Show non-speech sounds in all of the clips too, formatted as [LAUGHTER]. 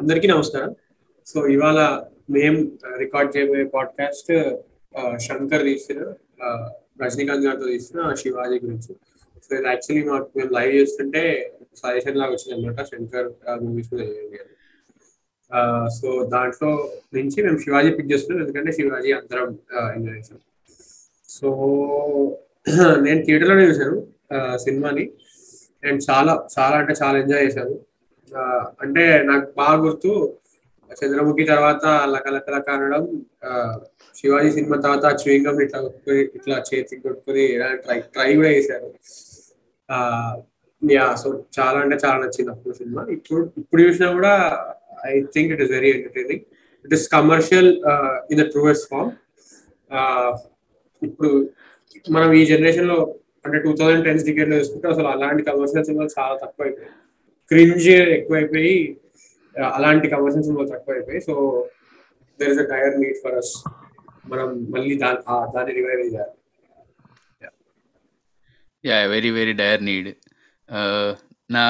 అందరికీ నమస్కారం. సో ఇవాళ మేము రికార్డ్ చేయబోయే పాడ్కాస్ట్ శంకర్ తీసిన రజనీకాంత్ గారితో తీసిన శివాజీ గురించి. సో ఇది యాక్చువల్లీ మాకు మేము లైవ్ చేస్తుంటే సజెషన్ లాగా వచ్చింది అనమాట శంకర్ మూవీస్ మీద చేయండి అని. సో దాంట్లో నుంచి మేము శివాజీ పిక్ చేస్తున్నాం ఎందుకంటే శివాజీ అందరం ఎంజాయ్ చేసాం. సో నేను థియేటర్లోనే చూశాను సినిమాని. అండ్ చాలా చాలా అంటే చాలా ఎంజాయ్ చేశాను. అంటే నాకు బాగా గుర్తు చంద్రముఖి తర్వాత లకలకల కానడం శివాజీ సినిమా తర్వాత చూయింగం ఇట్లా కొట్టుకుని ఇట్లా చేతికి కొట్టుకొని ట్రై ట్రై కూడా చేశారు. యా సో చాలా అంటే చాలా నచ్చింది అప్పుడు సినిమా. ఇప్పుడు ఇప్పుడు చూసినా కూడా I think it is very entertaining. It is commercial in the truest form ఇప్పుడు మనం ఈ జనరేషన్లో అంటే టూ థౌజండ్ టెన్స్ డికెట్లో చూసుకుంటే అసలు అలాంటి కమర్షియల్ సినిమాలు చాలా తక్కువ అయిపోయాయి క్రింజ్ ఎక్కువైపోయి అలాంటి కమర్షియల్ సినిమాలు తక్కువ అయిపోయి so there is a dire need for us మనం మళ్ళీ దాని దాన్ని రివైవ్ చేయాలి. Yeah very very dire need నా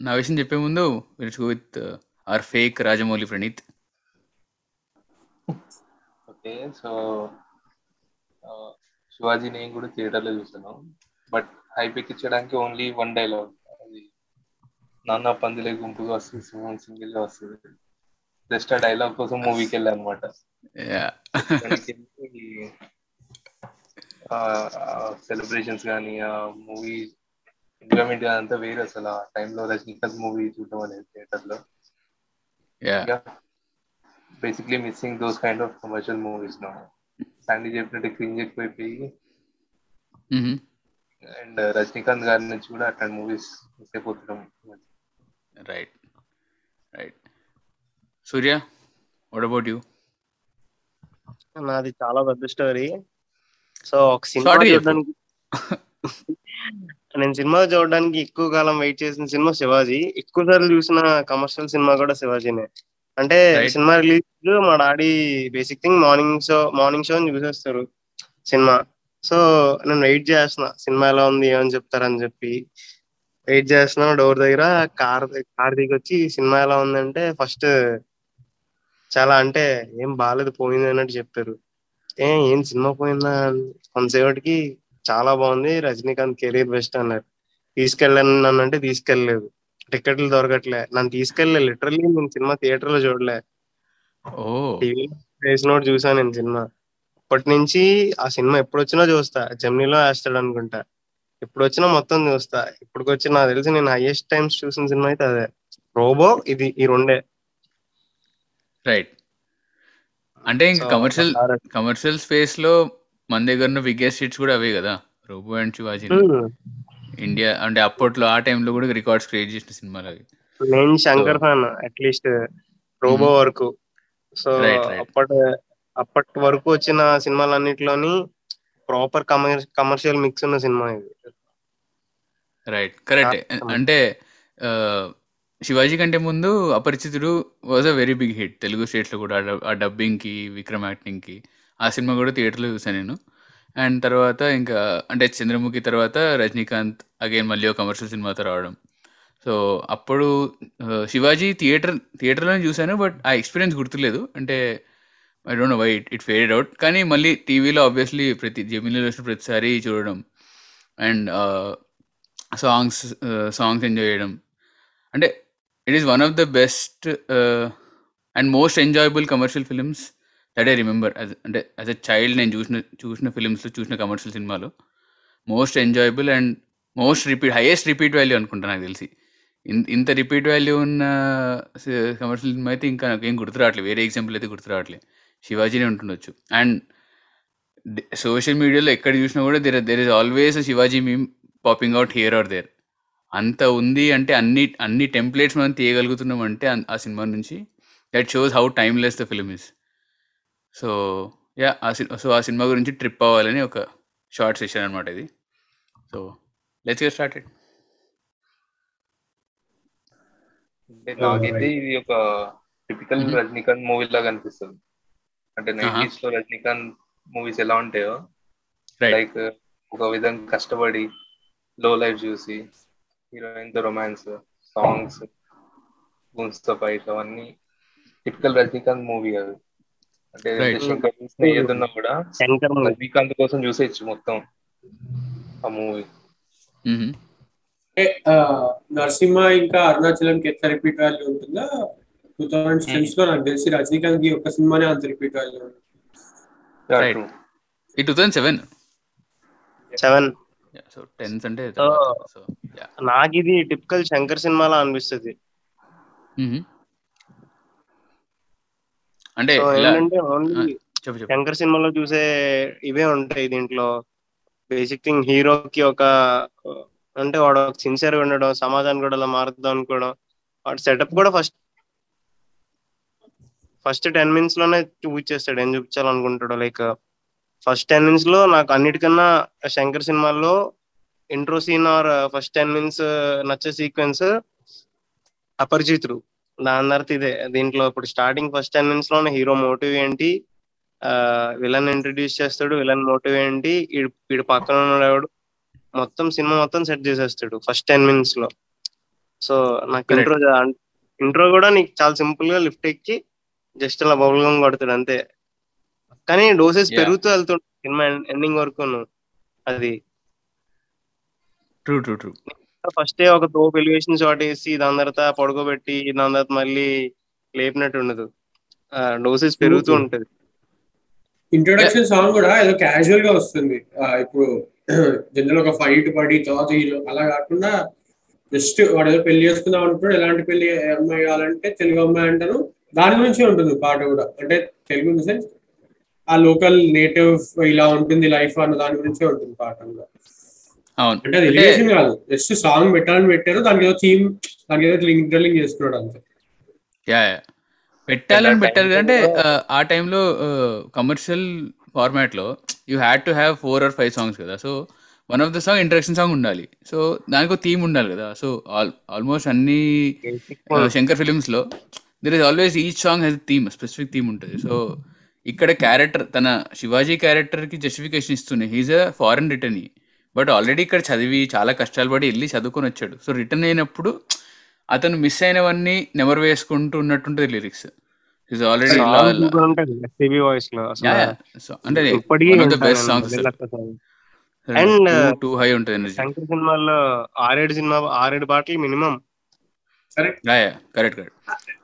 నా విషయం చెప్పే ముందు we'll go with our fake Rajamouli Praneeth okay so Sivaji నేను కూడా థియేటర్లో చూసాను బట్ హైప్ ఎక్కించడానికి ఓన్లీ వన్ డైలాగ్ నాన్న పందిలే గుంపుగా వస్తుంది సింహం సింగిల్గా వస్తుంది. జస్ట్ ఆ డైలాగ్ కోసం మూవీకి వెళ్ళా అనమాట సెలబ్రేషన్స్ కానీ ఆ మూవీ ఎంజాయ్మెంట్ కానీ అంతా వేరే అసలు. ఆ టైంలో రజనీకాంత్ మూవీ చూడడం అనేది థియేటర్లో. Basically missing those kind of commercial movies నా శాండీ చెప్పినట్టు క్రింజ్ ఎక్కువైపోయి. అండ్ రజనీకాంత్ గారి నుంచి కూడా అట్లాంటి మూవీస్ మిస్ అయిపోతున్నాం right right Surya what about you నాది చాలా పెద్ద స్టోరీ సో ఒక సినిమా. చూడడానికి నేను సినిమా చూడడానికి ఎక్కువ కాలం వెయిట్ చేసిన సినిమా శివాజీ. ఎక్కువ సార్లు చూసిన కమర్షియల్ సినిమా కూడా శివాజీనే. అంటే Right. సినిమా రిలీజ్ మా daddy basic thing morning show morning show చూసేస్తారు cinema. So నేను వెయిట్ చేస్తున్నా. సినిమా ఎలా ఉంది ఏమని చెప్తారని చెప్పి. వెయిట్ చేస్తున్నా డోర్ దగ్గర. కార్ కార్ దిగి వచ్చి సినిమా ఎలా ఉందంటే ఫస్ట్ చాలా అంటే ఏం బాగాలేదు పోయింది అన్నట్టు చెప్తారు ఏ ఏం సినిమా పోయిందా? కొంతసేపటికి చాలా బాగుంది. రజనీకాంత్ కెరీర్ బెస్ట్ అన్నారు. తీసుకెళ్ళాను నన్ను అంటే తీసుకెళ్ళలేదు. టికెట్లు దొరకట్లే. నన్ను తీసుకెళ్ళలే. లిటరల్లీ నేను సినిమా థియేటర్లో చూడలే టీవీలో చూసాను నేను సినిమా. అప్పటి నుంచి ఆ సినిమా ఎప్పుడు వచ్చినా చూస్తా. జమ్నీలో వేస్తాడు అనుకుంటా ఎప్పుడు వచ్చినా మొత్తం చూస్తా. ఇప్పటికి వచ్చి నాకు తెలిసి నేను హైయెస్ట్ టైమ్స్ చూసిన సినిమా అయితే అదే. రోబో ఇది ఈ రెండే. రైట్ అంటే ఇంకా కమర్షియల్ కమర్షియల్ స్పేస్లో మన దగ్గర ఉన్న బిగ్గెస్ట్ హిట్స్ కూడా అవే కదా. Robo and Sivaji Hmm. India అంటే అప్పట్లో ఆ టైంలో కూడా రికార్డ్స్ క్రియేట్ చేసిన సినిమాలు అవి. నేను Shankar fan at least Robo వరకు. సో. అప్పటి అప్పటి వరకు వచ్చిన సినిమాలన్నిటిలోని ప్రాపర్ కమర్షియల్ మిక్స్ ఉన్న సినిమా ఇది. రైట్ కరెక్ట్ అంటే శివాజీ కంటే ముందు Aparichitudu was a very big hit Telugu స్టేట్స్లో కూడా ఆ డబ్- ఆ డబ్బింగ్కి విక్రమ్ యాక్టింగ్కి ఆ సినిమా కూడా థియేటర్లో చూసాను నేను. అండ్ తర్వాత ఇంకా అంటే చంద్రముఖి తర్వాత రజనీకాంత్ అగైన్ మళ్ళీ ఒక కమర్షియల్ సినిమాతో రావడం. సో అప్పుడు శివాజీ థియేటర్ థియేటర్లోనే చూశాను బట్ ఆ ఎక్స్పీరియన్స్ గుర్తులేదు. అంటే I don't know why it it faded out కానీ మళ్ళీ టీవీలో ఆబ్వియస్లీ ప్రతి జమినీలో వచ్చిన ప్రతిసారి చూడడం. అండ్ సాంగ్స్ సాంగ్స్ ఎంజాయ్ చేయడం. అంటే it is one of the best and most enjoyable commercial films that I remember అంటే యాజ్ అ చైల్డ్ నేను చూసిన చూసిన ఫిలిమ్స్లో చూసిన కమర్షియల్ సినిమాలో most enjoyable and most repeat highest repeat value అనుకుంటా నాకు తెలిసి. ఇన్- ఇంత రిపీట్ వాల్యూ ఉన్న uh, కమర్షియల్ సినిమా అయితే ఇంకా నాకు ఏం గుర్తురావట్లేదు వేరే ఎగ్జాంపుల్ అయితే గుర్తురావట్లేదు శివాజీనే ఉంటుండొచ్చు. అండ్ సోషల్ మీడియాలో ఎక్కడ చూసినా కూడా there there is always Sivaji meme popping out here or there అంత ఉంది అంటే అన్ని అన్ని టెంప్లెట్స్ మనం తీయగలుగుతున్నాం అంటే ఆ సినిమా నుంచి. That shows how timeless the film is so yeah ఆ సో ఆ సినిమా గురించి ట్రిప్ అవ్వాలని ఒక షార్ట్ సెషన్ అనమాట ఇది. సో లెట్స్ గెట్ స్టార్టెడ్ అంటే నాకైతే ఇది ఒక టిపికల్. రజనీకాంత్ మూవీ లాగా అనిపిస్తుంది. అంటే నైన్టీస్లో రజనీకాంత్ మూవీస్ ఎలా ఉంటాయో. లైక్ ఒక విధంగా కష్టపడి లో లైఫ్ చూసి హీరోయిన్తో రొమాన్స్ సాంగ్స్ ముస్తఫా ఇట్లా అవన్నీ టిపికల్ రజనీకాంత్ మూవీ అది. అంటే ఏదున్నా కూడా రజనీకాంత్ కోసం చూసేయచ్చు మొత్తం ఆ మూవీ నరసింహ ఇంకా అరుణాచలంకి ఎట్లా రిపీట్ వాల్యూ ఉంటుందో? టూ థౌసండ్ సిక్స్లో నాకు తెలిసి రజనీకాంత్కి ఒక్క సినిమానే అంత రిపీట్ వాల్యూ ఉంటుంది two thousand seven seven so tens అంటే నాకు ఇది టిపికల్ శంకర్ సినిమాలా అనిపిస్తుంది. అంటే చెప్పు చెప్పు. శంకర్ సినిమాలో చూసే ఇవే ఉంటాయి దీంట్లో. బేసిక్ థింగ్ హీరోకి ఒక అంటే వాడు సిన్సియర్గా ఉండడం సమాజాన్ని కూడా అలా మారుద్దాం అనుకోవడం. వాడు సెటప్ కూడా ఫస్ట్ ఫస్ట్ టెన్ మినిట్స్లోనే చూపించేస్తాడు ఏం చూపించాలనుకుంటాడు లైక్ ఫస్ట్ టెన్ మినిట్స్లో నాకు అన్నిటికన్నా శంకర్ సినిమాల్లో intro scene or first ten minutes నచ్చే సీక్వెన్స్ అపరిచితుడు. దాని తర్వాత ఇదే. దీంట్లో ఇప్పుడు స్టార్టింగ్ ఫస్ట్ టెన్ మినిట్స్లోనే హీరో మోటివ్ ఏంటి? విలన్ ఇంట్రడ్యూస్ చేస్తాడు. విలన్ మోటివ్ ఏంటి? వీడు పక్కన ఉన్నాడు మొత్తం సినిమా మొత్తం సెట్ చేసేస్తాడు ఫస్ట్ టెన్ మినిట్స్లో. సో నాకు. ఇంట్రో ఇంట్రో కూడా నీకు చాలా సింపుల్గా లిఫ్ట్ ఎక్కి జస్ట్ అలా బబుల్ గమ్ కొడతాడు అంతే. కానీ డోసెస్. పెరుగుతూ వెళ్తుంటాడు సినిమా ఎండింగ్ వరకు అది. ట్రూ ట్రూ ట్రూ ఫస్ట్ ఒక తోపు ఎలివేషన్ షాట్ వేసి దాని తర్వాత పడుకోబెట్టి దాని తర్వాత మళ్ళీ లేపినట్టు ఉండదు. డోసెస్ పెరుగుతూ. ఉంటది. ఇంట్రొడక్షన్ సాంగ్ కూడా ఏదో క్యాజువల్గా వస్తుంది. ఇప్పుడు [CLEARS THROAT] జనరల్ ఒక ఫైట్ పడి తర్వాత హీరో అలా కాకుండా జస్ట్ వాడు ఏదో పెళ్ళి చేసుకుందాం అనుకుంటాడు. ఎలాంటి పెళ్ళి అమ్మాయి కావాలంటే తెలుగు అమ్మాయి అంటారు. దాని గురించే ఉంటుంది పాట కూడా. అంటే తెలుగు ఇన్ సెన్స్ ఆ లోకల్ నేటివ్ ఇలా ఉంటుంది లైఫ్ అన్న దాని గురించే ఉంటుంది పాట అవును. అంటే అది ఎలివేషన్ కాదు. జస్ట్ సాంగ్ పెట్టాలని పెట్టారు దానికి ఏదో థీమ్ దానికి ఏదో లింక్ చేసుకున్నాడు అంతే. Yeah yeah. పెట్టాలని పెట్టారు అంటే ఆ, టైంలో కమర్షియల్ ఫార్మాట్లో you had to have four or five songs కదా. So one of the song introduction song ఉండాలి. సో దానికి ఒక థీమ్ ఉండాలి కదా. సో ఆల్మోస్ట్ అన్ని Shankar ఫిలిమ్స్లో there is always each song has theme specific theme ఉంటుంది. సో ఇక్కడ క్యారెక్టర్ తన శివాజీ క్యారెక్టర్కి జస్టిఫికేషన్ ఇస్తున్నాయి he's a foreign return but already ఇక్కడ చదివి చాలా కష్టాలు పడి వెళ్ళి చదువుకొని వచ్చాడు. సో రిటర్న్ అయినప్పుడు అతను మిస్ అయినవన్నీ నెమరు వేసుకుంటూ ఉన్నట్టుంటది లిరిక్స్ ఈజ్ ఆల్రెడీ వాయిస్లో అంటే song. And, టూ హై ఉంటుంది ఎనర్జీ శంకర్ సినిమాల్లో ఆరేడు సినిమా ఆరేడు పాటలు minimum. Correct? Correct correct.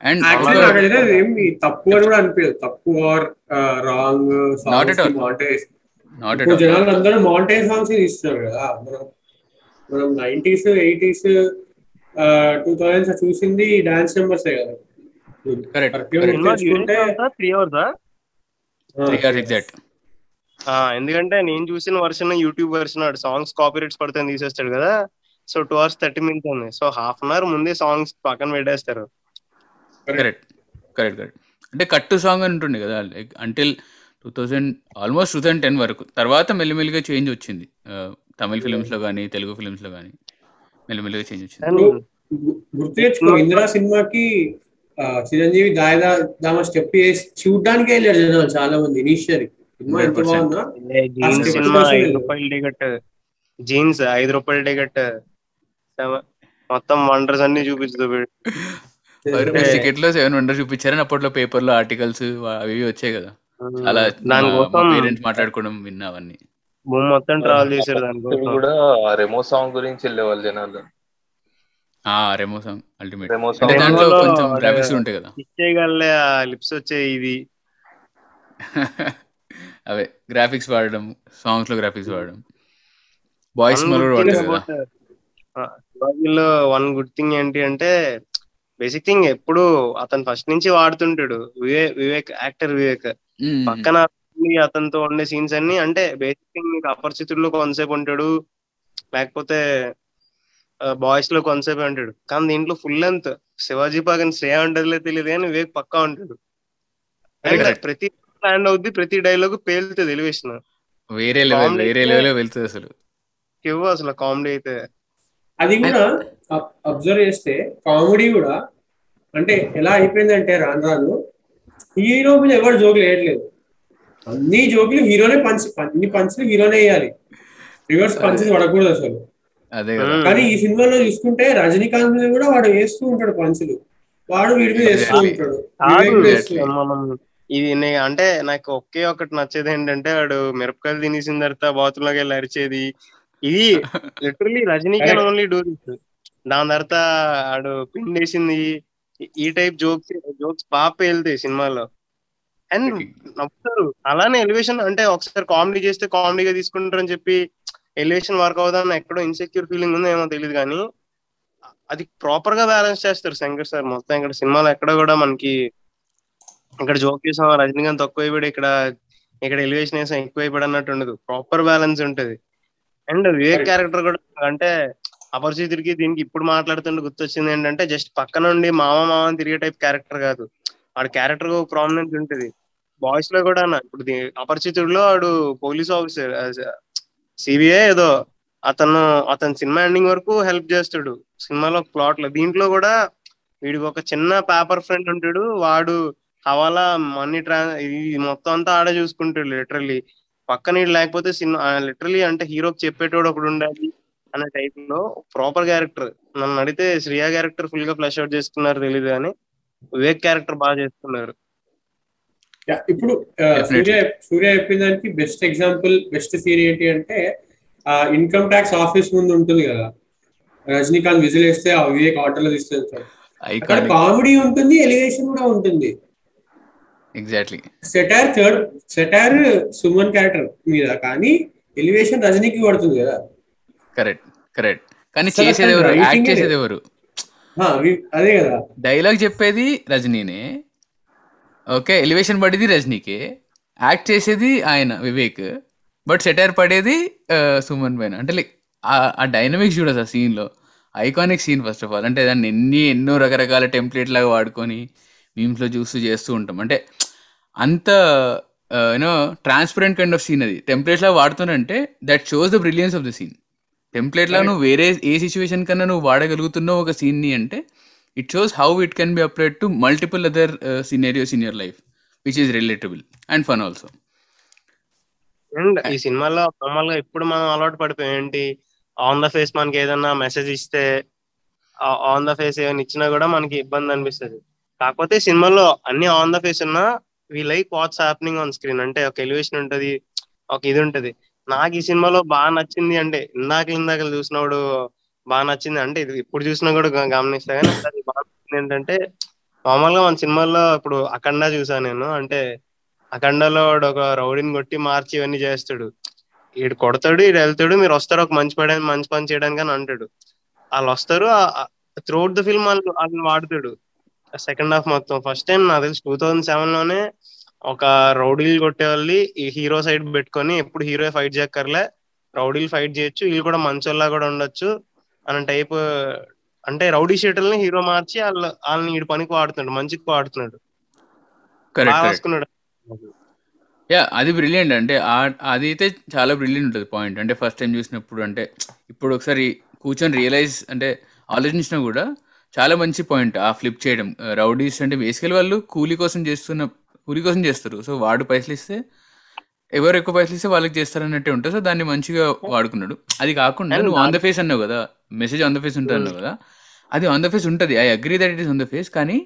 And actually నాకైతే ఏమి తప్పు అని కూడా అనిపించదు. తప్పు ఆర్ రాంగ్. సాంగ్స్ జనాలు అందరూ సాంగ్స్ కదా. మనం మనం నైన్టీస్ ఎయిటీస్ టూ థౌజండ్స్ చూసింది డాన్స్ నెంబర్స్ కదా. త్రీ అవర్స్ ఎగ్జాక్ట్ ఎందుకంటే నేను చూసిన version YouTube version songs copyright పడితే తీసేస్తాడు కదా. So two hours thirty minutes ఉంది. సో హాఫ్ అన్ అవర్ ముందే సాంగ్స్ పక్కన పెట్టేస్తారు. కరెక్ట్ కరెక్ట్ కరెక్ట్ అంటే కట్టు సాంగ్ అని ఉంటుండే కదా like until two thousand almost two thousand ten వరకు. తర్వాత మెల్లిమెల్లిగా చేంజ్ వచ్చింది. తమిళ ఫిలిమ్స్లో కానీ తెలుగు ఫిలిమ్స్లో కానీ మెల్లిమెల్లిగా చేంజ్ వచ్చింది. గుర్తు తెచ్చుకో ఇందిరా సినిమాకి చిరంజీవి దాయదా దామ స్టెప్ వేసి చూడ్డానికి వెళ్ళారు జనాలు చాలా మంది ఇనిషియల్ సినిమా ఎంత 100%. బాగుందా? జీన్స్ ఐదు రూపాయల టికెట్. జీన్స్ ఐదు రూపాయల టికెట్. మొత్తం వండర్స్ అన్ని చూపించదు టికెట్లో సెవెన్ వండర్ చూపించారని అప్పట్లో పేపర్లో ఆర్టికల్స్ అవి వచ్చాయి కదా. అలా దానికోసం పేరెంట్స్ మాట్లాడుకోవడం విన్నా అవన్నీ. భూమి మొత్తం ట్రావెల్ చేశారు దానికోసం కూడా రెమో సాంగ్ గురించి వెళ్ళేవాళ్ళు జనాలు. ఆ రెమో సాంగ్ అల్టిమేట్ రెమో అంటే సాంగ్ దాంట్లో కొంచెం గ్రాఫిక్స్ ఉంటాయి కదా. ఇచ్చేయగలే లిప్స్ వచ్చే ఇది [LAUGHS] అవే గ్రాఫిక్స్ వాడడం సాంగ్స్లో గ్రాఫిక్స్ వాడడం. బాయ్స్ మరో వాడతారు శివాజీలో వన్ గుడ్ థింగ్ ఏంటి అంటే బేసిక్ థింగ్ ఎప్పుడు అతను ఫస్ట్ నుంచి వాడుతుంటాడు. వివేక్ వివేక్ యాక్టర్ వివేక్. పక్కన అతనితో ఉండే సీన్స్ అన్ని అంటే బేసిక్ థింగ్ నీకు అపరిచితుల్లో కొంతసేపు ఉంటాడు. లేకపోతే బాయ్స్లో కొంతసేపు ఉంటాడు. కానీ దీంట్లో ఫుల్ లెంత్ శివాజీ పక్కన శ్రేయ ఉండదులే తెలియదు కానీ వివేక్ పక్కా ఉంటాడు. ప్రతి ల్యాండ్ అవుద్ది ప్రతి డైలాగ్ పేలుతుంది ఎలివేషన్ వేరే లెవెల్ వేరే లెవెల్ వెళ్తుంది అసలు. ఇవ్వ అసలు కామెడీ అయితే. అది కూడా అబ్జర్వ్ చేస్తే కామెడీ కూడా అంటే ఎలా అయిపోయిందంటే రాను రాను హీరో మీద ఎవరు జోకులు వేయట్లేదు. అన్ని జోకులు హీరోనే పంచ్ అన్ని పంచులు హీరోనే వేయాలి. రివర్స్ పంచెస్ పడకూడదు అసలు. కానీ ఈ సినిమాలో చూసుకుంటే రజనీకాంత్ మీద కూడా వాడు వేస్తూ ఉంటాడు పంచులు వాడు వీడి మీద వేస్తూ. ఉంటాడు. ఇది అంటే నాకు ఒకే ఒకటి నచ్చేది ఏంటంటే వాడు మిరపకాయలు తినేసిన తర్వాత బాత్రూమ్లోకి వెళ్ళి అరిచేది ఇది literally Rajini can Correct. Only do this దాని తర్వాత ఆడు పిండేసింది ఈ- ఈ టైప్ జోక్స్ జోక్స్ బాగా పేలుతాయి సినిమాలో. అండ్ నవ్వుతారు. అలానే ఎలివేషన్ అంటే ఒకసారి కామెడీ చేస్తే కామెడీగా తీసుకుంటారు అని చెప్పి ఎలివేషన్ వర్క్ అవుదాన్ని ఎక్కడో ఇన్సెక్యూర్ ఫీలింగ్ ఉందో ఏమో తెలియదు కానీ అది ప్రాపర్గా బ్యాలెన్స్ చేస్తారు శంకర్ సార్. మొత్తం ఇక్కడ సినిమాలో ఎక్కడ కూడా మనకి ఇక్కడ జోక్ చేసాం రజనీకాంత్ తక్కువ అయిపోయాడు ఇక్కడ ఇక్కడ ఎలివేషన్ వేసాం ఎక్కువ అయిపోయాడు అన్నట్టు ఉండదు. ప్రాపర్ బ్యాలెన్స్ ఉంటది. అండ్ వివేక్ క్యారెక్టర్ కూడా అంటే అపరిచితుడికి దీనికి ఇప్పుడు మాట్లాడుతుంటే గుర్తొచ్చింది ఏంటంటే జస్ట్ పక్క నుండి మామ మామ అని తిరిగే టైప్ క్యారెక్టర్ కాదు. వాడి క్యారెక్టర్ ప్రామినెంట్ ఉంటుంది. బాయ్స్లో కూడా అన్న ఇప్పుడు అపరిచితుడిలో వాడు పోలీస్ ఆఫీసర్ సిబిఐ ఏదో అతను అతను సినిమా ఎండింగ్ వరకు హెల్ప్ చేస్తాడు. సినిమాలో ప్లాట్లో దీంట్లో కూడా వీడికి ఒక చిన్న పేపర్ ఫ్రెండ్ ఉంటాడు. వాడు హవాలా మనీ ట్రా ఇది మొత్తం అంతా ఆడే చూసుకుంటాడు లిటరల్లీ పక్కన లేకపోతే సినిమా లిటరల్లీ అంటే హీరోకి చెప్పేటోడు ఒకడు ఉండాలి అనే టైప్లో ప్రాపర్ క్యారెక్టర్ నన్ను అడిగితే శ్రియా క్యారెక్టర్ ఫుల్గా ఫ్లష్ అవుట్ చేసుకున్నారు తెలియదు కానీ వివేక్ క్యారెక్టర్ బాగా చేసుకున్నారు Yeah, ఇప్పుడు. సూర్య సూర్య చెప్పిన దానికి బెస్ట్ ఎగ్జాంపుల్ బెస్ట్ సీన్ ఏంటి అంటే ఇన్కమ్ ట్యాక్స్ ఆఫీస్ ముందు ఉంటుంది కదా. రజనీకాంత్ విజిల్ వేస్తే ఆ వివేక్ ఆటోలో తీసుకెళ్తాడు. ఐకానిక్ కామెడీ ఉంటుంది ఎలివేషన్ కూడా ఉంటుంది. ఎగ్జాక్ట్లీ సెటార్ థర్డ్ సెటార్ సుమన్ క్యారెక్టర్ మీద కానీ ఎలివేషన్ రజనీకి పడుతుంది కదా. కరెక్ట్ కరెక్ట్ కానీ చేసేది ఎవరు? యాక్ట్ చేసేది ఎవరు? అదే కదా. డైలాగ్ చెప్పేది రజనీనే. ఓకే ఎలివేషన్ పడేది రజనీకే. యాక్ట్ చేసేది ఆయన వివేక్. బట్ సెటైర్ పడేది సుమన్ పైన. అంటే లైక్ ఆ డైనమిక్స్ చూడదు ఆ సీన్లో iconic scene first of all అంటే దాన్ని ఎన్ని ఎన్నో రకరకాల టెంప్లెట్ లాగా వాడుకొని మీమ్స్లో చూస్తూ చేస్తూ ఉంటాం. అంటే అంత you know transparent kind of scene అది. టెంప్లెట్స్ లాగా వాడుతున్నంటే that shows the brilliance of the scene template లా నువ్వు వేరే ఏ సిచ్యువేషన్ కన్నా నువ్వు వాడగలుగుతున్నావు ఒక scene ని అంటే it shows how it can be applied to multiple other scenarios in your life which is relatable and fun also and ఈ సినిమాలో మామూలుగా ఇప్పుడు మనం అలవాటు పడిపోయాం. ఏంటి? ఆన్ ద ఫేస్ మనకి ఏదన్నా మెసేజ్ ఇస్తే ఆన్ ద ఫేస్ ఏమైనా ఇచ్చినా కూడా మనకి ఇబ్బంది అనిపిస్తుంది. కాకపోతే సినిమాలో అన్ని ఆన్ ద ఫేస్ ఉన్నా we like what's happening on screen అంటే ఒక ఎలివేషన్ ఉంటది ఒక ఇది ఉంటది. నాకు ఈ సినిమాలో బాగా నచ్చింది అంటే ఇందాక ఇందాక చూసినప్పుడు బాగా నచ్చింది. అంటే ఇది ఇప్పుడు చూసినా కూడా గమనిస్తా కానీ అది బాగా నచ్చింది ఏంటంటే మామూలుగా మన సినిమాల్లో ఇప్పుడు అఖండ చూసాను నేను. అంటే అఖండలో వాడు ఒక రౌడీని కొట్టి మార్చి ఇవన్నీ చేస్తాడు. ఈడు కొడతాడు ఈడు వెళ్తాడు మీరు వస్తారు ఒక మంచి పడే మంచి పని చేయడానికి అని అంటాడు. వాళ్ళు వస్తారు త్రూఅవుట్ ద ఫిల్మ్ వాళ్ళు వాళ్ళని వాడతాడు. సెకండ్ హాఫ్ మొత్తం. ఫస్ట్ టైం నాకు తెలిసి టూ థౌజండ్ సెవెన్లోనే ఒక రౌడీలు కొట్టే వాళ్ళు ఈ హీరో సైడ్ పెట్టుకొని ఎప్పుడు హీరో ఫైట్ చేయక్కర్లే. రౌడీలు ఫైట్ చేయొచ్చు. వీళ్ళు కూడా మంచోళ్ళ కూడా ఉండొచ్చు అనే టైప్ అంటే రౌడీ షీటల్ని హీరో మార్చి వాళ్ళు వాళ్ళని ఈడు పనికి వాడుతున్నాడు మంచికి వాడుతున్నాడు. రాసుకున్నాడు యా అది బ్రిలియంట్ అంటే అది అయితే చాలా బ్రిలియంట్ ఉంటుంది పాయింట్ అంటే ఫస్ట్ టైం చూసినప్పుడు అంటే ఇప్పుడు ఒకసారి కూర్చొని రియలైజ్ అంటే ఆలోచించినా కూడా చాలా మంచి పాయింట్ ఆ ఫ్లిప్ చేయడం. రౌడీస్ అంటే బేసికల్ వాళ్ళు కూలీ కోసం చేస్తున్న కూలీ కోసం చేస్తారు. సో వాడు పైసలు ఇస్తే ఎవరు ఎక్కువ పైసలు ఇస్తే వాళ్ళకి చేస్తారన్నట్టే ఉంటుంది. సో దాన్ని మంచిగా వాడుకున్నాడు. అది కాకుండా నువ్వు ఆన్ ద ఫేస్ అన్నావు కదా మెసేజ్ ఆన్ ద ఫేస్ ఉంటుంది అన్నావు కదా అది ఆన్ ద ఫేస్ ఉంటుంది. I agree that it is on the face కానీ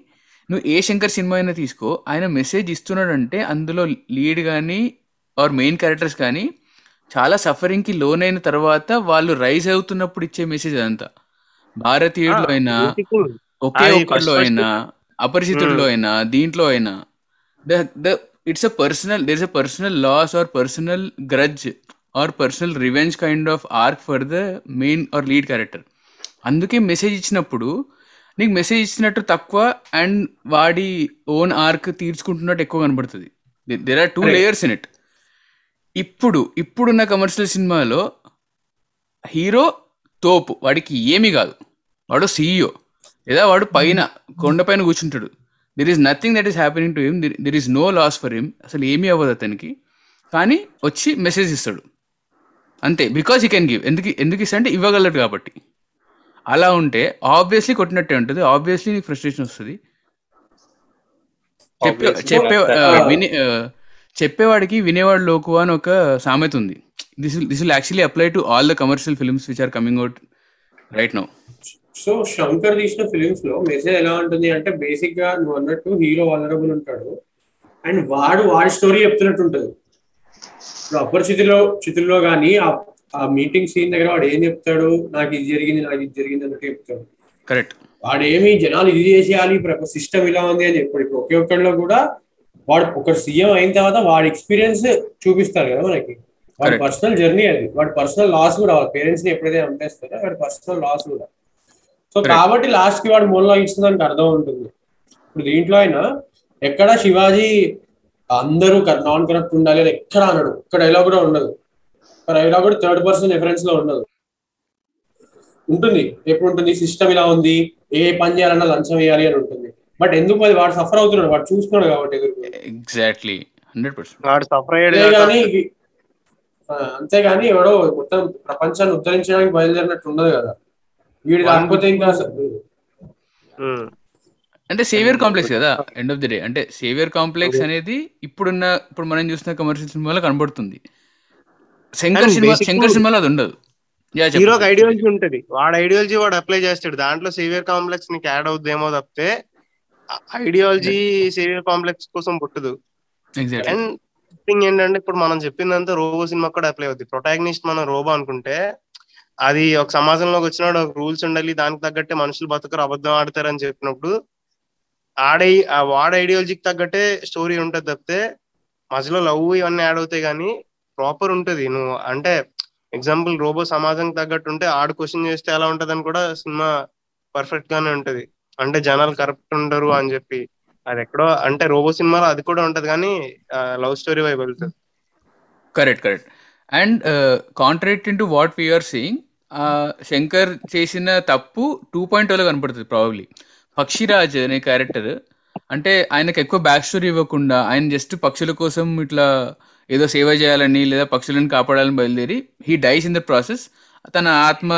నువ్వు ఏ శంకర్ సినిమా అయినా తీసుకో ఆయన మెసేజ్ ఇస్తున్నాడంటే అందులో లీడ్ కానీ ఆర్ మెయిన్ క్యారెక్టర్స్ కానీ చాలా సఫరింగ్కి లోన్ అయిన తర్వాత వాళ్ళు రైజ్ అవుతున్నప్పుడు ఇచ్చే మెసేజ్ అదంతా. భారతీయుడిలో అయినా ఒకే ఒక్కడిలో అయినా అపరిచితుడిలో అయినా దీంట్లో అయినా the the it's a personal there is a personal loss or personal grudge or personal revenge kind of arc for the main or lead character అందుకే మెసేజ్ ఇచ్చినప్పుడు నీకు మెసేజ్ ఇచ్చినట్టు తక్కువ అండ్ వాడి ఓన్ ఆర్క్ తీర్చుకుంటున్నట్టు ఎక్కువ కనబడుతుంది. There are two. Layers in it ఇప్పుడు ఇప్పుడున్న కమర్షియల్ సినిమాలో హీరో తోపు. వాడికి ఏమీ కాదు. వాడు సీఈఓ లేదా వాడు పైన కొండపైన కూర్చుంటాడు. There is nothing that is happening to him there is no loss for him అసలు ఏమీ అవ్వదు అతనికి. కానీ వచ్చి మెసేజ్ ఇస్తాడు. అంతే. బికాస్ ఈ కెన్ గివ్ ఎందుకు ఎందుకు ఇస్తా అంటే ఇవ్వగలడు కాబట్టి. అలా ఉంటే ఆబ్వియస్లీ కొట్టినట్టే ఉంటుంది. ఆబ్వియస్లీ నీకు ఫ్రస్ట్రేషన్ వస్తుంది. చెప్పే చెప్పే right. వినే చెప్పేవాడికి వినేవాడు లోకు అని ఒక సామెత ఉంది. This this will actually apply to all the commercial films which are coming out right now so Shankar తీసిన ఫిలిమ్స్లో మెసేజ్ ఎలా ఉంటుంది అంటే బేసిక్గా నువ్వు అన్నట్టు హీరో వలరబుల్ ఉంటాడు. అండ్ వాడు వాడి స్టోరీ చెప్తున్నట్టు ఉంటుంది. ఇప్పుడు అపరిచితిలో చితుల్లో కానీ ఆ మీటింగ్ సీన్ దగ్గర వాడు ఏం చెప్తాడు? నాకు ఇది జరిగింది నాకు ఇది జరిగింది అన్నట్టు చెప్తాడు. కరెక్ట్ వాడు ఏమి జనాలు ఇది చేసేయాలి సిస్టమ్ ఇలా ఉంది అని చెప్పాడు. ఇప్పుడు ఒకే ఒక్కడిలో కూడా వాడు ఒక సీఎం అయిన తర్వాత వాడి ఎక్స్పీరియన్స్ చూపిస్తారు కదా మనకి. వాడి. పర్సనల్ జర్నీ అది. వాడి పర్సనల్ లాస్ కూడా పేరెంట్స్ని ఎప్పుడైతే చంపేస్తారో వాడి పర్సనల్ లాస్ కూడా. సో. కాబట్టి లాస్ట్కి వాడు మూలలో ఇస్తుందానికి అర్థం ఉంటుంది. ఇప్పుడు దీంట్లో అయినా ఎక్కడ శివాజీ అందరూ నాన్ కరప్ట్ ఉండాలి అని ఎక్కడ అన్నాడు ఒక్క డైలాగ్ కూడా ఉండదు. డైలాగ్ కూడా థర్డ్ పర్సన్ రిఫరెన్స్లో ఉండదు. ఉంటుంది. ఎప్పుడు ఉంటుంది? సిస్టమ్ ఇలా ఉంది. ఏ పని చేయాలన్నా లంచం వేయాలి అని ఉంటుంది. బట్ ఎందుకు అది వాడు సఫర్ అవుతున్నాడు? వాడు చూస్తున్నాడు కాబట్టి ఎగ్జాక్ట్లీ హండ్రెడ్ పర్సెంట్ వాడు సఫర్ అయ్యాడు ఆ, అంతేగాని ఎవడో మొత్తం ప్రపంచాన్ని ఉద్ధరించడానికి బయలుదేరినట్టు ఉండదు కదా. వీడు కాకపోతే ఇంకా ఉమ్. అంటే సేవియర్ కాంప్లెక్స్ కదా ఎండ్ ఆఫ్ ది డే అంటే సేవియర్ కాంప్లెక్స్ అనేది ఇప్పుడున్న ఇప్పుడు మనం చూస్తున్న కమర్షియల్ సినిమాలో కనబడుతుంది. శంకర్ And సినిమా శంకర్ సినిమాలో అది ఉండదు. హీరోకి ఐడియాలజీ ఉంటది. వాడు ఐడియాలజీ వాడు అప్లై చేస్తాడు. దాంట్లో సేవియర్ కాంప్లెక్స్ నీకు యాడ్ అవుద్దేమో తప్పితే ఐడియాలజీ సేవియర్ కాంప్లెక్స్ కోసం పుట్టదు. Exactly. అండ్ థింగ్ ఏంటంటే ఇప్పుడు మనం చెప్పిందంతా రోబో సినిమా కూడా అప్లై అవుతుంది ప్రొటాగనిస్ట్ మనం రోబో అనుకుంటే అది ఒక సమాజంలోకి వచ్చినప్పుడు ఒక రూల్స్ ఉండాలి దానికి తగ్గట్టే మనుషులు బతకరు అబద్ధం ఆడతారు అని చెప్పినప్పుడు ఆడే వాడ ఐడియాలజీకి తగ్గట్టే స్టోరీ ఉంటుంది తప్పితే మధ్యలో లవ్ ఇవన్నీ యాడ్ అవుతాయి కానీ ప్రాపర్ ఉంటది. నువ్వు అంటే ఎగ్జాంపుల్ రోబో సమాజం తగ్గట్టు ఉంటే ఆడు క్వశ్చన్ చేస్తే ఎలా ఉంటదని కూడా సినిమా పర్ఫెక్ట్ గానే ఉంటది. అంటే జనాలు కరెక్ట్ ఉండరు అని చెప్పి. అది ఎక్కడో అంటే రోబో సినిమాలో అది కూడా ఉంటది కానీ లవ్ స్టోరీ వైపు వెళ్తుంది correct correct. And contrast to what we're seeing Shankar చేసిన తప్పు టూ పాయింట్లో కనపడుతుంది ప్రాబబ్లీ పక్షిరాజ్ అనే క్యారెక్టర్ అంటే ఆయనకు ఎక్కువ బ్యాక్ స్టోరీ ఇవ్వకుండా ఆయన జస్ట్ పక్షుల కోసం ఇట్లా ఏదో సేవ చేయాలని లేదా పక్షులను కాపాడాలని బయలుదేరి he dies in the process తన ఆత్మ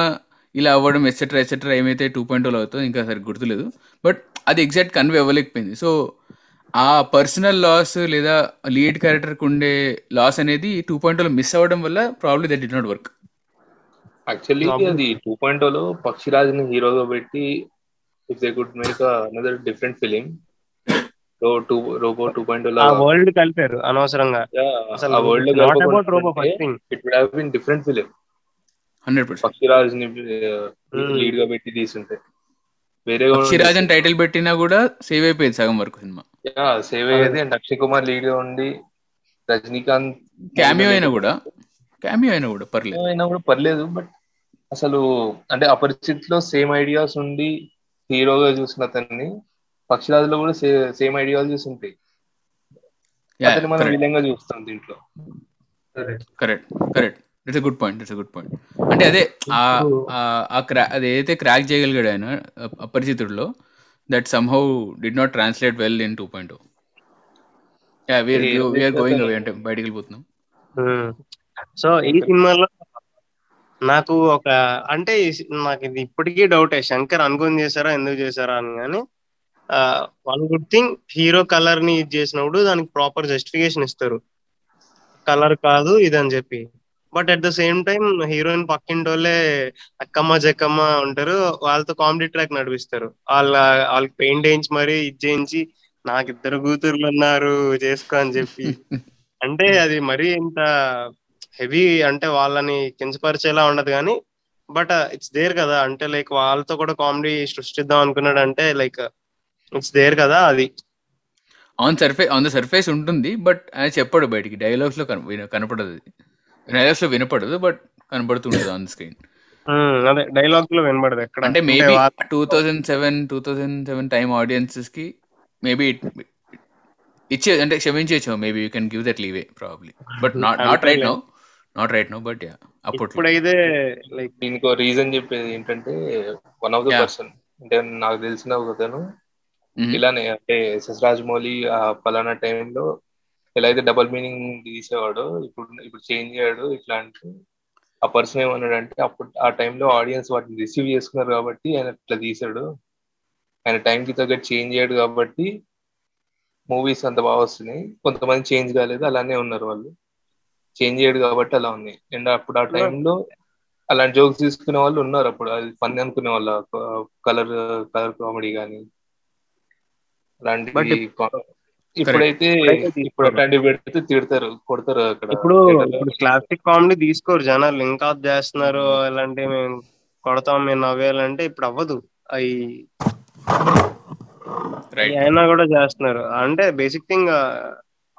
ఇలా అవ్వడం ఎట్సెట్రా ఎట్సెట్రా ఏమైతే టూ పాయింట్ అవుతుందో ఇంకా సరిగ్గా గుర్తులేదు. బట్ అది ఎగ్జాక్ట్ కన్వే అవ్వలేకపోయింది. సో ఆ పర్సనల్ లాస్ లేదా లీడ్ క్యారెక్టర్కి ఉండే లాస్ అనేది టూ పాయింట్ మిస్ అవ్వడం వల్ల probably that did not work actually. అది టూ పాయింట్లో పక్షిరాజుని హీరోగా పెట్టి if they could make another different film two Robo two point ఆ వరల్డ్ కలిపారు అనవసరంగా. World not about Robo first thing it would have been different film hundred percent పక్షిరాజ్ని Hmm. లీడ్గా పెట్టి తీసుంటే వేరే పక్షిరాజ్ అని టైటిల్ పెట్టినా కూడా సేవ్ అయిపోయింది సగం వరకు సినిమా. సేవ్ అయ్యేది. అండ్ అక్షయ్ కుమార్ లీడ్గా ఉండి రజనీకాంత్ క్యామియో అయినా కూడా. క్యామియో అయినా కూడా పర్లేదు. అయినా కూడా పర్లేదు బట్ అసలు అంటే అపరిచిత్లో సేమ్ ఐడియాస్ ఉండి హీరోగా చూసిన అతన్ని పక్షిరాజులో కూడా సేమ్ ఐడియాలజీస్ ఉంటాయి. అతన్ని మనం విలంగా చూస్తాం దీంట్లో. Correct correct it's good point it's good point అంటే అదే ఆ క్రా అది ఏదైతే క్రాక్ చేయగలిగాడు ఆయన అపరిచితుడిలో that somehow did not translate well in two point going away అంటే బయటికి వెళ్ళిపోతున్నాం. సో ఈ సినిమాలో నాకు ఒక అంటే నాకు ఇది ఇప్పటికీ డౌటే శంకర్ అనుకుని చేశారా ఎందుకు చేశారా అని కానీ వన్ గుడ్ థింగ్ హీరో కలర్ని ఇది చేసినప్పుడు దానికి ప్రాపర్ జస్టిఫికేషన్ ఇస్తారు. కలర్ కాదు ఇది అని చెప్పి. But at the same time heroine పక్కింటోళ్ళే అక్కమ్మ జక్కమ్మ ఉంటారు. వాళ్ళతో కామెడీ ట్రాక్ నడిపిస్తారు. వాళ్ళ వాళ్ళకి పెయింట్ వేయించి మరి ఇది చేయించి నాకు ఇద్దరు కూతుర్లు ఉన్నారు చేసుకో అని చెప్పి. [LAUGHS] అంటే అది మరీ ఇంత హెవీ అంటే వాళ్ళని కించపరిచేలా ఉండదు కానీ బట్ ఇట్స్ దేర్ కదా. అంటే లైక్ వాళ్ళతో కూడా కామెడీ సృష్టిద్దాం అనుకున్నాడు అంటే లైక్ ఇట్స్ దేర్ కదా అది. On surface on the surface ఉంటుంది బట్ ఆయన చెప్పాడు బయటికి. డైలాగ్స్లో కనపడదు డైలాగ్స్లో వినపడదు బట్ కనపడుతుంటుంది ఆన్ స్క్రీన్ అదే డైలాగ్లో వినబడదు ఎక్కడ. అంటే maybe two thousand seven two thousand seven time ఆడియన్సెస్కి maybe ఇచ్చే అంటే క్షమించవచ్చు maybe you can give that leeway probably but not not right now not right now but yeah అప్పట్లో. ఇప్పుడైతే లైక్ దీనికి రీజన్ చెప్పేది ఏంటంటే one of the Yeah. Person అంటే నాకు తెలిసిన ఒకతను Mhm. ఇలానే అంటే ఎస్ఎస్ రాజమౌళి ఆ పలానా టైంలో ఎలా అయితే డబల్ మీనింగ్ తీసేవాడో ఇప్పుడు ఇప్పుడు చేంజ్ అయ్యాడు ఇట్లా అంటే ఆ పర్సన్ ఏమన్నాడంటే అప్పుడు ఆ టైంలో ఆడియన్స్ వాటిని రిసీవ్ చేసుకున్నారు కాబట్టి ఆయన ఇట్లా తీసాడు. ఆయన టైంకి తగ్గట్టు చేంజ్ అయ్యాడు కాబట్టి మూవీస్ అంత బాగా వస్తున్నాయి. కొంతమంది చేంజ్ కాలేదు అలానే ఉన్నారు వాళ్ళు. చేంజ్ అయ్యాడు కాబట్టి అలా ఉంది అండ్ అప్పుడు ఆ టైంలో అలాంటి జోక్స్ తీసుకునే వాళ్ళు ఉన్నారు అప్పుడు. అది ఫన్ అనుకునే వాళ్ళు కలర్ కలర్ కామెడీ కానీ కా- ఇప్పుడైతే ఇప్పుడు పెడితే తిడతారు కొడతారు అక్కడ ఇప్పుడు క్లాసిక్ కామెడీ తీసుకోరు జనాలు ఇంకా చేస్తున్నారు ఇలాంటి మేము కొడతాం మేము నవ్వేయాలంటే ఇప్పుడు అవ్వదు. అవి అయినా కూడా చేస్తున్నారు. అంటే బేసిక్ థింగ్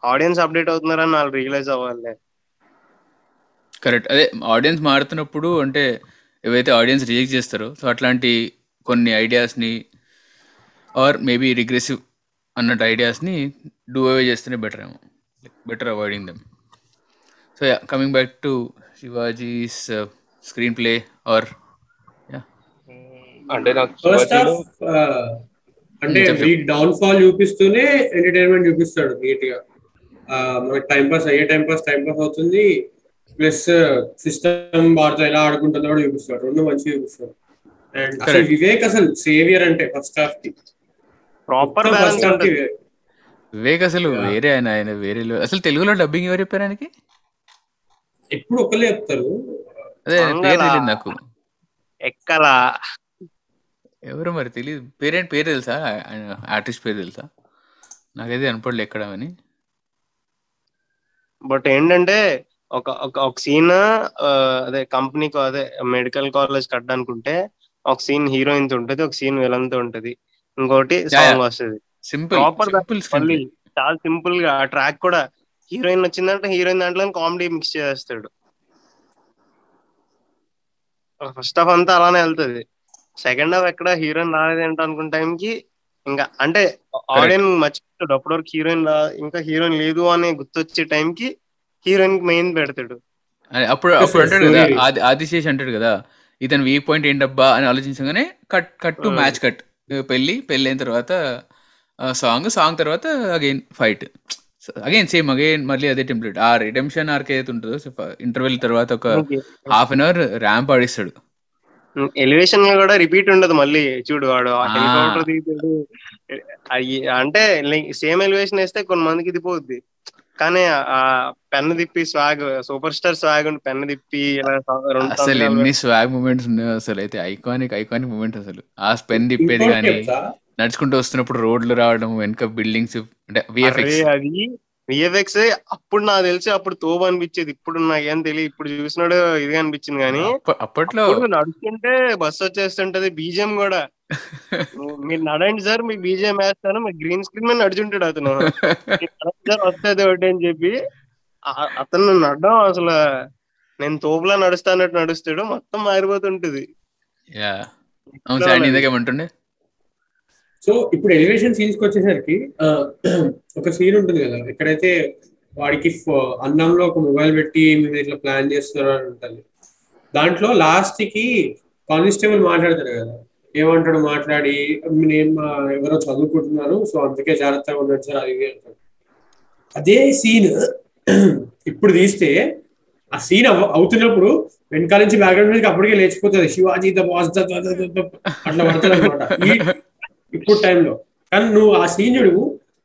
ఆడియన్స్ అప్డేట్ అవుతున్నారని వాళ్ళు రియలైజ్ అవ్వాలి. కరెక్ట్ అదే ఆడియన్స్ మారుతున్నప్పుడు అంటే ఏవైతే ఆడియన్స్ రిజెక్ట్ చేస్తారో సో అట్లాంటి కొన్ని ఐడియాస్ని ఆర్ మేబీ రిగ్రెసివ్ అన్నట్టు ఐడియాస్ని డూ అవే చేస్తేనే బెటర్ ఏమో. Better avoiding them so yeah coming back to Shivaji's screenplay or అంటే నాకు ఫస్ట్ శివాజీలో హాఫ్ అంటే Hmm, డౌన్ ఫాల్ చూపిస్తూనే ఎంటర్టైన్మెంట్ చూపిస్తాడు నీట్గా మనకి టైం పాస్ అయ్యే టైం పాస్ టైం పాస్ అవుతుంది. ప్లస్ సిస్టమ్ వారితో ఎలా ఆడుకుంటుందో కూడా చూపిస్తాడు. రెండు మంచిగా చూపిస్తాడు. అండ్ అసలు. వివేక్ అసలు సేవియర్ అంటే ఫస్ట్ హాఫ్కి. ప్రాపర్ వివేక్ అసలు. వేరే ఆయన ఆయన వేరే అసలు తెలుగులో డబ్బింగ్ ఎవరు చెప్పారు ఆయనకి? ఎప్పుడు ఒకళ్ళే చెప్తారు. అదే. పేరు తెలియదు నాకు. ఎక్కల ఎవరు మరి తెలియదు పేరేంటి? పేరు తెలుసా? ఆర్టిస్ట్ పేరు తెలుసా? నాకైతే కనపడలే ఎక్కడ అని. బట్ ఏంటంటే ఒక ఒక ఒక సీన్ అదే కంపెనీకి అదే మెడికల్ కాలేజ్ కట్టడానుకుంటే ఒక సీన్ హీరోయిన్తో ఉంటది ఒక సీన్ విలన్తో ఉంటది. ఇంకోటి సాంగ్ వస్తుంది. సింపుల్ మళ్ళీ చాలా సింపుల్గా ఆ ట్రాక్ కూడా హీరోయిన్ వచ్చిందంటే హీరోయిన్ దాంట్లో కామెడీ మిక్స్ చేస్తాడు. ఫస్ట్ హాఫ్ అంతా అలానే వెళ్తది. సెకండ్ హాఫ్ ఎక్కడ హీరోయిన్ రాలేదేంటో అనుకున్న టైంకి ఇంకా అంటే ఆడియన్ మర్చిపోతాడు. అప్పటివరకు హీరోయిన్ ఇంకా హీరోయిన్ లేదు అని గుర్తొచ్చే టైంకి హీరోయిన్ మెయిన్ పెడతాడు. అప్పుడు అప్పుడు అంటాడు కదా. ఆది ఆదిశేష్ అంటాడు కదా ఇతను వీక్ పాయింట్ ఏంటబ్బా అని ఆలోచించగానే cut cut to. Match cut పెళ్ళి పెళ్ళి అయిన తర్వాత సాంగ్ సాంగ్ తర్వాత again fight again same again మళ్ళీ అదే టెంప్లెట్ ఆ రిడెంప్షన్ ఆర్క్ ఏదైతే ఉంటుందో ఇంటర్వెల్ తర్వాత ఒక హాఫ్ అన్ అవర్ ర్యాంప్ ఆడిస్తాడు. ఎలివేషన్ కూడా రిపీట్ ఉండదు మళ్ళీ. చూడు వాడు. హెలికాప్టర్ దిగుతాడు. అంటే సేమ్ ఎలివేషన్ వేస్తే కొన్ని మందికి ఇది పోద్ది. కానీ ఆ పెన్ను తిప్పి స్వాగ్ సూపర్ స్టార్ స్వాగ్ తిప్పి ఇలా రెండు అసలు ఎన్ని స్వాగ్ మూమెంట్స్ ఉన్నాయో అసలు అయితే ఐకానిక్ ఐకానిక్ మూమెంట్ అసలు. ఆ స్పెన్ తిప్పేది ఇంకోటి కానీ నడుచుకుంటూ వస్తున్నప్పుడు రోడ్లు రావడం వెనక బిల్డింగ్స్ అంటే విఎఫ్ఎక్స్ అది విఎఫ్ఎక్స్ అప్పుడు నాకు తెలిసి అప్పుడు తోపు అనిపించేది. ఇప్పుడు నాకేం తెలియదు. ఇప్పుడు చూసినాడు ఇది అనిపించింది కానీ అప్పట్లో నడుస్తుంటే బస్సు వచ్చేస్తుంటది బీజిఎం కూడా. [LAUGHS] మీరు నడండి సార్ మీకు బీజిఎం వేస్తాను మీ గ్రీన్ స్క్రీన్ మీద నడుచుంటాడు అతను. సార్ వస్తుంది ఒకటి అని చెప్పి అతను నడడం అసలు నేను తోపులా నడుస్తానట్టు నడుస్తాడు మొత్తం మారిపోతుంటది. యా. అవును సార్ ఇందాకేమంటుండే సో ఇప్పుడు ఎలివేషన్ సీన్స్కి వచ్చేసరికి ఒక సీన్ ఉంటుంది కదా ఎక్కడైతే వాడికి అన్నంలో ఒక మొబైల్ పెట్టి మీరు ఇట్లా ప్లాన్ చేస్తున్నారు అని ఉంటుంది. దాంట్లో లాస్ట్కి కానిస్టేబుల్ మాట్లాడతాడు కదా ఏమంటాడు మాట్లాడి నేను ఎవరో చదువుకుంటున్నాను సో అందుకే జాగ్రత్తగా ఉన్నాడు సార్ అది ఇది అంటాడు. అదే సీన్ ఇప్పుడు తీస్తే ఆ సీన్ అవుతున్నప్పుడు వెనకాల నుంచి బ్యాక్గ్రౌండ్ నుంచి అప్పటికే లేచిపోతుంది. శివాజీ ద బాస్ అట్లా పడతాడు అనమాట ఇప్పుడు టైంలో కానీ నువ్వు ఆ సీన్ చూడు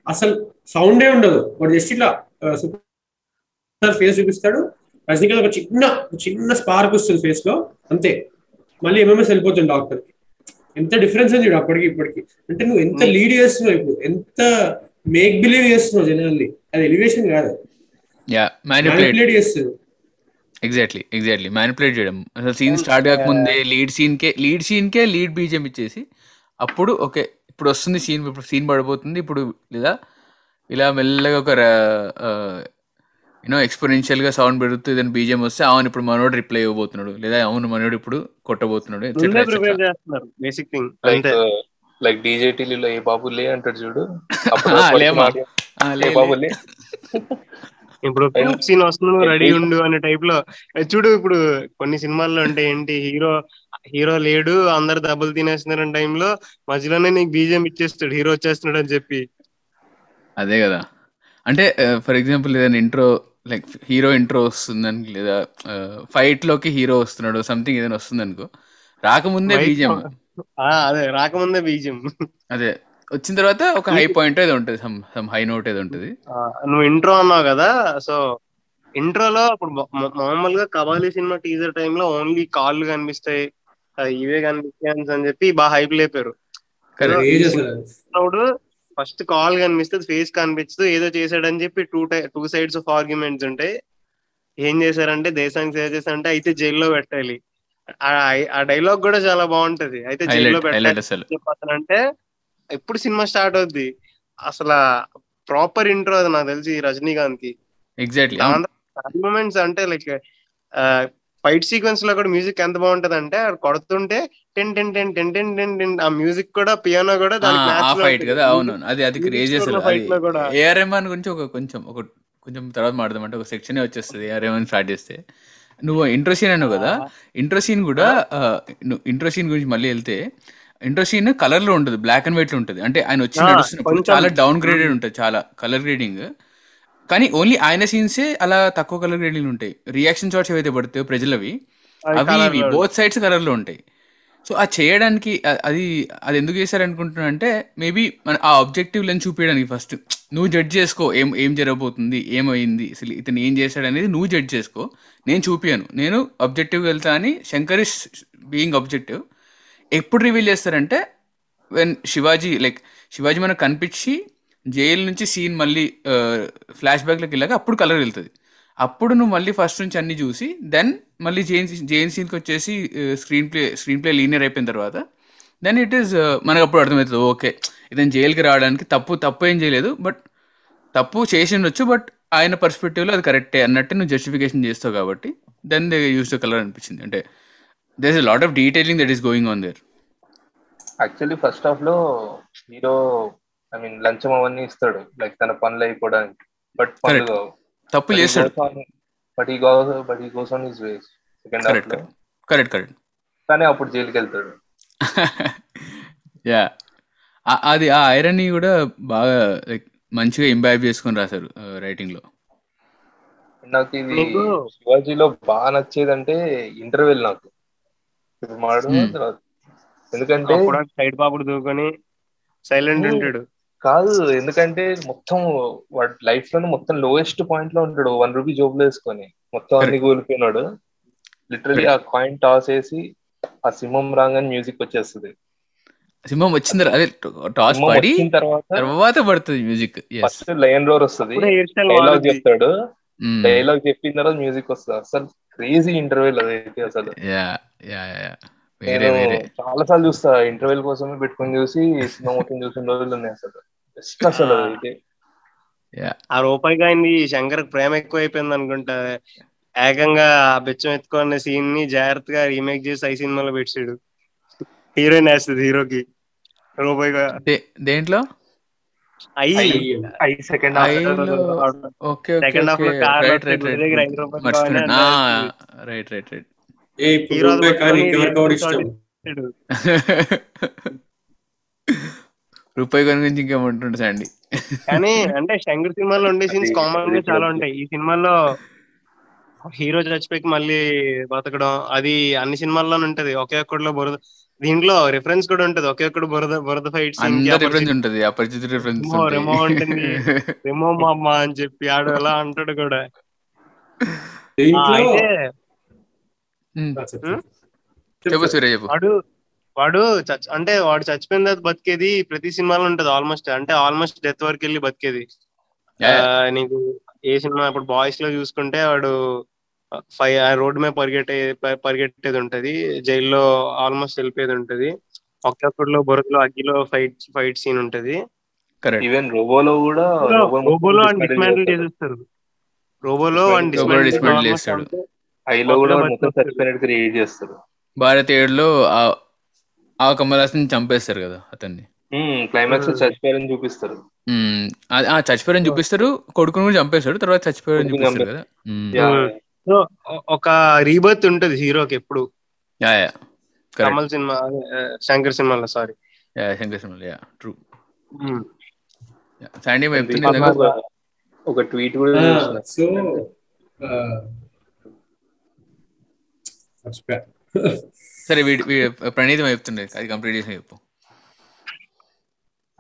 అసలు సౌండే ఉండదు. వాడు జస్ట్ ఇట్లా సూపర్ ఫేస్ చూపిస్తాడు. రజనీకాంత్ ఒక చిన్న చిన్న స్పార్క్ వస్తుంది ఫేస్లో. అంతే. మళ్ళీ ఎంఎంఎస్ వెళ్ళిపోతుంది డాక్టర్కి. ఎంత డిఫరెన్స్ ఉంది చూడు అప్పటికి ఇప్పటికి. అంటే నువ్వు ఎంత లీడ్ చేస్తున్నావు ఇప్పుడు? ఎంత మేక్ బిలీవ్ చేస్తున్నావు జనాల్ని అది ఎలివేషన్ కాదు. యా మ్యానిపులేట్ చేస్తున్నావు ఎగ్జాక్ట్లీ ఎగ్జాక్ట్లీ మ్యానిపులేట్ చేయడం. అసలు సీన్ స్టార్ట్ కాకముందే లీడ్ సీన్ కే లీడ్ సీన్ కే లీడ్ బీజం ఇచ్చేసి అప్పుడు ఓకే ఇప్పుడు వస్తుంది సీన్ ఇప్పుడు సీన్ పడిపోతుంది. ఇప్పుడు లేదా ఇలా మెల్లగా ఒక యూనో ఎక్స్పోనెన్షియల్గా సౌండ్ పెడుతూ ఏదైనా బీజం వస్తే అవును ఇప్పుడు మనోడు రిప్లై ఇవ్వబోతున్నాడు. లేదా అవును మనోడు ఇప్పుడు కొట్టబోతున్నాడు లైక్ లైక్ డీజేటీలో ఏ బాబు లే అంటాడు చూడు. [LAUGHS] ఇప్పుడు [LAUGHS] సీన్ వస్తుంది రెడీ ఉండు అనే టైప్లో. చూడు ఇప్పుడు కొన్ని సినిమాల్లో అంటే ఏంటి హీరో హీరో లేడు అందరు దెబ్బలు తినేస్తున్నారు టైంలో మధ్యలోనే నీకు బీజం ఇచ్చేస్తాడు హీరో వచ్చేస్తున్నాడు అని చెప్పి. అదే కదా. అంటే ఫర్ ఎగ్జాంపుల్ ఏదైనా ఇంట్రో లైక్ హీరో ఇంట్రో వస్తుందని లేదా ఫైట్లోకి హీరో వస్తున్నాడు సంథింగ్ ఏదైనా వస్తుంది అనుకో రాకముందే బీజం ఆ, అదే రాకముందే బీజం అదే వచ్చిన తర్వాత ఒక హై పాయింట్ ఏదో ఉంటుంది సమ్ సమ్ హై నోట్ ఏదో ఉంటుంది. నువ్వు ఇంట్రో అన్నావు కదా సో ఇంట్రోలో ఇప్పుడు మామూలుగా కబాలి సినిమా టీజర్ టైంలో ఓన్లీ కాళ్ళు కనిపిస్తాయి ఇవే కనిపిస్తాయి అని చెప్పి బాగా హైప్ లేపారు. ఫస్ట్ కాల్ కనిపిస్తుంది ఫేస్ కనిపించదు ఏదో చేశాడని చెప్పి two tie sides of arguments ఉంటాయి ఏం చేశారంటే దేశానికి సేవ చేశారంటే అయితే జైల్లో పెట్టాలి. ఆ- డైలాగ్ కూడా చాలా బాగుంటది. అయితే జైల్లో పెట్టాలి చెప్పాలంటే ఎప్పుడు సినిమా స్టార్ట్ అవుద్ది? అసలు ప్రాపర్ ఇంట్రో అది నాకు తెలిసి రజనీకాంత్కి ఎగ్జాక్ట్లీ మూమెంట్స్ అంటే లైక్ ఫైట్ సీక్వెన్స్లో కూడా మ్యూజిక్ ఎంత బాగుంటది అంటే కొడుతుంటే ten ten ten ten ten ten ten ఆ మ్యూజిక్ కూడా పియానో కూడా దానికి ఆ ఫైట్. కదా అవును అది అది Music క్రేజ్ store అసలు లో అది fight లో కూడా. ఏఆర్ రెహమాన్ గురించి ఒక కొంచెం ఒక కొంచెం తర్వాత మాడదాం అంటే ఒక సెక్షన్ వచ్చేస్తుంది ఏఆర్ రెహమాన్ స్టార్ట్ చేస్తే నువ్వు ఇంట్రో సీన్ అన్నావు కదా ఇంట్రో సీన్ కూడా ఇంట్రో సీన్ గురించి మళ్ళీ వెళ్తే ఇంట్రో సీన్ కలర్లో ఉంటుంది బ్లాక్ అండ్ వైట్లో ఉంటుంది అంటే ఆయన వచ్చి నడుస్తున్నప్పుడు. చాలా డౌన్ గ్రేడెడ్ ఉంటుంది చాలా కలర్ గ్రేడింగ్ కానీ ఓన్లీ ఆయన సీన్సే అలా తక్కువ కలర్ గ్రేడింగ్ ఉంటాయి. రియాక్షన్ షాట్స్ ఏవైతే పడతాయో ప్రజలవి అవి ఇవి బోత్ సైడ్స్ కలర్లో ఉంటాయి. సో అది చేయడానికి అది అది ఎందుకు చేశారు అనుకుంటున్నా అంటే మేబీ మన ఆ ఆబ్జెక్టివ్ లెన్స్ చూపించడానికి ఫస్ట్ నువ్వు జడ్జ్ చేసుకో ఏం ఏం జరగబోతుంది ఏమైంది అసలు ఇతను ఏం చేశాడు అనేది నువ్వు జడ్జ్ చేసుకో. నేను చూపియాను. నేను అబ్జెక్టివ్ వెళ్తా అని శంకర్ ఇస్ బీయింగ్ అబ్జెక్టివ్ ఎప్పుడు రివీల్ చేస్తారంటే వెన్ శివాజీ లైక్ శివాజీ మనకు కనిపించి జైలు నుంచి సీన్ మళ్ళీ ఫ్లాష్ బ్యాక్లోకి వెళ్ళాక అప్పుడు కలర్ వెళ్తుంది. అప్పుడు నువ్వు మళ్ళీ ఫస్ట్ నుంచి అన్ని చూసి దెన్ మళ్ళీ జైన్ జైన్ సీన్కి వచ్చేసి screenplay screenplay linear అయిపోయిన తర్వాత దెన్ ఇట్ ఈస్ మనకు అప్పుడు అర్థమవుతుంది ఓకే ఇతను జైలుకి రావడానికి తప్పు తప్పు ఏం చేయలేదు బట్ తప్పు చేసి ఉండొచ్చు బట్ ఆయన పర్స్పెక్టివ్లో అది కరెక్టే అన్నట్టు నువ్వు జస్టిఫికేషన్ చేస్తావు కాబట్టి then they use the colour అనిపించింది. అంటే there is lot of detailing that is going on there actually first హాఫ్లో హీరో ఐ మీన్ లంచం అవన్నీ ఇస్తాడు లైక్ తన పనులు అయిపోవడానికి. బట్ పనులు తప్పు చేస్తాడు but he goes but he goes on his ways second half కరెక్ట్లో. Correct correct కానీ అప్పుడు జైలుకి వెళ్తాడు. [LAUGHS] యా అది ఆ ఐరన్ కూడా బాగా లైక్ మంచిగా ఇంబైబ్ చేసుకొని రాశారు రైటింగ్లో. నాకు ఇది శివాజీలో బాగా నచ్చేది అంటే ఇంటర్వెల్ నాకు మాడు Hmm. తర్వాత ఎందుకంటే సైడ్ పాపుడు దూకొని సైలెంట్ Hmm. ఉంటాడు. కాదు ఎందుకంటే మొత్తం వాడు లైఫ్లోనే మొత్తం లోయెస్ట్ పాయింట్లో ఉంటాడు. వన్ రూపీ జోబులో వేసుకొని మొత్తం అన్ని కోల్పోయినాడు. లిటరలీ ఆ కాయిన్ టాస్ వేసి ఆ సింహం రాగానే మ్యూజిక్ వచ్చేస్తుంది. సింహం వచ్చింది అదే టాస్ పడి వచ్చిన తర్వాత తర్వాత పడుతుంది music as first lion roar వస్తుంది. డైలాగ్ చెప్తాడు. డైలాగ్ చెప్పిన తర్వాత మ్యూజిక్ వస్తుంది. అసలు క్రేజీ ఇంటర్వెల్ అదైతే అసలు. యా యా యా వేరే నేను వేరే. చాలా సార్లు చూస్తా ఇంటర్వెల్ కోసమే పెట్టుకొని చూసి సినిమా మొత్తం చూసిన రోజులు ఉన్నాయి అసలు. బెస్ట్ అసలు ఆ రూపాయి కాయింది శంకర్ ప్రేమ ఎక్కువ అయిపోయింది అనుకుంటా. ఏకంగా ఆ బెచ్చం ఎత్తుకున్న సీన్ని జాగ్రత్తగా రీమేక్ చేసి ఐ సినిమాలో పెట్టాడు. హీరోయిన్ వేస్తుంది హీరోకి. రూపాయి దేంట్లో? రైట్ రైట్ రైట్ రూపాయి గురించి ఇంకేమంటుండే అండి కానీ అంటే శంకర్ సినిమాలో ఉండే సీన్స్ కామన్గా చాలా ఉంటాయి. ఈ సినిమాలో హీరో చచ్చిపోయి మళ్ళీ బతకడం అది అన్ని సినిమాల్లోనే ఉంటది. ఒకే ఒక్కడిలో బురద దీంట్లో రిఫరెన్స్ కూడా ఉంటది. ఒకే ఒక్కడు బురద బురద ఫైట్ రిఫరెన్స్ ఉంటది. అపరిచిత రిఫరెన్స్ రెమో రెమో ఉంటుంది. రెమో మా అమ్మ అని చెప్పి ఆడు ఎలా అంటాడు కూడా. అయితే చెప్పు. చెప్పు సూర్య చెప్పు వాడు వాడు అంటే వాడు చచ్చిపోయిన తర్వాత బతికేది ప్రతి సినిమాలో ఉంటది ఆల్మోస్ట్ అంటే ఆల్మోస్ట్ డెత్ వరకు వెళ్ళి బతికేది. నీకు ఏ సినిమా ఇప్పుడు బాయ్స్లో చూసుకుంటే వాడు ఫైవ్ రోడ్డు మీద పరిగెట్టే పరిగెట్టేది ఉంటది. జైల్లో ఆల్మోస్ట్ వెళ్ళిపోయేది ఉంటది. ఒక్కొక్కడిలో బురదలో అగ్గిలో ఫైట్ ఫైట్ సీన్ ఉంటది. కరెక్ట్ ఈవెన్ రోబోలో కూడా రోబో రోబోలో డిస్మాంటిల్ చేసేస్తారు. రోబోలో డిస్మాంటిల్ చేస్తాడు. ఐలో కూడా మొత్తం. చచ్చిపోయినట్టు క్రియేట్ చేస్తారు భారత్ ఏడులో ఆ- ఆ కమల్ హాసన్ చంపేస్తారు కదా అతన్ని. క్లైమాక్స్. చచ్చిపోయారని చూపిస్తారు. ఆ- చచ్చిపోయారని చూపిస్తారు కొడుకుని కూడా చంపేస్తాడు తర్వాత చచ్చిపోయారని చూపిస్తారు కదా. ఒక రీబర్త్ ఉంటది హీరోకి ఎప్పుడు. Yeah yeah. Correct Kamal cinema Shankar సినిమాలో sorry. Shankar cinema yeah true Sandy. ఒక- ఒక ట్వీట్ కూడా. సో ఆ, మర్చిపోయా సరే వీడి ప్రణీతం చెప్తుండే. అది కంప్లీట్ చేసి చెప్పు.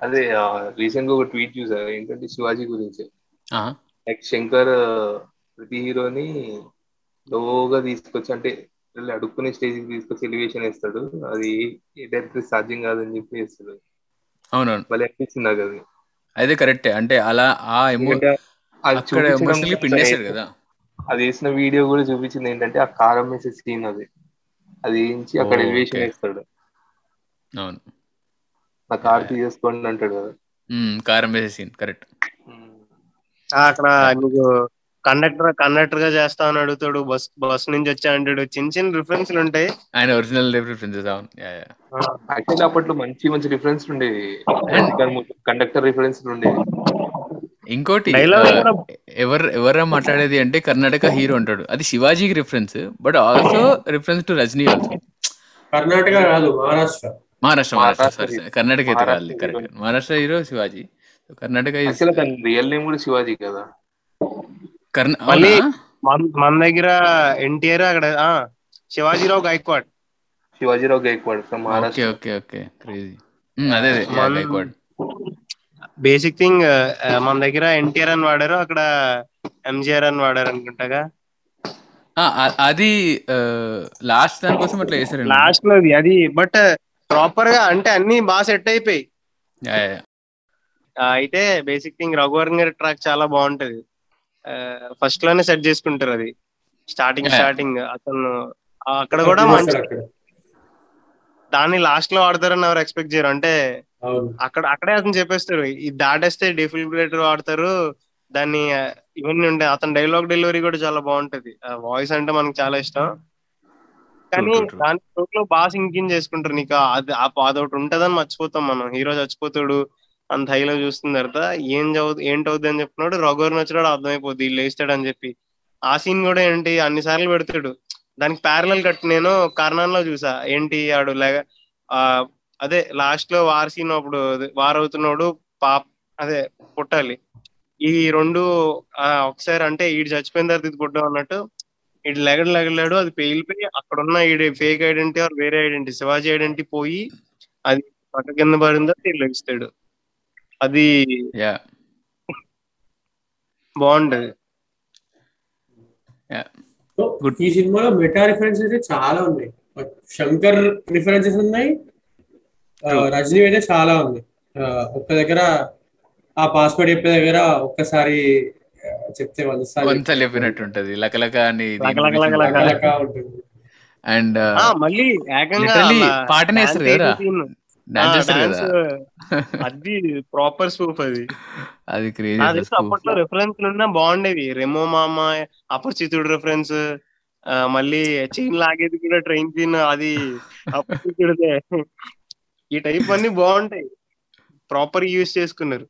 అదే రీసెంట్గా ఒక ట్వీట్ చూసా. ఏంటంటే శివాజీ గురించి. లైక్ శంకర్ ప్రతి హీరోని లోగా తీసుకొచ్చి అంటే వీళ్ళు అడుక్కునే స్టేజ్కి తీసుకొచ్చి ఎలివేషన్ వేస్తాడు. అది ఏ డైరెక్టర్ సాధ్యం కాదని చెప్పి వేస్తాడు. అవునవును. మళ్ళీ అనిపించింది నాకు అది అదే కరెక్టే. అంటే అలా ఆ పిండేశాడు కదా. అది వేసిన వీడియో కూడా చూపించింది ఏంటంటే ఆ కారం వేసే సీన్ అది. అది వేయించి అక్కడ ఎలివేషన్. వేస్తాడు. అవును. నా కార్ తీసేసుకోండి అంటాడు కదా. కారం వేసే సీన్ కరెక్ట్ ఆ, అక్కడ నీకు కండక్టర్ కండక్టర్గా చేస్తా అని అడుగుతాడు. బస్ బస్ నుంచి వచ్చా అంటాడు. చిన్న చిన్న రిఫరెన్స్లు ఉంటాయి. ఆయన ఒరిజినల్ రిఫరెన్సెస్ అవును. Yeah yeah. యాక్చువల్లీ అప్పట్లో మంచి మంచి రిఫరెన్స్ ఉండేవి. కండక్టర్ రిఫరెన్స్ ఉండేవి. ఇంకోటి ఎవరు ఎవరా మాట్లాడేది అంటే కర్ణాటక హీరో అంటాడు. అది శివాజీకి reference but also reference to Rajini also Karnataka కాదు మహారాష్ట్ర. మహారాష్ట్ర మహారాష్ట్ర సారీ. కర్ణాటక అయితే Maharashtra correct. Maharashtra hero Shivaji. Karnataka real name కూడా శివాజీ కదా. కర్ణ? మన మన దగ్గర ఎన్టీఆర్ అక్కడ ఆ, Shivajirao Gaekwad Shivajirao Gaekwad okay Maharashtra. Okay okay crazy అదే అదే గైక్వాడ్ బేసిక్ థింగ్ మన దగ్గర ఎన్టీఆర్ అని వాడారు అక్కడ ఎంజిఆర్ అని వాడారు అనుకుంటాగా? అది లాస్ట్ దానికోసం అట్లా చేశారండి. లాస్ట్లో అది అది బట్ ప్రాపర్గా అంటే అన్ని బాగా సెట్ అయిపోయి. అయితే బేసిక్ థింగ్ రఘువరన్ గారి ట్రాక్ చాలా బాగుంటది. ఫస్ట్లోనే సెట్ చేసుకుంటారు అది. Starting Yeah. స్టార్టింగ్ అతను అక్కడ కూడా మంచి దాన్ని లాస్ట్లో వాడతారని ఎవరు ఎక్స్పెక్ట్ చేయరు. అంటే అక్కడ అక్కడే అతను చెప్పేస్తారు ఇది దాటేస్తే డిఫిబ్రిలేటర్ వాడతారు దాన్ని ఇవన్నీ ఉంటాయి అతని డైలాగ్ డెలివరీ కూడా చాలా బాగుంటది. వాయిస్ అంటే మనకు చాలా ఇష్టం. కానీ. దాని లో బాగా సింకింగ్ చేసుకుంటారు నీకు అది ఆ- అదొకటి ఉంటదని మర్చిపోతాం మనం. హీరో చచ్చిపోతాడు అంత హైలో చూస్తున్న తర్వాత ఏం చదువు ఏంటవుద్ది అని చెప్పినాడు రఘువరన్ వచ్చినాడు అర్థమైపోద్ది వీళ్ళు వేస్తాడు అని చెప్పి. ఆ సీన్ కూడా ఏంటి అన్ని సార్లు పెడతాడు. దానికి ప్యారలల్ కట్ నేను కారణంలో చూసా. ఏంటి ఆడు లేక ఆ అదే లాస్ట్లో వార్ సీన్ అప్పుడు అదే వార్ అవుతున్నాడు పాప్ అదే పుట్టాలి. ఈ రెండు ఒకసారి అంటే ఈడు చచ్చిపోయిన తర్వాత ఇది పుట్టాం అన్నట్టు ఇటు లెగడు లెగలేడు అది పేలిపోయి అక్కడ ఉన్న ఈడు ఫేక్ ఐడెంటిటీ ఆర్ వేరే ఐడెంటిటీ శివాజీ ఐడెంటిటీ పోయి అది పక్క కింద పడిందో వీళ్ళు లెగిస్తాడు అది యా బాగుంటది. ఈ సినిమాలో మెటా రిఫరెన్సెస్ అయితే చాలా ఉన్నాయి. శంకర్ రిఫరెన్సెస్ ఉన్నాయి రజనీ అయితే చాలా ఉంది. ఒక్క దగ్గర ఆ పాస్వర్డ్ చెప్పే దగ్గర ఒక్కసారి చెప్తే వంద సార్లు వంత చెప్పినట్టు ఉంటది. లకలక అని అండ్ ఆ మళ్ళీ పాటనే [LAUGHS] అది ప్రాపర్ స్పూఫ్ అది. అది క్రేజీ అప్పట్లో రిఫరెన్స్ ఉన్నా బాగుండేవి. రెమో మామ అపరిచితుడు రిఫరెన్స్ మళ్ళీ చైన్ లాగేది కూడా ట్రైన్ సీన్ అది. [LAUGHS] అపరిచితుడిదే ఈ టైప్ అన్ని బాగుంటాయి. ప్రాపర్ యూజ్ చేసుకున్నారు.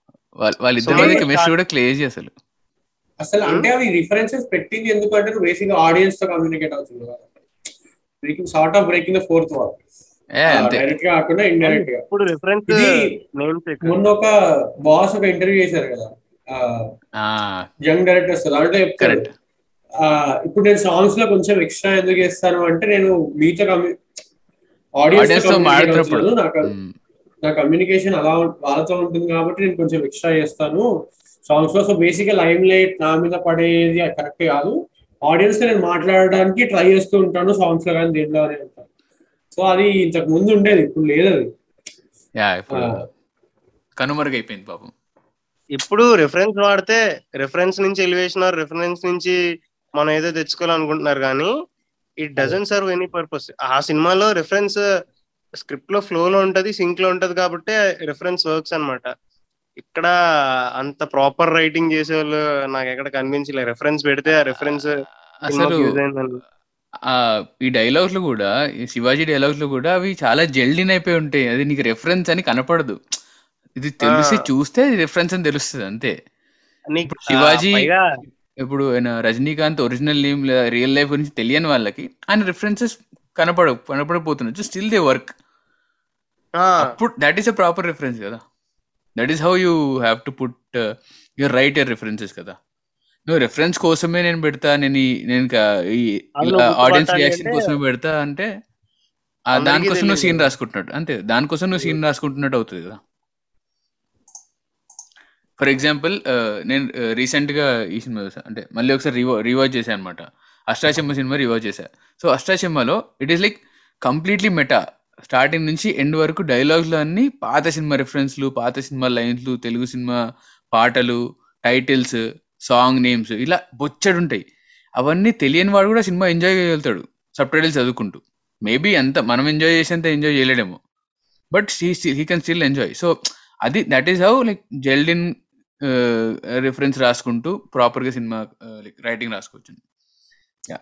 వాళ్ళిద్దరి. కెమిస్ట్రీ కూడా క్లేజీ అసలు అసలు అంటే అవి రిఫరెన్సెస్ పెట్టింది ఎందుకంటే బేసిక్ ఆడియన్స్తో కమ్యూనికేట్ అవుతుంది breaking sort of breaking the fourth wall డైరెక్ట్గా కాకుండా ఇండైరెక్ట్గా. ఇప్పుడు రిఫరెన్స్ ఇది నేమ్స్ మొన్న ఒక బాస్ ఒక ఇంటర్వ్యూ చేశారు కదా. ఆ యంగ్ డైరెక్టర్స్ దాంట్లో చెప్తారు. ఇప్పుడు నేను సాంగ్స్లో కొంచెం ఎక్స్ట్రా ఎందుకు చేస్తాను అంటే నేను మీతో Audience ఆడియన్స్ నా కమ్యూనికేషన్ అలా వాళ్ళతో ఉంటుంది కాబట్టి నేను కొంచెం ఎక్స్ట్రా చేస్తాను. సాంగ్స్లో సో బేసిక్గా లైమ్ లైట్ నా మీద పడేది కరెక్ట్ కాదు. ఆడియన్స్తో నేను మాట్లాడడానికి ట్రై చేస్తూ ఉంటాను సాంగ్స్లో కానీ దేంట్లో అని అంటాను సో అది ఇంతకు ముందు ఉండేది ఇప్పుడు లేదు అది. యా ఇప్పుడు ఆ. కనుమరుగైపోయింది పాపం. ఇప్పుడు రిఫరెన్స్ వాడితే రిఫరెన్స్ నుంచి ఎలివేషన్ రిఫరెన్స్ నుంచి మనం ఏదో తెచ్చుకోవాలనుకుంటున్నారు కానీ it doesn't serve any purpose ఆ సినిమాలో రిఫరెన్స్ స్క్రిప్ట్లో ఫ్లో లో ఉంటది సింక్లో ఉంటది కాబట్టి రిఫరెన్స్ వర్క్స్ అన్నమాట. ఇక్కడ అంత ప్రాపర్ రైటింగ్ చేసే వాళ్ళు నాకు ఎక్కడ కనిపించలే రెఫరెన్స్ పెడితే ఆ రెఫరెన్స్ అసలు ఈ డైలాగ్స్లో కూడా ఈ శివాజీ డైలాగ్స్లో కూడా అవి చాలా జల్డిన్ అయిపోయి ఉంటాయి. అది నీకు రెఫరెన్స్ అని కనపడదు. ఇది తెలిసి. చూస్తే రిఫరెన్స్ అని తెలుస్తుంది అంతే. శివాజీ- ఇప్పుడు ఆయన Rajinikanth original name real life గురించి తెలియని వాళ్ళకి ఆయన రిఫరెన్సెస్ కనపడ కనపడపోతున్నాయి స్టిల్ దే వర్క్ అప్పుడు that is a proper reference కదా. That is how you have to put your right your references కదా. నువ్వు రిఫరెన్స్ కోసమే నేను పెడతా నేను నేను ఆడియన్స్ రియాక్షన్ కోసమే పెడతా అంటే దానికోసం నువ్వు. సీన్ రాసుకుంటున్నట్టు అంతే. దానికోసం నువ్వు సీన్ రాసుకుంటున్నట్టు అవుతుంది కదా. ఫర్ ఎగ్జాంపుల్ నేను రీసెంట్గా ఈ సినిమా చూసా. అంటే మళ్ళీ ఒకసారి రివా రివాచ్ చేశాను అనమాట అష్టాచెమ్మ సినిమా రివాచ్ చేశా. So అష్టాచెమ్మలో it is like completely meta. Starting నుంచి ఎండ్ వరకు డైలాగ్స్లో అన్ని పాత సినిమా రెఫరెన్స్లు పాత సినిమా లైన్స్లు తెలుగు సినిమా పాటలు టైటిల్స్ సాంగ్ నేమ్స్ ఇలా బొచ్చడు ఉంటాయి అవన్నీ తెలియని వాడు కూడా సినిమా ఎంజాయ్ చేయగలుగుతాడు. సబ్ టైటిల్స్ చదువుకుంటూ. మేబీ అంత మనం ఎంజాయ్ చేసేంత enjoy చేయలేడేమో. But he can still enjoy. So అది దట్ ఈస్ హౌ లైక్ జెల్డిన్ రిఫరెన్స్ రాసుకుంటూ ప్రాపర్గా సినిమా లైక్ రైటింగ్ రాసుకోవచ్చు.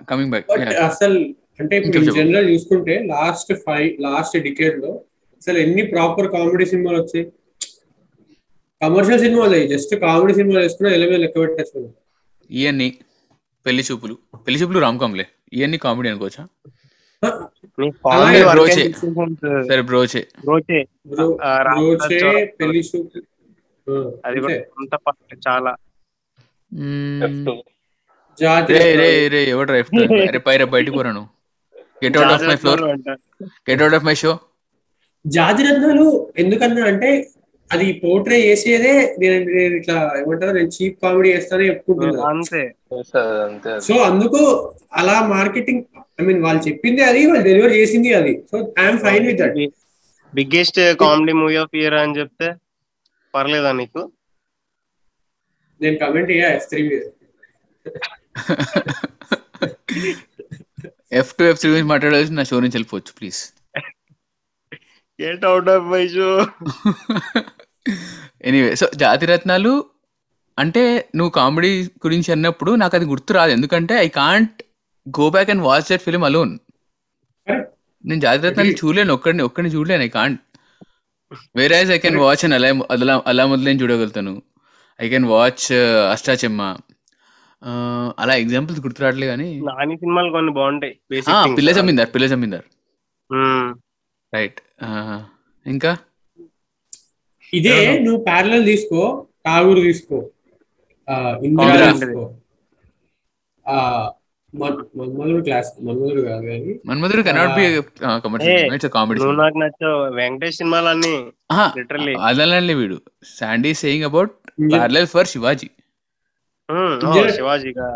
కమింగ్ బ్యాక్ అసలు అంటే ఇప్పుడు. జనరల్ చూసుకుంటే లాస్ట్ ఫైవ్ లాస్ట్ డికేడ్లో అసలు ఎన్ని ప్రాపర్ కామెడీ సినిమాలు వచ్చాయి? కమర్షియల్ సినిమాలు జస్ట్ కామెడీ సినిమాలు వేసుకున్నా ఎలమే లెక్క పెట్టచ్చు ఇవన్నీ పెళ్ళి చూపులు పెళ్ళి చూపులు రామ్ కామ్లే ఇవన్నీ కామెడీ అనుకోవచ్చా? బ్రోచే. సరే బ్రోచే. బ్రోచే. పెళ్ళి చూపు ఆ, అది కూడా అంతే. అంత పార్ట్ చాలా F2. జాతి రే రే రత్నాలు. రే ఎవడు రైఫ్ బయటకు పోరాను get out of my floor జాగ్రత్తలు అంట. Get out of my show Jathi Ratnalu ఎందుకన్నా అంటే అది పోర్ట్రే చేసేదే నేను నేను ఇట్లా ఏమంటారు నేను చీప్ కామెడీ చేస్తానే చెప్పుకుంటున్నా అంతే. సో అందుకు అలా మార్కెటింగ్ ఐ మీన్ వాళ్ళు చెప్పింది అది వాళ్ళు డెలివర్ చేసింది అది so I'm fine with that biggest comedy movie of year అని చెప్తే పర్లేదా నీకు? నేను కమెంట్ త్రీ మీద. ఎఫ్ టు ఎఫ్ త్రీ గురించి మాట్లాడాల్సి నా షో నుంచి వెళ్ళిపోవచ్చు please get out of my show? Anyway so Jathiratnalu అంటే నువ్వు కామెడీ గురించి అన్నప్పుడు నాకు అది గుర్తు రాదు. ఎందుకంటే I can't go back and watch that film alone నేను జాతిరత్నాలు. చూడలేను ఒక్కడిని ఒక్కడిని చూడలేను ఐ కాంట్ వేరే ఐ కెన్ వాచ్ అని అలా అలా అలా మొదలైన చూడగలుగుతాను ఐ కెన్ వాచ్ అష్టాచెమ్మ అలా ఎగ్జాంపుల్స్ గుర్తు రావట్లే కానీ నాని సినిమాలు కొన్ని బాగుంటాయి పిల్ల జమీందార్ పిల్ల జమీందార్. రైట్ ఇంకా? ఇదే నువ్వు ప్యారలల్ తీసుకో ఠాగూర్ తీసుకో ఆ, ఇందిరా ఇందిరా. తీసుకో. మన్మధుడు క్లాస్ మన్మధుడు కాదు కానీ. Manmadhudu cannot be commercial it's comedy Nuvvu Naaku Nachchavu Venkatesh సినిమాలు అన్ని లిటరల్లీ అదనండి వీడు. Sandy saying about parallel for Shivaji శివాజీగా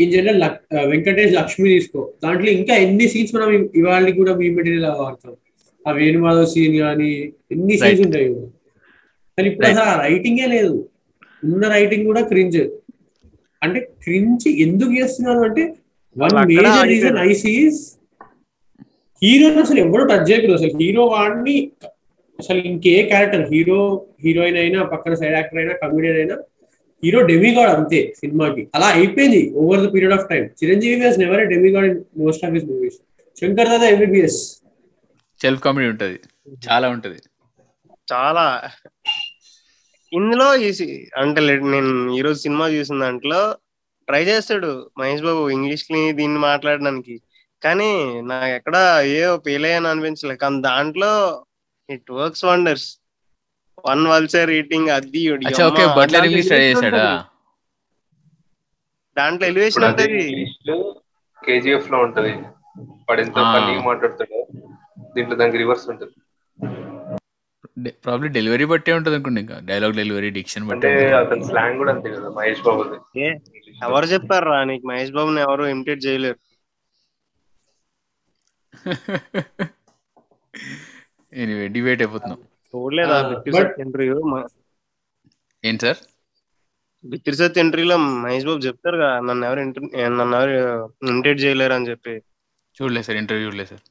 in general Venkatesh Lakshmi తీసుకో. దాంట్లో ఇంకా ఎన్ని సీన్స్ మనం ఇవాళ కూడా మీ మెటీరియల్ వాడతాం. ఆ వేణుమాధవ్ సీన్ కానీ ఎన్ని సీన్స్. ఉంటాయి. కానీ ఇప్పుడు. అసలు రైటింగే లేదు. ఉన్న రైటింగ్ కూడా క్రింజ్ అంటే క్రింజ్ ఎందుకు చేస్తున్నారు అంటే వన్ మేజర్ రీజన్. ఐసీస్ హీరోని అసలు ఎవరు టచ్ చేయకూడదు అసలు. హీరో వాడిని అసలు ఇంకే క్యారెక్టర్ హీరో హీరోయిన్ అయినా పక్కన సైడ్ యాక్టర్ అయినా కమెడియన్ అయినా హీరో డెమిగాడ్ అంతే సినిమాకి. అలా అయిపోయింది over the period of time Chiranjeevi has never demigod in most of his movies Shankar Dada MBBS self comedy ఉంటది. చాలా ఉంటది. చాలా. ఇందులో అంటే నేను ఈ రోజు సినిమా చూసిన దాంట్లో ట్రై చేస్తాడు మహేష్ బాబు ఇంగ్లీష్ని దీన్ని మాట్లాడడానికి. కానీ నాకు ఎక్కడ ఏ పేలే అని అనిపించలే. కానీ దాంట్లో ఇట్ వర్క్స్ వండర్స్ వన్ వల్సర్ రీటింగ్ అది దాంట్లో ఎలివేషన్ ఉంటది. కేజీఎఫ్లో ఉంటది. వాడు ఎంత మాట్లాడతాడో దీంట్లో దానికి రివర్స్ ఉంటుంది. ప్రాబ్లీ డెలివరీ బట్టే ఉంటది అనుకోండి ఇంకా. డైలాగ్ డెలివరీ డిక్షన్ బట్టే అతని స్లాంగ్ కూడా అంతే కదా మహేష్ బాబుది. ఏ, ఎవరు చెప్పారు రా నీకు? మహేష్ బాబుని ఎవరు ఇమిటేట్ చేయలేరు. [LAUGHS] ఎనీవే డిబేట్ అయిపోతున్నాం. చూడలేదా ఇంటర్వ్యూ ఏంటి సార్? బిత్తిరి సత్ ఇంటర్వ్యూలో మహేష్ బాబు చెప్తారు కదా నన్ను ఎవరు ఇంటర్ నన్ను ఎవరు ఇమిటేట్ చేయలేరు అని చెప్పి. చూడలేదు సార్ ఇంటర్వ్యూ చూడలేదు సార్.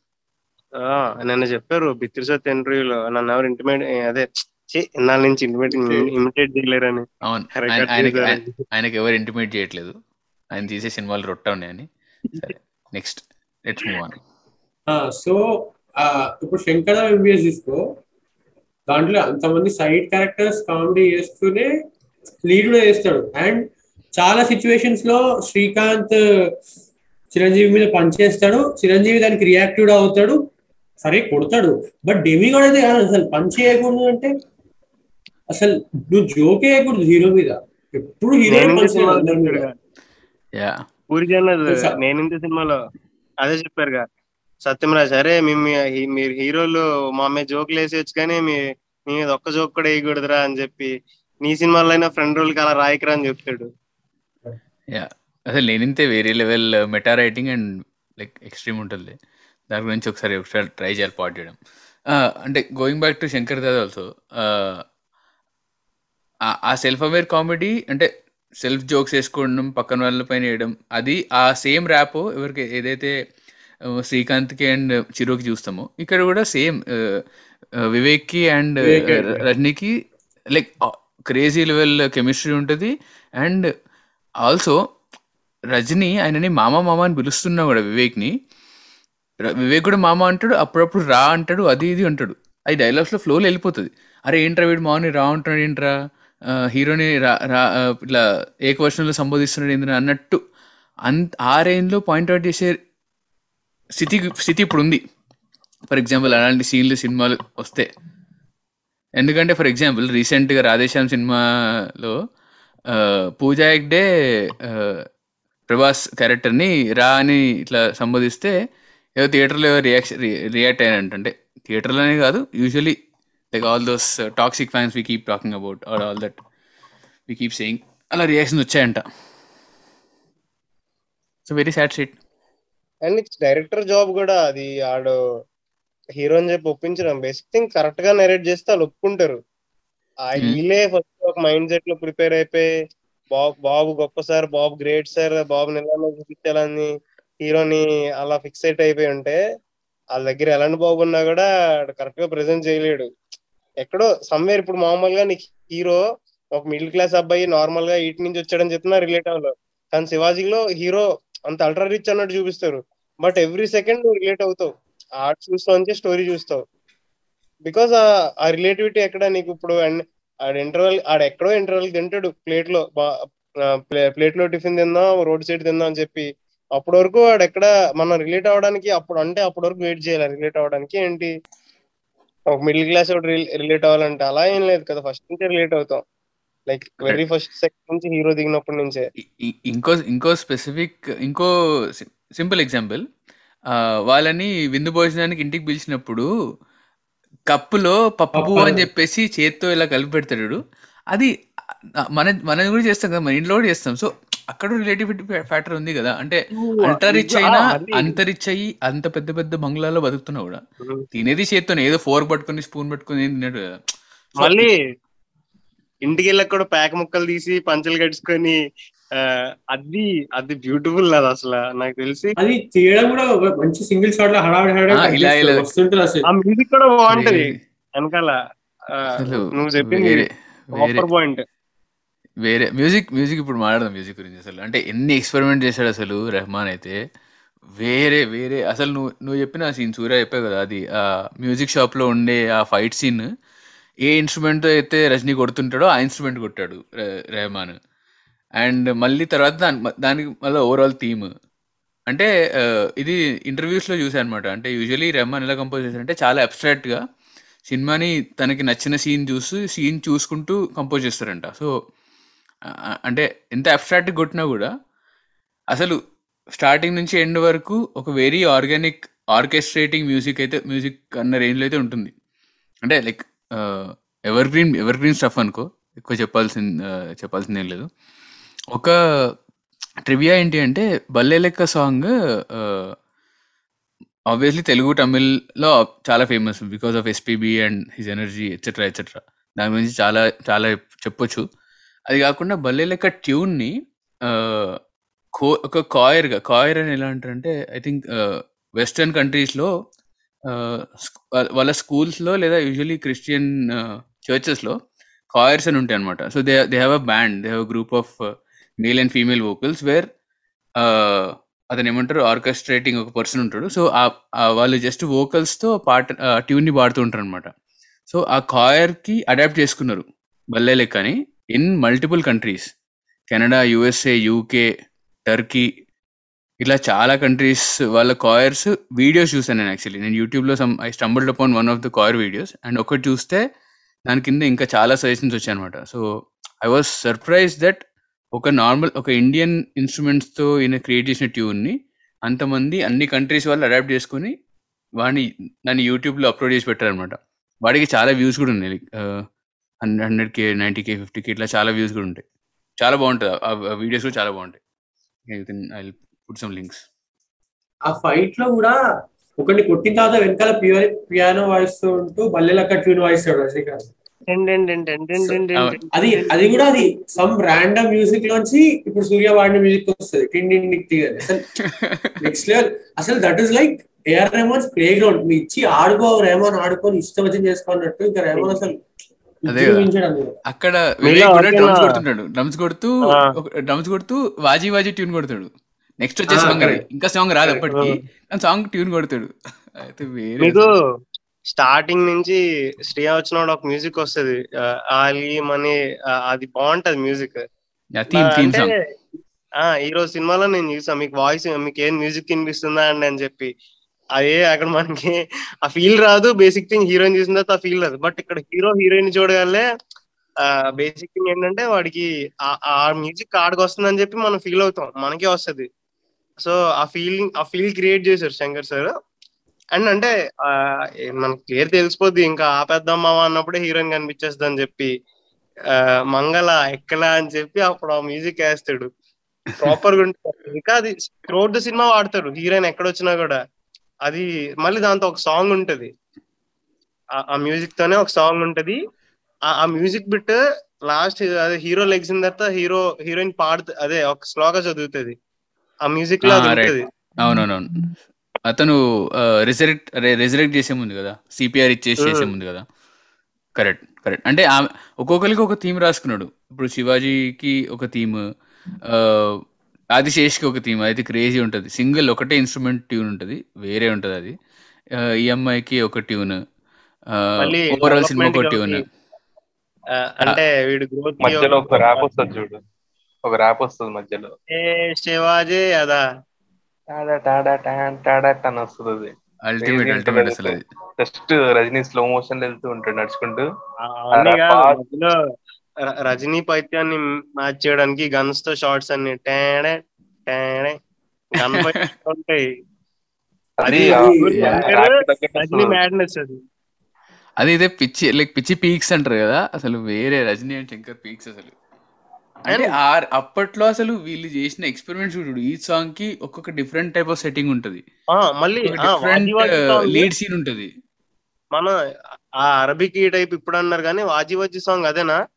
నిన్న చెప్పారు బిత్తిరి సత్ ఇంటర్వ్యూలో నన్ను ఎవరు ఇంటిమేట్ అదే ఇన్నాళ్ళ నుంచి ఇంటిమేట్ ఇమిటేట్ చేయలేరని. అవును. ఆయనకి ఎవరు ఇంటిమేట్ చేయట్లేదు. ఆయన తీసే సినిమాలు రొట్ట ఉన్నాయని సరే next let's move on so ఇప్పుడు శంకర్ ఎంబీఎస్ తీసుకో. దాంట్లో అంతమంది సైడ్ క్యారెక్టర్స్ కామెడీ చేస్తూనే లీడ్ కూడా చేస్తాడు. అండ్ చాలా సిచ్యువేషన్స్లో శ్రీకాంత్ చిరంజీవి మీద పనిచేస్తాడు. చిరంజీవి దానికి రియాక్టివ్ అవుతాడు. సరే కొడతాడు. బట్ డెమి కూడా అయితే కాదు అసలు పని చేయకూడదు అంటే అసలు నువ్వు జోక్ వేయకూడదు హీరో మీద. ఎప్పుడు హీరో నేను ఇంత సినిమాలో అదే చెప్పారుగా. సత్యమరాజ్ అరే మేము మీ- మీరు హీరోలు మా మీద జోకులు వేసేయచ్చు కానీ మీ మీ మీద ఒక్క జోక్ కూడా వేయకూడదురా అని చెప్పి నీ సినిమాలో అయినా ఫ్రెండ్ రోల్కి అలా రాయకరా అని చెప్తాడు. యా అసలు లేనింతే వేరే level meta writing and like extreme ఉంటుంది. దాని గురించి ఒకసారి ఒకసారి ట్రై చేయాలి పాట్ చేయడం. అంటే going back to Shankar Dada also ఆ సెల్ఫ్ అవేర్ కామెడీ అంటే సెల్ఫ్ జోక్స్ వేసుకోవడం పక్కన వాళ్ళ పైన వేయడం అది ఆ సేమ్ ర్యాప్ ఎవరికి ఏదైతే శ్రీకాంత్కి అండ్ చిరుకి చూస్తామో ఇక్కడ కూడా సేమ్ వివేక్కి అండ్ రజనీకి లైక్ క్రేజీ లెవెల్ కెమిస్ట్రీ ఉంటుంది. అండ్ ఆల్సో రజనీ ఆయనని మామ మామ అని పిలుస్తున్నా కూడా వివేక్ని. వివేకుడు వివేక్ కూడా మామ అంటాడు అప్పుడప్పుడు రా అంటాడు అది ఇది అంటాడు. అది డైలాగ్స్లో ఫ్లోలో వెళ్ళిపోతుంది. అరే ఏంట్రా వీడు మామని రా అంటున్నాడు ఏంట్రా? హీరోని రా రా ఇట్లా ఏకవచనంలో సంబోధిస్తున్నాడు ఏంద్రా అన్నట్టు అంత ఆ రేంజ్లో పాయింట్అవుట్ చేసే స్థితి స్థితి ఇప్పుడు ఉంది. ఫర్ ఎగ్జాంపుల్ అలాంటి సీన్లు సినిమాలు వస్తే. ఎందుకంటే ఫర్ ఎగ్జాంపుల్ రీసెంట్గా రాధేశ్యామ్ సినిమాలో పూజా హెగ్డే ప్రభాస్ క్యారెక్టర్ని రా అని ఇట్లా సంబోధిస్తే ఏదో థియేటర్లో రియాక్షన్ రియాక్ట్ అయినంట అంటే థియేటర్లోనే కాదు usually like all those toxic fans we keep talking about or all that we keep saying అలా రియాక్షన్స్ వచ్చాయంట. So very sad shit and director job కూడా అది ఆడు హీరో అని చెప్పి ఒప్పించడం. బేసిక్ థింగ్ కరెక్ట్గా నెరేట్ చేస్తే వాళ్ళు ఒప్పుకుంటారు. ఆ Hmm. వీళ్ళే ఫస్ట్ ఒక మైండ్ సెట్లో ప్రిపేర్ అయిపోయి బాబు బాబు గొప్ప సార్ బాబు గ్రేట్ సార్ బాబు నిలబడి చూపించాలని హీరోని అలా ఫిక్సైట్ అయిపోయి ఉంటే వాళ్ళ దగ్గర ఎలాంటి బాబు కూడా కరెక్ట్గా ప్రెజెంట్ చేయలేడు. ఎక్కడో సమ్వేర్ ఇప్పుడు మామూలుగా నీకు హీరో ఒక మిడిల్ క్లాస్ అబ్బాయి నార్మల్గా ఇటు నుంచి వచ్చాడని చెప్తున్నా రిలేట్ అవ్వలేదు. కానీ శివాజీలో హీరో అంత అల్ట్రా రిచ్ అన్నట్టు చూపిస్తారు. బట్ ఎవ్రీ సెకండ్ నువ్వు రిలేట్ అవుతావు. ఆర్ట్ చూస్తావు అంటే స్టోరీ చూస్తావు. బికాస్ ఆ రిలేటివిటీ ఎక్కడ నీకు ఇప్పుడు అండ్ ఆడ ఇంటర్వెల్ ఆడ ఎక్కడో ఇంటర్వెల్ తింటాడు. ప్లేట్లో ప్లేట్లో టిఫిన్ తిందాం రోడ్ సైడ్ తిందాం అని చెప్పి. అప్పటి వరకు వాడు ఎక్కడ మనం రిలేట్ అవ్వడానికి అప్పుడు అంటే అప్పటి వరకు వెయిట్ చేయాలి రిలేట్ అవ్వడానికి ఏంటి? ఒక మిడిల్ క్లాస్ రిలేట్ అవ్వాలంటే అలా ఏం లేదు కదా. ఫస్ట్ నుంచే రిలేట్ అవుతాం. లైక్ వెరీ ఫస్ట్ సెకండ్ నుంచి హీరో దిగినప్పటి నుంచే. ఇంకో ఇంకో స్పెసిఫిక్ ఇంకో సింపుల్ ఎగ్జాంపుల్ వాళ్ళని విందు భోజనానికి ఇంటికి పిలిచినప్పుడు కప్పులో పప్పు. అని చెప్పేసి చేత్తో ఇలా కలిపి పెడతాడు అది మన మనం కూడా చేస్తాం కదా. మన ఇంట్లో కూడా చేస్తాం. సో అక్కడ రిలేటివిటీ ఫ్యాక్టర్ ఉంది కదా. అంటే అంత రిచ్ అయినా అంత రిచ్ అయ్యి అంత పెద్ద పెద్ద బంగ్లాలో బతుకుతున్నా కూడా. తినేది చేత్తోనే ఏదో ఫోర్క్ పట్టుకొని స్పూన్ పట్టుకొని ఏం తిన్నాడు మళ్ళీ ఇంటికి వెళ్ళక కూడా ప్యాక్ ముక్కలు తీసి పంచలు కట్టుకొని అది అది బ్యూటిఫుల్ అది అసలు. నాకు తెలిసి అది చేయడం కూడా ఒక మంచి సింగిల్ షాట్లో హడావిడి ఆ. హడావిడి మ్యూజిక్ కూడా బాగుంటది. వెనకాల నువ్వు చెప్పింది పాయింట్ వేరే మ్యూజిక్ మ్యూజిక్ ఇప్పుడు మాట్లాడదాం మ్యూజిక్ గురించి అసలు. అంటే ఎన్ని ఎక్స్పెరిమెంట్ చేశాడు అసలు రెహమాన్ అయితే. వేరే వేరే అసలు నువ్వు నువ్వు చెప్పిన సీన్ సూర్య చెప్పావు కదా అది ఆ మ్యూజిక్ షాప్లో ఉండే ఆ ఫైట్ సీన్. ఏ ఇన్స్ట్రుమెంట్ అయితే రజనీ కొడుతుంటాడో ఆ ఇన్స్ట్రుమెంట్ కొట్టాడు రెహమాన్. అండ్ మళ్ళీ తర్వాత దాని దానికి మళ్ళీ ఓవరాల్ థీమ్ అంటే ఇది ఇంటర్వ్యూస్లో చూసాను అనమాట అంటే యూజువలీ రెహమాన్ ఎలా కంపోజ్ చేశారంటే చాలా అబ్స్ట్రాక్ట్గా సినిమాని తనకి నచ్చిన సీన్ చూసి సీన్ చూసుకుంటూ కంపోజ్ చేస్తారంట. సో అంటే ఎంత అబ్స్ట్రాక్ట్ కొట్టినా కూడా అసలు స్టార్టింగ్ నుంచి ఎండ్ వరకు ఒక వెరీ ఆర్గానిక్ ఆర్కెస్ట్రేటింగ్ మ్యూజిక్ అయితే మ్యూజిక్ అన్న రేంజ్లో అయితే ఉంటుంది. అంటే like evergreen evergreen stuff అనుకో ఎక్కువ చెప్పాల్సింది చెప్పాల్సింది ఏం లేదు. ఒక ట్రివియా ఏంటి అంటే బల్లే లెక్క సాంగ్ ఆబ్వియస్లీ తెలుగు తమిళ్ళో చాలా famous because of SPB and his energy etcetera etcetera దాని గురించి చాలా చాలా చెప్పొచ్చు. అది కాకుండా బల్లే లెక్క ట్యూన్ని కో ఒక కాయర్గా కాయర్ అని ఎలా అంటారంటే ఐ థింక్ వెస్టర్న్ కంట్రీస్లో వాళ్ళ స్కూల్స్లో లేదా యూజువలీ క్రిస్టియన్ చర్చెస్లో కాయర్స్ అని ఉంటాయి అనమాట so they they have a band they have group of male and female vocals where అతను ఏమంటారు ఆర్కెస్ట్రేటింగ్ ఒక పర్సన్ ఉంటాడు. సో వాళ్ళు జస్ట్ వోకల్స్తో పాట ట్యూన్ని పాడుతూ ఉంటారు అనమాట సో ఆ కాయర్కి అడాప్ట్ చేసుకున్నారు బల్లే లెక్కని. In multiple countries Canada USA UK Turkey ఇట్లా చాలా కంట్రీస్ వాళ్ళ కాయర్స్ వీడియోస్ చూసాను నేను యాక్చువల్లీ నేను యూట్యూబ్లో some I stumbled upon one of the choir videos and ఒకటి చూస్తే దాని కింద ఇంకా చాలా సజెషన్స్ వచ్చాయన్నమాట. So I was surprise that ఒక నార్మల్ ఒక ఇండియన్ ఇన్స్ట్రుమెంట్స్తో ఈయన క్రియేట్ చేసిన ట్యూన్ని అంతమంది అన్ని కంట్రీస్ వాళ్ళు అడాప్ట్ చేసుకొని వాడిని దాన్ని యూట్యూబ్లో అప్లోడ్ చేసి పెట్టారనమాట వాడికి చాలా వ్యూస్ కూడా ఉన్నాయి. Uh, hundred K ninety K fifty K ఇట్లా చాలా వ్యూస్ కూడా ఉంటాయి. చాలా బాగుంటుంది. ఆ వీడియోస్ కూడా చాలా బాగుంటాయి. ఐ పుట్ సమ్ లింక్స్ ఆ ఫైట్లో కూడా ఒకటి కొట్టిన తర్వాత వెనకాల పియానో వాయిస్తూ ఉంటూ బల్లెల ట్యూన్ వాయిస్ అది అది కూడా అది సమ్ ర్యాండమ్ మ్యూజిక్ లోంచి ఇప్పుడు సూర్య వాడిన మ్యూజిక్ వస్తుంది టిండి నెక్స్ట్ లెవెల్ అసలు that is like AR Rahman's playground ఇచ్చి ఆడుకో రెహమాన్ ఆడుకొని ఇష్టం వచ్చి చేసుకున్నట్టు ఇంకా రెహమాన్ అసలు అదే. అక్కడ వివేక్ కూడా డ్రమ్స్ కొడుతుంటాడు. డ్రమ్స్ కొడుతూ. డ్రమ్స్ కొడుతూ వాజీ వాజీ ట్యూన్ కొడతాడు. నెక్స్ట్ వచ్చే సాంగ్. ఇంకా సాంగ్ రాదు. అప్పటికి. సాంగ్ ట్యూన్ కొడతాడు. అయితే వేరే స్టార్టింగ్ నుంచి శ్రియా వచ్చినప్పుడు ఒక మ్యూజిక్ వస్తుంది. ఆలీమ్ అని ఆ, అది బాగుంటది మ్యూజిక్. ఈ రోజు సినిమాలో నేను చూసాను మీకు వాయిస్ మీకు ఏం మ్యూజిక్ వినిపిస్తుందా అండి అని చెప్పి. అదే అక్కడ మనకి ఆ ఫీల్ రాదు. బేసిక్ థింగ్ హీరోయిన్ చేసిన తర్వాత ఆ ఫీల్ రాదు. బట్ ఇక్కడ హీరో హీరోయిన్ చూడగానే బేసిక్ థింగ్ ఏంటంటే వాడికి ఆ- ఆ మ్యూజిక్ ఆడికి వస్తుందని చెప్పి మనం ఫీల్ అవుతాం. మనకే వస్తది. సో ఆ ఫీలింగ్ ఆ ఫీల్ క్రియేట్ చేశారు శంకర్ సార్ అండ్ అంటే ఆ, మనకి క్లియర్ తెలిసిపోద్ది. ఇంకా ఆపేద్దాం మావా అన్నప్పుడే హీరోయిన్ కనిపించేస్తుంది అని చెప్పి మంగళ ఎక్కలా అని చెప్పి అప్పుడు ఆ మ్యూజిక్ వేస్తాడు. ప్రాపర్గా ఉంటుంది. ఇంకా అది త్రోట్ ద సినిమా వాడతాడు. హీరోయిన్ ఎక్కడ వచ్చినా కూడా. అది మళ్ళీ దాంతో ఒక సాంగ్ ఉంటది. ఆ- మ్యూజిక్ తోనే ఒక సాంగ్ ఉంటది. ఆ- మ్యూజిక్ బిట్ లాస్ట్ అదే హీరో లెగ్సిన తర్వాత హీరో హీరోయిన్ పాడుతు అదే ఒక స్లోగా చదువుతుంది. ఆ మ్యూజిక్లో అది అవునవునవును. అతను రిజరెక్ట్ రిజరెక్ట్ చేసే ముందు కదా? సిపిఆర్ ఇచ్చేసి చేసే. ముందు కదా? కరెక్ట్ కరెక్ట్ అంటే ఒక్కొక్కరికి ఒక థీమ్ రాసుకున్నాడు. ఇప్పుడు శివాజీకి ఒక థీమ్ ఆదిశేష్కి ఒక థీమ్ అయితే క్రేజీ ఉంటుంది. సింగిల్ ఒకటే ఇన్స్ట్రుమెంట్ ట్యూన్ ఉంటుంది వేరే ఉంటుంది అది. ఆ, ఈ అమ్మాయికి ఒక ట్యూన్ మళ్ళీ ఓవరాల్ సినిమా ఒక ట్యూన్. అంటే వీడు గ్రోత్ మధ్యలో ఒక ర్యాప్ వస్తుంది చూడు. ఒక ర్యాప్ వస్తుంది మధ్యలో. శివాజీ అదా? టాడా టాడా టాన్ టాడా అని వస్తుంది అది. అల్టిమేట్ అల్టిమేట్ అసలు అది. జస్ట్ రజనీ స్లో మోషన్ వెళ్తూ ఉంటాడు నడుచుకుంటూ. రజనీ పైత్యాన్ని మ్యాచ్ చేయడానికి గన్స్తో షార్ట్స్ అన్ని. టేడే టేడే. గన్ ఉంటాయి. అది అది రజనీ. మ్యాడ్నెస్ ఇదే పిచ్చి లైక్ పిచ్చి పీక్స్ అంటారు కదా. అసలు వేరే రజనీ అండ్ శంకర్ పీక్స్ అసలు. అంటే అప్పట్లో అసలు వీళ్ళు చేసిన ఎక్స్పెరిమెంట్స్ చూడు ఈ సాంగ్కి ఒక్కొక్క డిఫరెంట్ టైప్ ఆఫ్ సెట్టింగ్ ఉంటది. మళ్ళీ లీడ్ సీన్ ఉంటది. మన ఆ అరబిక్ ఈ టైప్ ఇప్పుడు అన్నారు కానీ వాజీ వాజీ సాంగ్ అదేనా?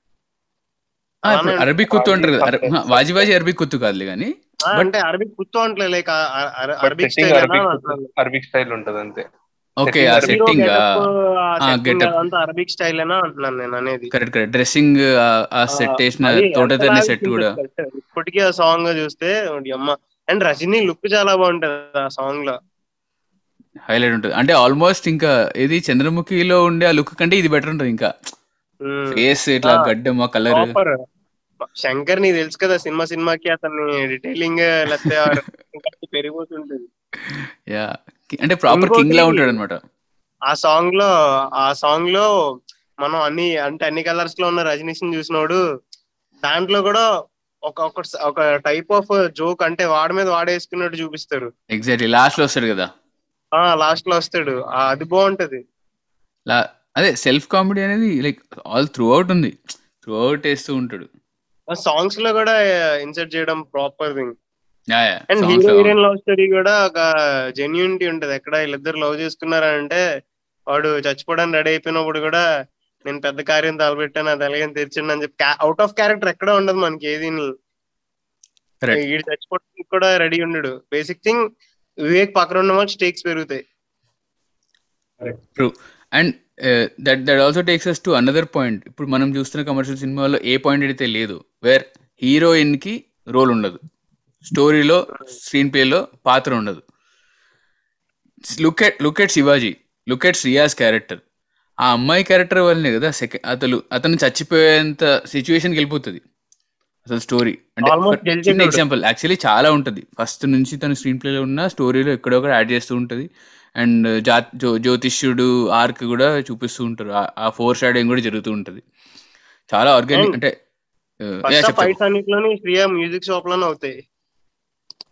అరబిక్ కుత్తు అంటారు కదా. అర- వాజీ వాజీ అరబిక్ కుత్తు కాదులే కానీ. అంటే అరబిక్ కూర్చో అంటలే like Arabic style Arabic Arabic style ఉంటది అంతే. ఓకే ఆ. సెట్టింగ్ అరబిక్ స్టైల్ అయినా అంటున్నాను నేను అనేది. Correct correct. డ్రెస్సింగ్ ఆ సెట్ వేసిన అంతలా సెట్ కూడా. ఇప్పటికీ ఆ సాంగ్ చూస్తే అమ్మ. అండ్ రజనీ లుక్ చాలా బాగుంటది ఆ సాంగ్లో. హైలైట్ ఉంటుంది. అంటే ఆల్మోస్ట్ ఇంకా ఇది చంద్రముఖిలో ఉండే ఆ లుక్ కంటే ఇది బెటర్ ఉంటుంది ఇంకా. ఫేస్ ఇట్లా ఆ, గడ్డం ఆ కలర్ శంకర్ నీకు తెలుసు కదా సినిమా సినిమాకి అతన్ని డీటెయిలింగ్ లేకపోతే పెరిగిపోతుంటది. యా అంటే ప్రాపర్ కింగ్ లా ఉంటాడు అనమాట ఆ సాంగ్లో ఆ సాంగ్లో మనం అన్ని అంటే అన్ని కలర్స్లో ఉన్న రజనీష్ చూసినోడు దాంట్లో కూడా ఒక ఒక ఒక టైప్ ఆఫ్ జోక్ అంటే వాడి మీద వాడేసుకున్నట్టు చూపిస్తారు ఎగ్జాక్ట్లీ లాస్ట్లో వస్తాడు కదా? ఆ లాస్ట్లో వస్తాడు అది బాగుంటది. లా అదే సెల్ఫ్ కామెడీ అనేది లైక్ ఆల్ త్రూ అవుట్ ఉంది. త్రూ అవుట్ వేస్తూ ఉంటాడు. ఆ సాంగ్స్లో కూడా ఇన్సర్ట్ చేయడం proper thing and hero heroine love story కూడా ఒక జెన్యూనిటీ ఉంటది. ఎక్కడ వీళ్ళిద్దరు లవ్ చేసుకున్నారంటే వాడు చచ్చిపోవడానికి రెడీ అయిపోయినప్పుడు కూడా నేను పెద్ద కార్యం తలపెట్టాను అది ఎలాగని తెరిచిండు అని చెప్పి అవుట్ ఆఫ్ క్యారెక్టర్ ఎక్కడ ఉండదు మనకి ఏదిని వీడు చచ్చిపోవడానికి కూడా రెడీ ఉండడు. బేసిక్ థింగ్ వివేక్ పక్కన ఉన్న స్టేక్స్ పెరుగుతాయి. And that that also takes us to another point ఇప్పుడు మనం చూస్తున్న కమర్షియల్ సినిమాలో ఏ పాయింట్ అయితే లేదు వేర్ హీరోయిన్కి రోల్ ఉండదు. స్టోరీలో స్క్రీన్ ప్లేలో పాత్ర ఉండదు. Look at look at Shivaji look at Shriya's character ఆ అమ్మాయి క్యారెక్టర్ వల్లనే కదా సెకండ్ అతను అతను చచ్చిపోయేంత సిచ్యువేషన్కి వెళ్ళిపోతుంది. అసలు స్టోరీ అంటే. చిన్న ఎగ్జాంపుల్ యాక్చువల్లీ చాలా ఉంటుంది. ఫస్ట్ నుంచి తన స్క్రీన్ ప్లేలో ఉన్న స్టోరీలో ఎక్కడో ఒకటి యాడ్ చేస్తూ ఉంటుంది. అండ్ జా జ్యో జ్యోతిష్యుడు ఆర్క్ కూడా చూపిస్తూ ఉంటారు. ఆ- ఫోర్ షాడోయింగ్ కూడా జరుగుతూ ఉంటుంది. చాలా ఆర్గానిక్ And అంటే ఫైట్స్ అన్నిట్లోని మ్యూజిక్ షాప్లోనే అవుతాయి.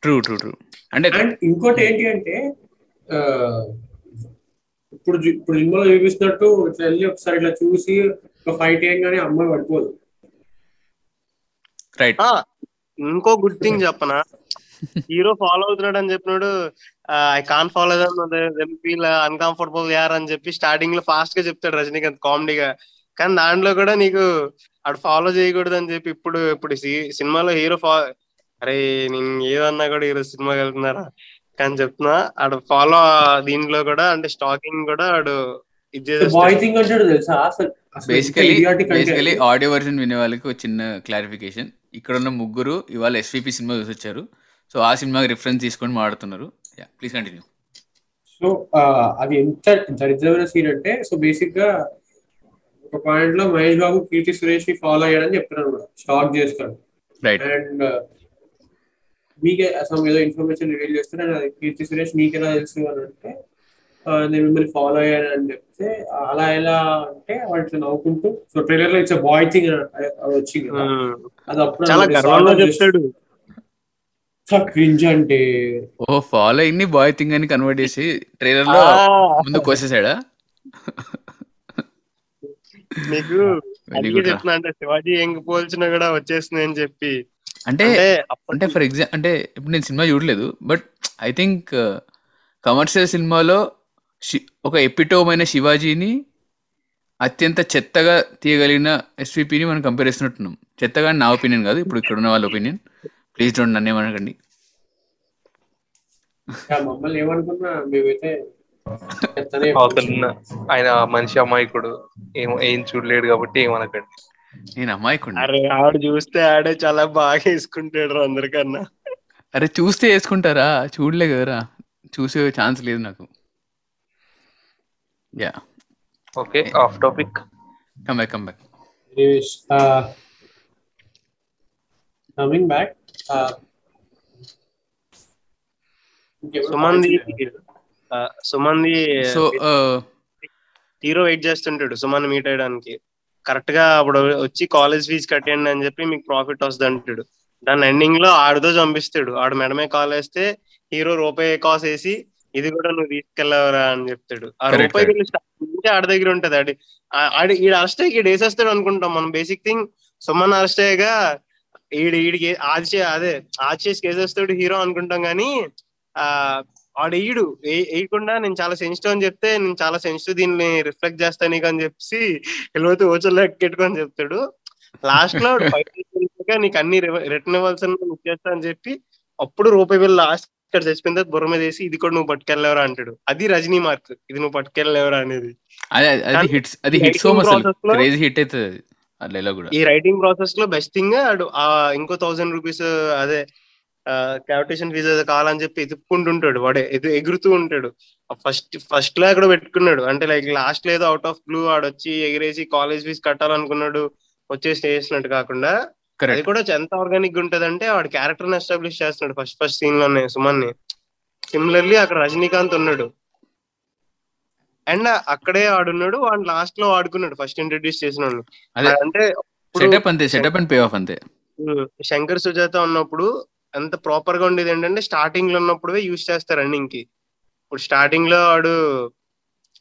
ట్రూ ట్రూ ట్రూ అంటే ఇంకోటి ఏంటి అంటే ఇప్పుడు ఇప్పుడు సినిమాలో చూపిస్తున్నట్టు ఇట్లా వెళ్ళి ఒకసారి ఇట్లా చూసి ఒక ఫైట్ ఏంగానే అమ్మాయి పడిపోదు. రైట్ ఆ, ఇంకో గుడ్ థింగ్ చెప్పనా? హీరో ఫాలో అవుతున్నాడు అని చెప్పినాడు. I can follow feel uncomfortable యార్ అని చెప్పి స్టార్టింగ్లో ఫాస్ట్గా చెప్తాడు రజనీకాంత్ కామెడీగా. కానీ దాంట్లో కూడా నీకు అటు ఫాలో చేయకూడదు అని చెప్పి ఇప్పుడు ఇప్పుడు సి- సినిమాలో హీరో ఫా అరే నేను ఏదన్నా కూడా ఈరోజు సినిమాకి వెళ్తున్నారా కానీ చెప్తున్నా. ఆడు ఫాలో దీంట్లో కూడా అంటే స్టాకింగ్ కూడా ఆడు బేసికలీ ఆడియో వర్షన్ వినే వాళ్ళకి ఒక చిన్న క్లారిఫికేషన్ ఇక్కడ ఉన్న ముగ్గురు ఇవాళ ఎస్విపి సినిమా చూసి వచ్చారు సో ఆ సినిమాకి రిఫరెన్స్ తీసుకొని మాడుతున్నారు ప్లీజ్ కంటిన్యూ సో అది ఎంత దరిద్రమైన సీన్ అంటే సో బేసిక్గా ఒక పాయింట్లో మహేష్ బాబు కీర్తి సురేష్ని ఫాలో అయ్యాడని చెప్తున్నాడు కూడా స్టాక్ చేస్తాడు. రైట్ అండ్ మీకే అసలు ఏదో ఇన్ఫర్మేషన్ రివీల్ చేస్తాడు అండ్ అది కీర్తి సురేష్ మీకెలా తెలుసు అని అంటే నేను మిమ్మల్ని ఫాలో అయ్యాను అని చెప్తే అలా ఎలా అంటే వాడు ఇట్లా నవ్వుకుంటూ సో ట్రైలర్లో ఇట్స్ బాయ్ థింగ్ అది వచ్చింది. అది అప్పుడు చాలా గర్వంగా చెప్తాడు. క్రింజ్ అంటే ఓ ఫాలో ఇన్ని బాయ్ థింగ్ అని కన్వర్ట్ చేసి ట్రైలర్లో ముందు కోసేసాడా? నీకు చెప్తున్నా అంటే శివాజీ ఎంగ్ పోల్చినా కూడా వచ్చేస్తుంది అని చెప్పి. అంటే అంటే ఫర్ ఎగ్జాంపుల్ అంటే ఇప్పుడు నేను సినిమా చూడలేదు బట్ ఐ థింక్ కమర్షియల్ సినిమాలో ఒక ఎపిటోమైన శివాజీని అత్యంత చెత్తగా తీయగలిగిన ఎస్విపిని మనం కంపేర్ చేస్తున్నట్టున్నాం. చెత్తగా నా ఒపీనియన్ కాదు ఇప్పుడు ఇక్కడ ఉన్న వాళ్ళ ఒపీనియన్ ప్లీజ్ డోంట్ నన్ను ఏమనకండి. ఆ, మమ్మల్ని ఏమనుకున్నా మేమైతే [LAUGHS] ఆయన మనిషి అమాయకుడు ఏం ఏం చూడలేడు కాబట్టి ఏమనకండి. నేను అమ్మాయికుండా అరే ఆడు చూస్తే ఆడే చాలా బాగా వేసుకుంటాడు అందరికన్నా. అరే చూస్తే వేసుకుంటారా? చూడలే కదరా. చూసే ఛాన్స్ లేదు నాకు. Yeah. Okay off topic. Come back come back Anyways, uh, uh, సుమంది సుమంది సో హీరో వెయిట్ చేస్తుంటాడు సుమన్ మీట్ అయ్యడానికి. కరెక్ట్గా అప్పుడు వచ్చి కాలేజ్ ఫీజు కట్టండి అని చెప్పి మీకు ప్రాఫిట్ వస్తుంది అంటాడు. దాని ఎండింగ్లో ఆడితో చంపిస్తాడు. ఆడు మెడమే కాల్ వేస్తే హీరో రూపాయి కాస్ వేసి ఇది కూడా నువ్వు తీసుకెళ్ళవరా అని చెప్తాడు. ఆ రూపాయి ఆడి దగ్గర ఉంటది. ఆడి ఆడి ఈడు అరెస్ట్ అయ్యి వేసేస్తాడు అనుకుంటాం మనం. బేసిక్ థింగ్ సుమన్ అరెస్ట్ అయ్యగా ఈడు ఈడికి ఆది చే- అదే ఆది చేసి కేసేస్తాడు హీరో అనుకుంటాం కానీ ఆ ఆడు ఈడు వేయకుండా నేను చాలా సెన్సిటివ్ అని చెప్తే నేను చాలా సెన్సిటివ్ దీన్ని రిఫ్లెక్ట్ చేస్తాను నీకు అని చెప్పి వెళ్ళిపోతే ఓచల్లో ఎక్కెట్టుకొని చెప్తాడు. లాస్ట్లో నీకు అన్ని రిటర్న్ ఇవ్వాల్సిన ఇచ్చేస్తా అని చెప్పి అప్పుడు రూపాయి బిల్ లాస్ట్ ఇక్కడ చచ్చిపోయిన తర్వాత బుర్ర మీద వేసి ఇది కూడా నువ్వు పట్టుకెళ్ళలేవరా అంటాడు. అది రజనీ మార్క్. ఇది నువ్వు పట్టుకెళ్ళలేవరా అనేది. అది హిట్స్ అది ఈ హిట్ సోమ్ writing అసలు. process లో- క్రేజీ హిట్ అవుతుంది డైలాగ్ కూడా. ఈ రైటింగ్ ప్రాసెస్లో బెస్ట్ థింగ్ ఇంకో థౌసండ్ రూపీస్ అదే క్యాపిటేషన్ ఫీజు కావాలని చెప్పి ఎదుక్కుంటుంటాడు వాడే ఎదు ఎగురుతూ ఉంటాడు. ఫస్ట్ ఫస్ట్లో ఎక్కడ పెట్టుకున్నాడు. అంటే లైక్ లాస్ట్లో ఏదో అవుట్ ఆఫ్ బ్లూ ఆడొచ్చి ఎగిరేసి కాలేజ్ ఫీజు కట్టాలనుకున్నాడు వచ్చేసి చేసినట్టు కాకుండా అది కూడా ఎంత ఆర్గానిక్గా ఉంటది అంటే వాడు క్యారెక్టర్ ఎస్టాబ్లిష్ చేస్తున్నాడు ఫస్ట్ ఫస్ట్ సీన్లోనే సుమన్ని సిమిలర్లీ అక్కడ రజనీకాంత్ ఉన్నాడు. అండ్ అక్కడే ఆడున్నాడు. వాడు లాస్ట్లో ఆడుకున్నాడు. ఫస్ట్ ఇంట్రడ్యూస్ చేసిన. అదే అంటే ఇప్పుడు సెటప్ అంతే సెటప్ అండ్ పే ఆఫ్ అంతే. ఉమ్, శంకర్ సుజాత ఉన్నప్పుడు ఎంత ప్రాపర్గా ఉండేది ఏంటంటే స్టార్టింగ్లో ఉన్నప్పుడే యూజ్ చేస్తారు రన్నింగ్కి. ఇప్పుడు స్టార్టింగ్లో వాడు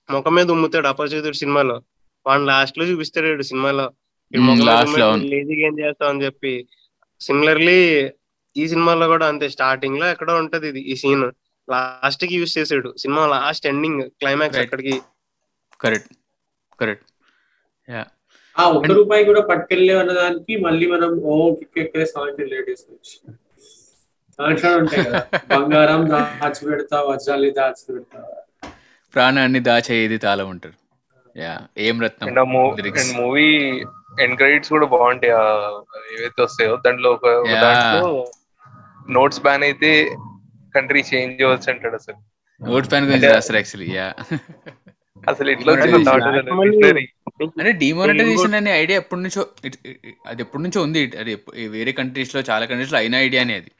ముఖం మీద ఉమ్ముతాడు అపరిచితుడు సినిమాలో. వాడు లాస్ట్లో చూపిస్తాడు సినిమాలో. లేజీగా ఏం చేస్తావు అని చెప్పి. సిమిలర్లీ ఈ సినిమాలో కూడా అంతే స్టార్టింగ్లో ఎక్కడో ఉంటది ఇది ఈ సీన్ లాస్ట్కి యూజ్ చేసాడు. Cinema last ending climax. అక్కడికి. కరెక్ట్ కరెక్ట్ యా ఆ ఒక్క రూపాయి కూడా పట్టుకెళ్ళే అన్న దానికి మళ్ళీ మనం ఓ కిక్ ఎక్కే సాంగ్ రిలేట్ చేసుకోవచ్చు. దాంట్లో ఉంటాయి కదా. [LAUGHS] బంగారం దాచి పెడతా వజ్రాలు దాచి పెడతా ప్రాణాన్ని దాచేది తాళం ఉంటారు యా ఏం రత్నం? మూవీ ఎండ్ క్రెడిట్స్ కూడా బాగుంటాయి. ఆ ఏవైతే వస్తాయో దాంట్లో ఒక నోట్స్ బ్యాన్ అయితే కంట్రీ చేంజ్ అవ్వచ్చు అంటాడు అసలు. నోట్ ప్యాన్ గురించి అంటే- రాస్తారు యాక్చువల్లీ యా అసలు literary. అంటే డిమానిటైజేషన్ అనే ఐడియా ఎప్పటి నుంచో అది ఎప్పటి నుంచో ఉంది. అది వేరే కంట్రీస్లో చాలా కంట్రీస్లో అయిన ఐడియానే అది.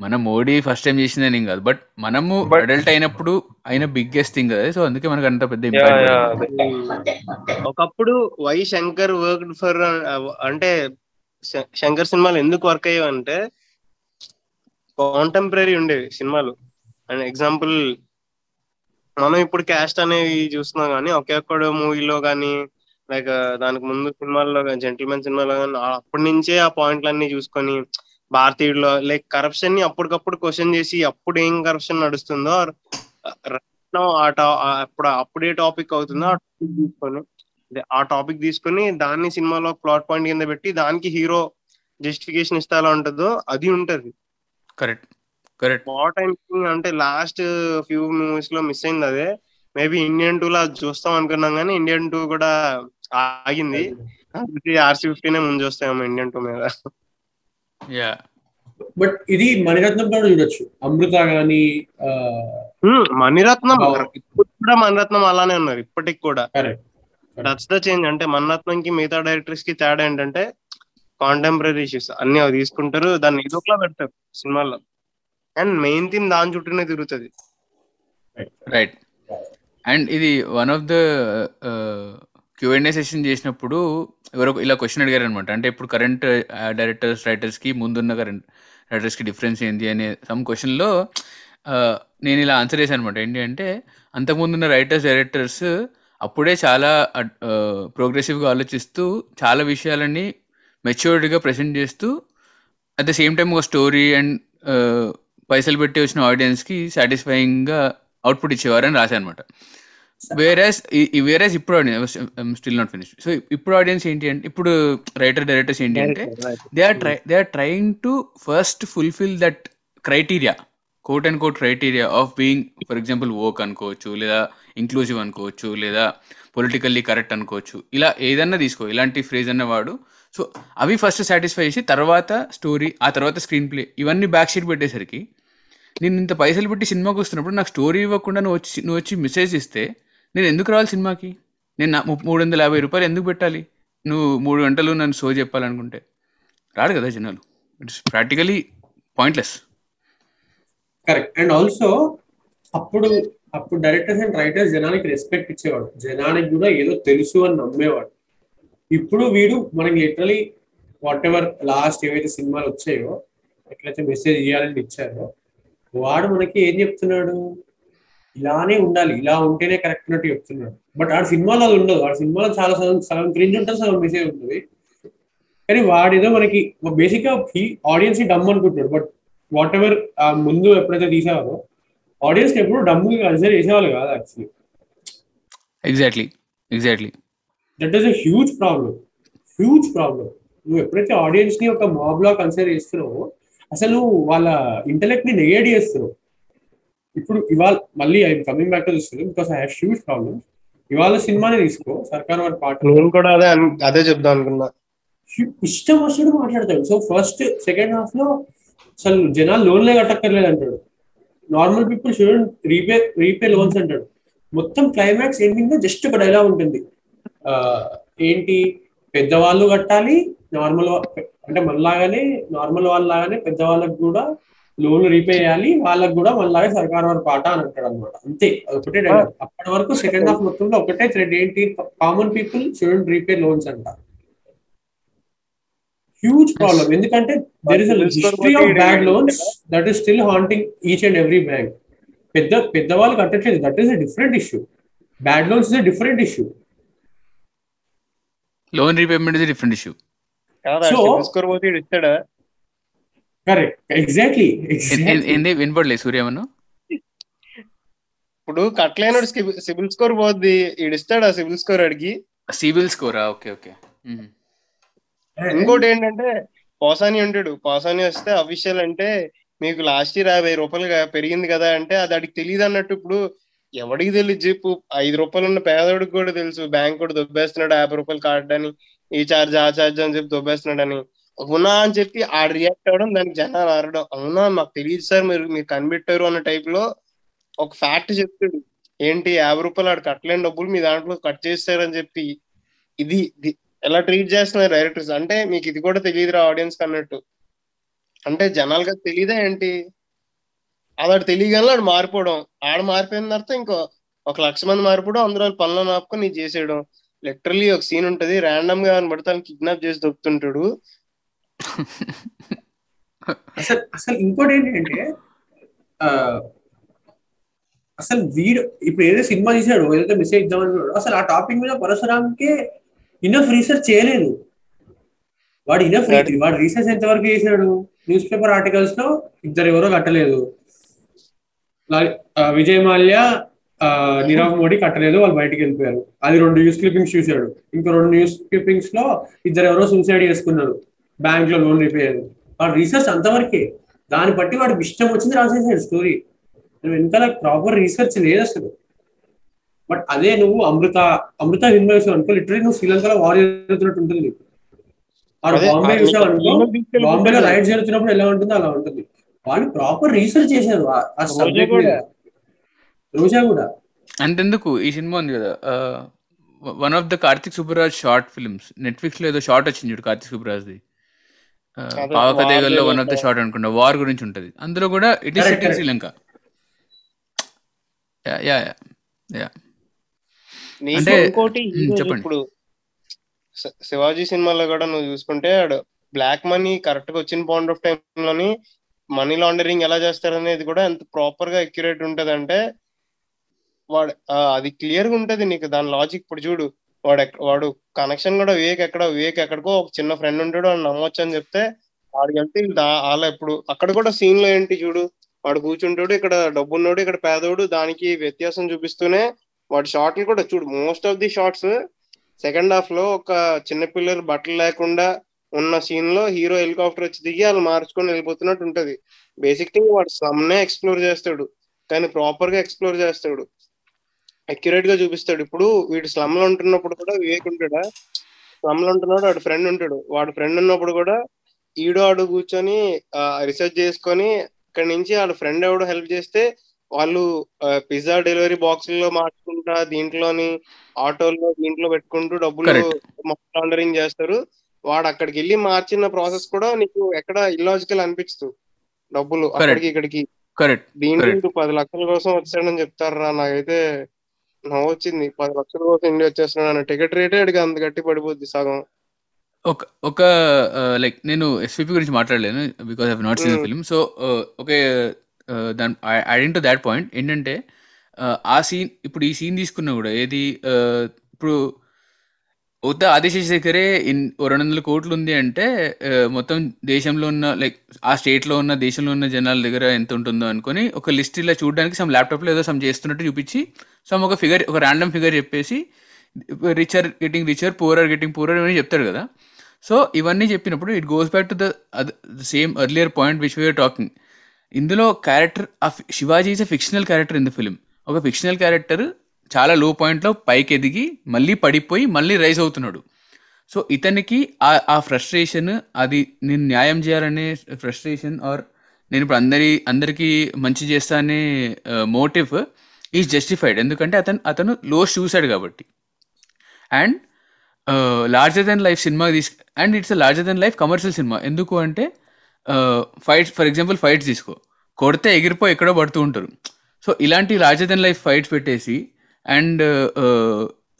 మన మోడీ ఫస్ట్ టైం చేసిందని కాదు. బట్ మనము అడల్ట్ అయినప్పుడు అయిన బిగ్గెస్ట్ థింగ్ కదా. సో అందుకే మనకు అంత పెద్ద. ఒకప్పుడు వై శంకర్ వర్క్ ఫర్ అంటే శ- శంకర్ సినిమాలు ఎందుకు వర్క్ అయ్యావంటే కాంటెంపరీ ఉండేవి సినిమాలు. అండ్ ఎగ్జాంపుల్ మనం ఇప్పుడు క్యాస్ట్ అనేవి చూస్తున్నాం కానీ ఒకే ఒక్కడ మూవీలో కానీ లైక్ దానికి ముందు సినిమాల్లో జెంటిల్మెన్ సినిమాలో కానీ అప్పటి నుంచే ఆ పాయింట్లన్నీ చూసుకొని భారతీయుల్లో లైక్ కరప్షన్ని అప్పటికప్పుడు క్వశ్చన్ చేసి అప్పుడు ఏం కరప్షన్ నడుస్తుందో ఆ అప్పుడు అప్పుడే టాపిక్ అవుతుందో ఆ టాపిక్ తీసుకొని ఆ టాపిక్ తీసుకొని దాన్ని సినిమాలో ప్లాట్ పాయింట్ కింద పెట్టి దానికి హీరో జస్టిఫికేషన్ ఇస్తా ఉంటుందో అది ఉంటది. Correct correct. వాట్ అంటే లాస్ట్ ఫ్యూ మూవీస్లో మిస్ అయింది అదే. మేబీ ఇండియన్ టూ లో చూస్తాం అనుకున్నాం కానీ ఇండియన్ టూ కూడా ఆగింది. ఆర్సీ ఫిఫ్టీనే ముందు చూస్తాము ఇండియన్ టూ మీద. యా బట్ ఇది మణిరత్నం కూడా చూడొచ్చు. అమృత గాని మణిరత్నం. ఇప్పుడు కూడా మణిరత్నం అలానే ఉన్నారు ఇప్పటికి కూడా. కరెక్ట్ దట్స్ ద చేంజ్ అంటే మణిరత్నం కి మిగతా డైరెక్టర్స్కి తేడా ఏంటంటే కాంటెంపరీ ఇష్యూస్ అన్ని అవి తీసుకుంటారు దాన్ని ఇదొకలా పెడతారు సినిమాల్లో. అండ్ మెయిన్ థీమ్ దాని చుట్టూనే తిరుగుతుంది. రైట్ అండ్ ఇది one of the Q and A session చేసినప్పుడు ఎవరో ఇలా క్వశ్చన్ అడిగారు అనమాట అంటే ఇప్పుడు కరెంట్ డైరెక్టర్స్ రైటర్స్కి ముందున్న కరెంట్ రైటర్స్కి డిఫరెన్స్ ఏంటి అనే సమ్ క్వశ్చన్లో uh, నేను ఇలా ఆన్సర్ చేశాను అనమాట ఏంటి అంటే అంతకుముందున్న రైటర్స్ డైరెక్టర్స్ అప్పుడే చాలా uh, ప్రోగ్రెసివ్గా ఆలోచిస్తూ చాలా విషయాలని మెచ్యూర్డ్గా ప్రజెంట్ చేస్తూ అట్ ద సేమ్ టైం ఒక స్టోరీ అండ్ పైసలు పెట్టి వచ్చిన ఆడియన్స్కి సాటిస్ఫైయింగ్గా అవుట్పుట్ ఇచ్చేవారని రాశాను అనమాట వేరేస్ వేరేస్ ఇప్పుడు audience still not finish so ఇప్పుడు ఆడియన్స్ ఏంటి అంటే ఇప్పుడు రైటర్ డైరెక్టర్స్ ఏంటి అంటే they are try they are trying to first fulfil that criteria quote and quote criteria of being for example ఓక్ అనుకోవచ్చు లేదా ఇంక్లూజివ్ అనుకోవచ్చు లేదా పొలిటికల్లీ కరెక్ట్ అనుకోవచ్చు. ఇలా ఏదన్నా తీసుకో ఇలాంటి ఫ్రేజ్ అన్న వాడు సో అవి ఫస్ట్ సాటిస్ఫై చేసి తర్వాత స్టోరీ ఆ తర్వాత స్క్రీన్ ప్లే ఇవన్నీ బ్యాక్ షీట్ పెట్టేసరికి నేను ఇంత పైసలు పెట్టి సినిమాకి వస్తున్నప్పుడు నాకు స్టోరీ ఇవ్వకుండా నువ్వు వచ్చి నువ్వు వచ్చి మెసేజ్ ఇస్తే నేను ఎందుకు రావాలి సినిమాకి నేను నా మూడు వందల యాభై రూపాయలు ఎందుకు పెట్టాలి? నువ్వు మూడు గంటలు నన్ను షో చెప్పాలనుకుంటే. రాడు కదా జనాలు. It's practically pointless correct and also అప్పుడు అప్పుడు డైరెక్టర్స్ అండ్ రైటర్స్ జనానికి రెస్పెక్ట్ ఇచ్చేవాడు. జనానికి కూడా ఏదో తెలుసు అని నమ్మేవాడు. ఇప్పుడు వీడు మనకి లిటరలీ వాట్ ఎవర్ లాస్ట్ ఏవైతే సినిమాలు వచ్చాయో ఎట్లయితే మెసేజ్ ఇవ్వాలని ఇచ్చారో వాడు మనకి ఏం చెప్తున్నాడు? ఇలానే ఉండాలి ఇలా ఉంటేనే కరెక్ట్ అన్నట్టు చెప్తున్నాడు. బట్ ఆ సినిమాలో అది ఉండదు. ఆ సినిమాలో చాలా సగం సగం క్రింజ్ ఉంటుంది సగం మెసేజ్ ఉంటుంది. కానీ వాడేదో మనకి బేసిక్గా ఆడియన్స్ని డమ్ అనుకుంటున్నాడు. బట్ వాట్ ఎవర్ ముందు ఎప్పుడైతే తీసేవారో ఆడియన్స్ ఎప్పుడు డమ్ కన్సిడర్ చేసేవాళ్ళు కాదు actually exactly exactly that is a huge problem huge problem నువ్వు ఎప్పుడైతే ఆడియన్స్ని ఒక మాబ్ లా కన్సిడర్ చేస్తున్నావో అసలు వాళ్ళ ఇంటలెక్ట్ని నెగేట్ చేస్తున్నావు. ఇప్పుడు ఇవాళ మళ్ళీ I coming back to this because I have huge problem ఇవాళ సినిమాని తీసుకో సర్కార్ వారి పాట. నేను కూడా అదే అదే చెప్దాం అనుకున్నా. ఇష్టం వచ్చినట్టు మాట్లాడతాడు. సో ఫస్ట్ సెకండ్ హాఫ్లో అసలు జనాలు లోన్లే కట్టక్కర్లేదు అంటాడు. Normal people shouldn't repay repay loans అంటాడు. మొత్తం క్లైమాక్స్ ఎండింగ్లో జస్ట్ ఒక డైలాగ్ ఉంటుంది. ఏంటి? పెద్దవాళ్ళు కట్టాలి నార్మల్ అంటే మనలాగానే నార్మల్ వాళ్ళలాగానే పెద్దవాళ్ళకి కూడా లోన్లు రీపే చేయాలి వాళ్ళకి కూడా మనలాగే సర్కార్ వారి పాట అని అంటాడు అనమాట అంతే ఒకటే అప్పటి వరకు సెకండ్ హాఫ్ మొత్తంలో ఒకటే థ్రెడ్ ఏంటి? Common people shouldn't repay loans అంట. హ్యూజ్ ప్రాబ్లం ఎందుకంటే there is history of bad loans that is still haunting each and every bank పెద్ద పెద్దవాళ్ళు కట్టట్లేదు. That is a different issue bad loans is a different issue loan repayment is different issue కాదా So- score పోతే ఈడు ఇస్తాడా? Correct exactly ఏంది వినపడలేదు సూర్య ఏమన్నా? ఇప్పుడు కట్టలేనోడు సిబిల్ స్కోర్ పోద్ది ఈడు ఇస్తాడా సిబిల్ స్కోర్ అడిగి? సివిల్ స్కోరా? Okay okay. ఇంకోటి ఏంటంటే పోసాని ఉంటాడు పోసాని వస్తే అఫీషియల్ అంటే మీకు లాస్ట్ ఇయర్ యాభై రూపాయలు పెరిగింది కదా అంటే అది అడిగి తెలియదు అన్నట్టు ఇప్పుడు ఎవడికి తెలియదు చెప్పు. ఐదు రూపాయలు ఉన్న పేదోడికి కూడా తెలుసు. బ్యాంక్ కూడా దొబ్బేస్తున్నాడు. యాభై రూపాయలు కార్డని ఈ చార్జ్ ఆ చార్జ్ అని చెప్పి దొబ్బేస్తున్నాడని. అవునా అని చెప్పి ఆ రియాక్ట్ అవ్వడం దానికి జనాలు ఆడడం అవునా? మాకు తెలియదు సార్. మీరు మీరు కనిపెట్టారు అన్న టైప్లో ఒక ఫ్యాక్ట్ చెప్తాడు ఏంటి? యాభై రూపాయలు ఆడు కట్టలేని డబ్బులు మీ దాంట్లో కట్ చేస్తారని చెప్పి ఇది ఇది- ఎలా ట్రీట్ చేస్తున్నారు డైరెక్టర్స్ అంటే మీకు ఇది కూడా తెలియదురా ఆడియన్స్ అన్నట్టు. అంటే జనాలుగా తెలియదా ఏంటి? అది ఆడు తెలియగానే ఆడు మారిపోవడం. ఆడ మారిపోయిన తర్వాత ఇంకో ఒక లక్ష మంది మారిపోవడం అందరూ వాళ్ళ పనులను ఆపుకొని నీకు చేసేయడం. లిటరలీ ఒక సీన్ ఉంటది. ర్యాండమ్గా అని పడితే కిడ్నాప్ చేసి దొక్కుతుంటాడు అసలు అసలు ఇంకోటి ఏంటంటే ఆ, అసలు వీడు ఇప్పుడు ఏదైతే సినిమా తీసాడు ఏదైతే మెసేజ్ ఇద్దామని అసలు ఆ టాపిక్ మీద పరశురామ్కే ఇనఫ్ రీసెర్చ్ చేయలేదు. వాడు ఇనఫ్ వాడు రీసెర్చ్ ఎంతవరకు చేశాడు? న్యూస్ పేపర్ ఆర్టికల్స్లో ఇద్దరు ఎవరో కట్టలేదు. విజయ్ మాల్యా నీరవ్ మోడీ కట్టలేదు వాళ్ళు బయటికి వెళ్ళిపోయారు. అది రెండు న్యూస్ క్లిప్పింగ్స్ చూశాడు. ఇంకో రెండు న్యూస్ క్లిప్పింగ్స్లో ఇద్దరు ఎవరో సూసైడ్ చేసుకున్నారు. బ్యాంక్లో లోన్ రిపేర్ వాడు రీసెర్చ్ అంతవరకే. దాన్ని బట్టి వాడికి ఇష్టం వచ్చింది రాసేసాడు స్టోరీ వెనకాల ప్రాపర్ రీసెర్చ్ లేదు అసలు. బట్ అదే నువ్వు అమృత అమృత హిందూ అనుకో లిటరీ నువ్వు శ్రీలంకలో వార్ జరుగుతున్నట్టు ఉంటుంది. నీకు. బాంబే చూసావు అనుకో బాంబేలో. రైడ్ జరుగుతున్నప్పుడు ఎలా ఉంటుందో అలా ఉంటుంది. వాళ్ళు ప్రాపర్ రీసెర్చ్ చేశారు ఆ- సబ్జెక్ట్. రోజా కూడా. అంతెందుకు? ఈ సినిమా ఉంది కదా. One of the Karthik Subbaraj short films నెట్ఫ్లిక్స్లో ఏదో షార్ట్ వచ్చింది చూడు కార్తిక్ సుబ్బరాజ్ది అదే, పావక war దేగల్లో వన్ ఆఫ్ ద షార్ట్ అనుకుంటా. వార్ గురించి ఉంటది. అందులో కూడా it is set. Sri Lanka yeah yeah yeah నీకు అంటే-. ఇప్పుడు శివాజీ సినిమాలో కూడా నువ్వు చూసుకుంటే ఆడు బ్లాక్ మనీ కరెక్ట్గా వచ్చిన పాయింట్ ఆఫ్ టైం లోని మనీ లాండరింగ్ ఎలా చేస్తారు అనేది కూడా ఎంత ప్రాపర్గా అక్యురేట్ ఉంటది అంటే వాడు అది క్లియర్గా ఉంటది నీకు దాని లాజిక్ ఇప్పుడు చూడు. వాడు వాడు కనెక్షన్ కూడా వివేక్ ఎక్కడ వివేక్ ఎక్కడికో ఒక చిన్న ఫ్రెండ్ ఉంటాడు అని నమ్మొచ్చు అని చెప్తే వాడికి వెళ్తే అలా ఇప్పుడు అక్కడ కూడా సీన్లో ఏంటి చూడు. వాడు కూర్చుంటాడు ఇక్కడ డబ్బున్నోడు ఇక్కడ పేదోడు దానికి వ్యత్యాసం చూపిస్తూనే వాడి షార్ట్లు కూడా చూడు most of the shorts second హాఫ్లో ఒక చిన్న పిల్లలు బట్టలు లేకుండా ఉన్న సీన్లో హీరో హెలికాప్టర్ వచ్చి దిగి వాళ్ళు మార్చుకొని వెళ్ళిపోతున్నట్టు ఉంటది. బేసిక్ థింగ్ వాడు సమ్నే ఎక్స్ప్లోర్ చేస్తాడు. కానీ ప్రాపర్గా ఎక్స్ప్లోర్ చేస్తాడు. అక్యురేట్గా చూపిస్తాడు. ఇప్పుడు వీడు స్లమ్లో ఉంటున్నప్పుడు కూడా వివేక్ ఉంటాడా? స్లమ్లో ఉంటున్నాడు వాడు ఫ్రెండ్ ఉంటాడు. వాడు ఫ్రెండ్ ఉన్నప్పుడు కూడా ఈడు ఆడు కూర్చొని రీసెర్చ్ చేసుకొని ఇక్కడ నుంచి వాళ్ళ ఫ్రెండ్ ఎవడో హెల్ప్ చేస్తే వాళ్ళు పిజ్జా డెలివరీ బాక్స్లో మార్చుకుంటా దీంట్లోని ఆటోల్లో దీంట్లో పెట్టుకుంటూ డబ్బులు Correct. లాండరింగ్ చేస్తారు. వాడు అక్కడికి వెళ్ళి మార్చిన ప్రాసెస్ కూడా నీకు ఎక్కడ ఇల్లాజికల్ అనిపించదు. డబ్బులు అక్కడికి ఇక్కడికి. కరెక్ట్ దీంట్లో పది లక్షల కోసం వచ్చాడని చెప్తారా? నాకైతే నవ్వు వచ్చింది పది లక్షల కోసం ఇండియా వచ్చేస్తున్నాడు టికెట్ రేటే అడిగి అంత గట్టి పడిపోద్ది సగం. ఒక ఒక లైక్ నేను ఎస్విపి గురించి మాట్లాడలేను because I not seen. Film so okay దాని ఐడెంట్ టు దాట్ పాయింట్ ఏంటంటే ఆ సీన్ ఇప్పుడు ఈ సీన్ తీసుకున్నా కూడా ఏది ఇప్పుడు ఉత్త ఆదిశేష్ దగ్గరే ఇన్ ఓ రెండు వందల కోట్లు ఉంది అంటే మొత్తం దేశంలో ఉన్న లైక్ ఆ స్టేట్లో ఉన్న దేశంలో ఉన్న జనాల దగ్గర ఎంత ఉంటుందో అనుకొని ఒక లిస్ట్ ఇలా చూడడానికి సమ్ ల్యాప్టాప్లో ఏదో సమ్ చేస్తున్నట్టు చూపించి సమ్ ఒక ఫిగర్ ఒక ర్యాండమ్ ఫిగర్ చెప్పేసి richer getting richer poorer getting poorer అని చెప్తాడు కదా. సో ఇవన్నీ చెప్పినప్పుడు it goes back to the same earlier point which we're talking. ఇందులో క్యారెక్టర్ ఆ Shivaji is a fictional character in the film. ఒక ఫిక్షనల్ క్యారెక్టర్ చాలా లో పాయింట్లో పైకి ఎదిగి మళ్ళీ పడిపోయి మళ్ళీ రైజ్ అవుతున్నాడు. సో ఇతనికి ఆ ఆ ఫ్రస్ట్రేషన్ అది నేను న్యాయం చేయాలనే ఫ్రస్ట్రేషన్ ఆర్ నేను ఇప్పుడు అందరి అందరికీ మంచి చేస్తా అనే మోటివ్ ఈజ్ జస్టిఫైడ్ ఎందుకంటే అతను అతను లోస్ చూశాడు కాబట్టి. And larger than life cinema తీసు and it's larger than life commercial cinema ఎందుకు అంటే ఫైట్స్ ఫర్ ఎగ్జాంపుల్ ఫైట్స్ తీసుకో. కొడితే ఎగిరిపోయి ఎక్కడో పడుతూ ఉంటారు. సో ఇలాంటి లార్జర్ దెన్ లైఫ్ ఫైట్స్ పెట్టేసి అండ్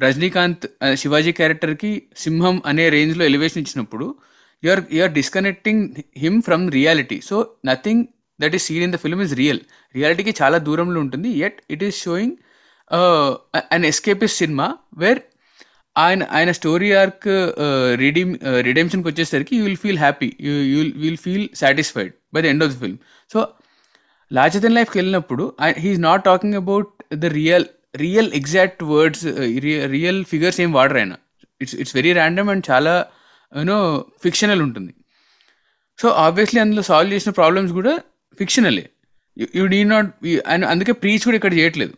రజనీకాంత్ శివాజీ క్యారెక్టర్కి సింహం అనే రేంజ్లో ఎలివేషన్ ఇచ్చినప్పుడు you're you're disconnecting him from reality so nothing that is seen in the film is real రియాలిటీకి చాలా దూరంలో ఉంటుంది. Yet it is showing an escapist cinema where ఆయన ఆయన స్టోరీ ఆర్క్ రిడీమ్ రిడెమ్షన్కి వచ్చేసరికి you will feel happy you will feel satisfied by the end of the film so లాచతన్ లైఫ్కి వెళ్ళినప్పుడు he's not talking about the real real exact words real figures ఏం వాడరు ఆయన. It's it's very random and చాలా you know fictional ఉంటుంది. So obviously అందులో solve చేసిన problems కూడా ఫిక్షనలే యూ డీ నాట్ అండ్ అందుకే ప్రీచ్ కూడా ఇక్కడ చేయట్లేదు.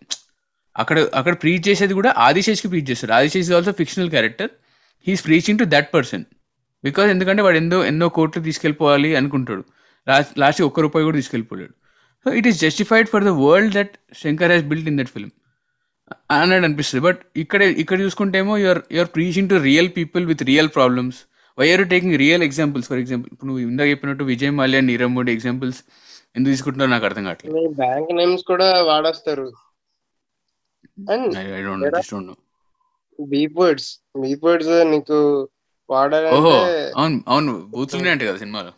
అక్కడ అక్కడ ప్రీచ్ చేసేది కూడా ఆదిశేష్కి ప్రీచ్ చేస్తారు. Adishesh also fictional character he's preaching to that person because ఎందుకంటే వాడు ఎందో ఎన్నో కోట్లు తీసుకెళ్ళిపోవాలి అనుకుంటాడు. లాస్ట్ లాస్ట్ ఒక్క రూపాయి కూడా తీసుకెళ్ళిపోలేడు. So it is justified for the world that Shankar has built in that film అన్నట్టు అనిపిస్తుంది. బట్ ఇక్కడ ఇక్కడ చూసుకుంటేమో you're you're preaching to real people with real problems why are taking real examples for example ఇప్పుడు నువ్వు ఇందాక చెప్పినట్టు Vijay Mallya Nirav Modi examples ఎందుకు తీసుకుంటున్నారో నాకు అర్థం కావట్లేదు. బ్యాంక్ నేమ్స్ కూడా వాడేస్తారు. బీప్ వర్డ్స్ బీప్ వర్డ్స్ నీకు ఓహో వాడాలంటే అవును అవును బూత్లు ఉన్నాయంట కదా సినిమాలో.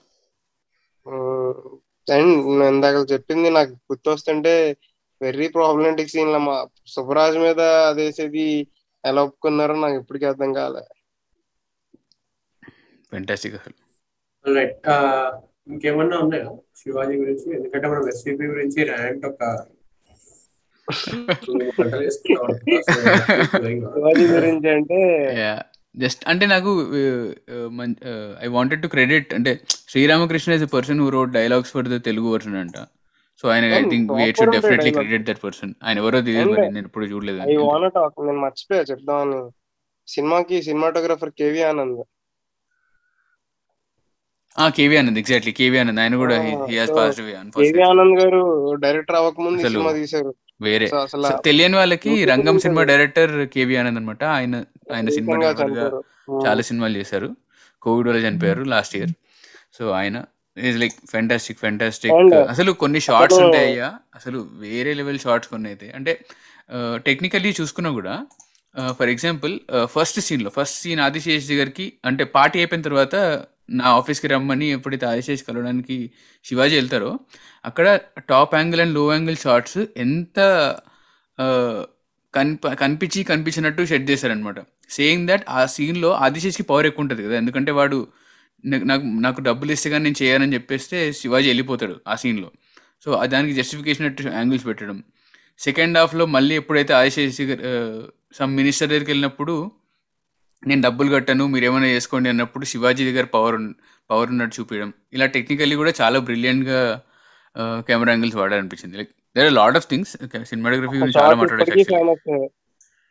అండ్ ఇందాక చెప్పింది నాకు గుర్తొస్తుంటే వెరీ ప్రాబ్లమాటిక్ సీన్ మా సుబ్బరాజ్ మీద అదేసేది ఎలా ఒప్పుకున్నారో నాకు ఇప్పటికీ అర్థం కాలే. ఫెంటాస్టిక్ అసలు. రైట్ ఇంకేమన్నా ఉన్నాయా శివాజీ గురించి? ఎందుకంటే మనం ఎస్పీపీ గురించి ర్యాంట్ ఒక. [LAUGHS] శివాజీ గురించి అంటే జస్ట్ అంటే నాకు ఐ వాంటెడ్ టు క్రెడిట్ అంటే Sriramakrishna is a person who wrote dialogues for the Telugu version అంట. సో ఆయన I Hmm, think we should definitely. Credit that person ఆయన ఎవరో తెలియదు మరి నేను ఎప్పుడు చూడలేదు ఐ వాన్ టాక్ నేను మర్చిపోయా చెప్దామని. సినిమాకి cinematographer KV Anand. KV Anand exactly KV Anand ఆయన కూడా he has passed away KV Anand garu director అవ్వకముందు ఈ అసలు సినిమా తీశారు. వేరే. తెలియని వాళ్ళకి రంగం సినిమా. డైరెక్టర్ కేవీ ఆనంద్ అనమాట ఆయన ఆయన Hmm. చాలా సినిమాలు చేశారు. కోవిడ్ వల్ల చనిపోయారు లాస్ట్ ఇయర్ సో ఆయన ఈజ్ లైక్ ఫెంటాస్టిక్ ఫెంటాస్టిక్ అసలు కొన్ని షార్ట్స్ ఉంటాయి అయ్యా. అసలు వేరే లెవెల్ షార్ట్స్ కొన్ని అయితే. అంటే టెక్నికల్లీ చూసుకున్నా కూడా ఫర్ ఎగ్జాంపుల్ ఫస్ట్ సీన్లో ఫస్ట్ సీన్ ఆదిశేష్ దగ్గరికి అంటే పార్టీ అయిపోయిన తర్వాత నా ఆఫీస్కి రమ్మని ఎప్పుడైతే ఆదిశేష్ కలవడానికి శివాజీ వెళ్తారో అక్కడ టాప్ యాంగిల్ అండ్లో యాంగిల్ షార్ట్స్ ఎంత ఆ, కనిప కనిపించి కనిపించినట్టు సెట్ చేశారనమాట సేయింగ్ దట్ ఆ సీన్లో ఆదిశేష్కి పవర్ ఎక్కువ ఉంటుంది కదా ఎందుకంటే వాడు నాకు నాకు డబ్బులు ఇస్తే కానీ నేను చేయనని చెప్పేస్తే శివాజీ వెళ్ళిపోతాడు ఆ సీన్లో. సో దానికి జస్టిఫికేషన్ యాంగిల్స్ పెట్టడం. సెకండ్ హాఫ్లో మళ్ళీ ఎప్పుడైతే ఆదిశేష్ సమ్ మినిస్టర్ దగ్గరికి వెళ్ళినప్పుడు నేను డబ్బులు కట్టాను మీరు ఏమైనా చేసుకోండి అన్నప్పుడు శివాజీ దగ్గర పవర్ పవర్ ఉన్నట్టు చూపించడం ఇలా టెక్నికల్లీ కూడా చాలా బ్రిలియంట్గా camera angles వాడాలనిపించింది like there are lot of things cinematography గురించి చాలా మాట్లాడచ్చు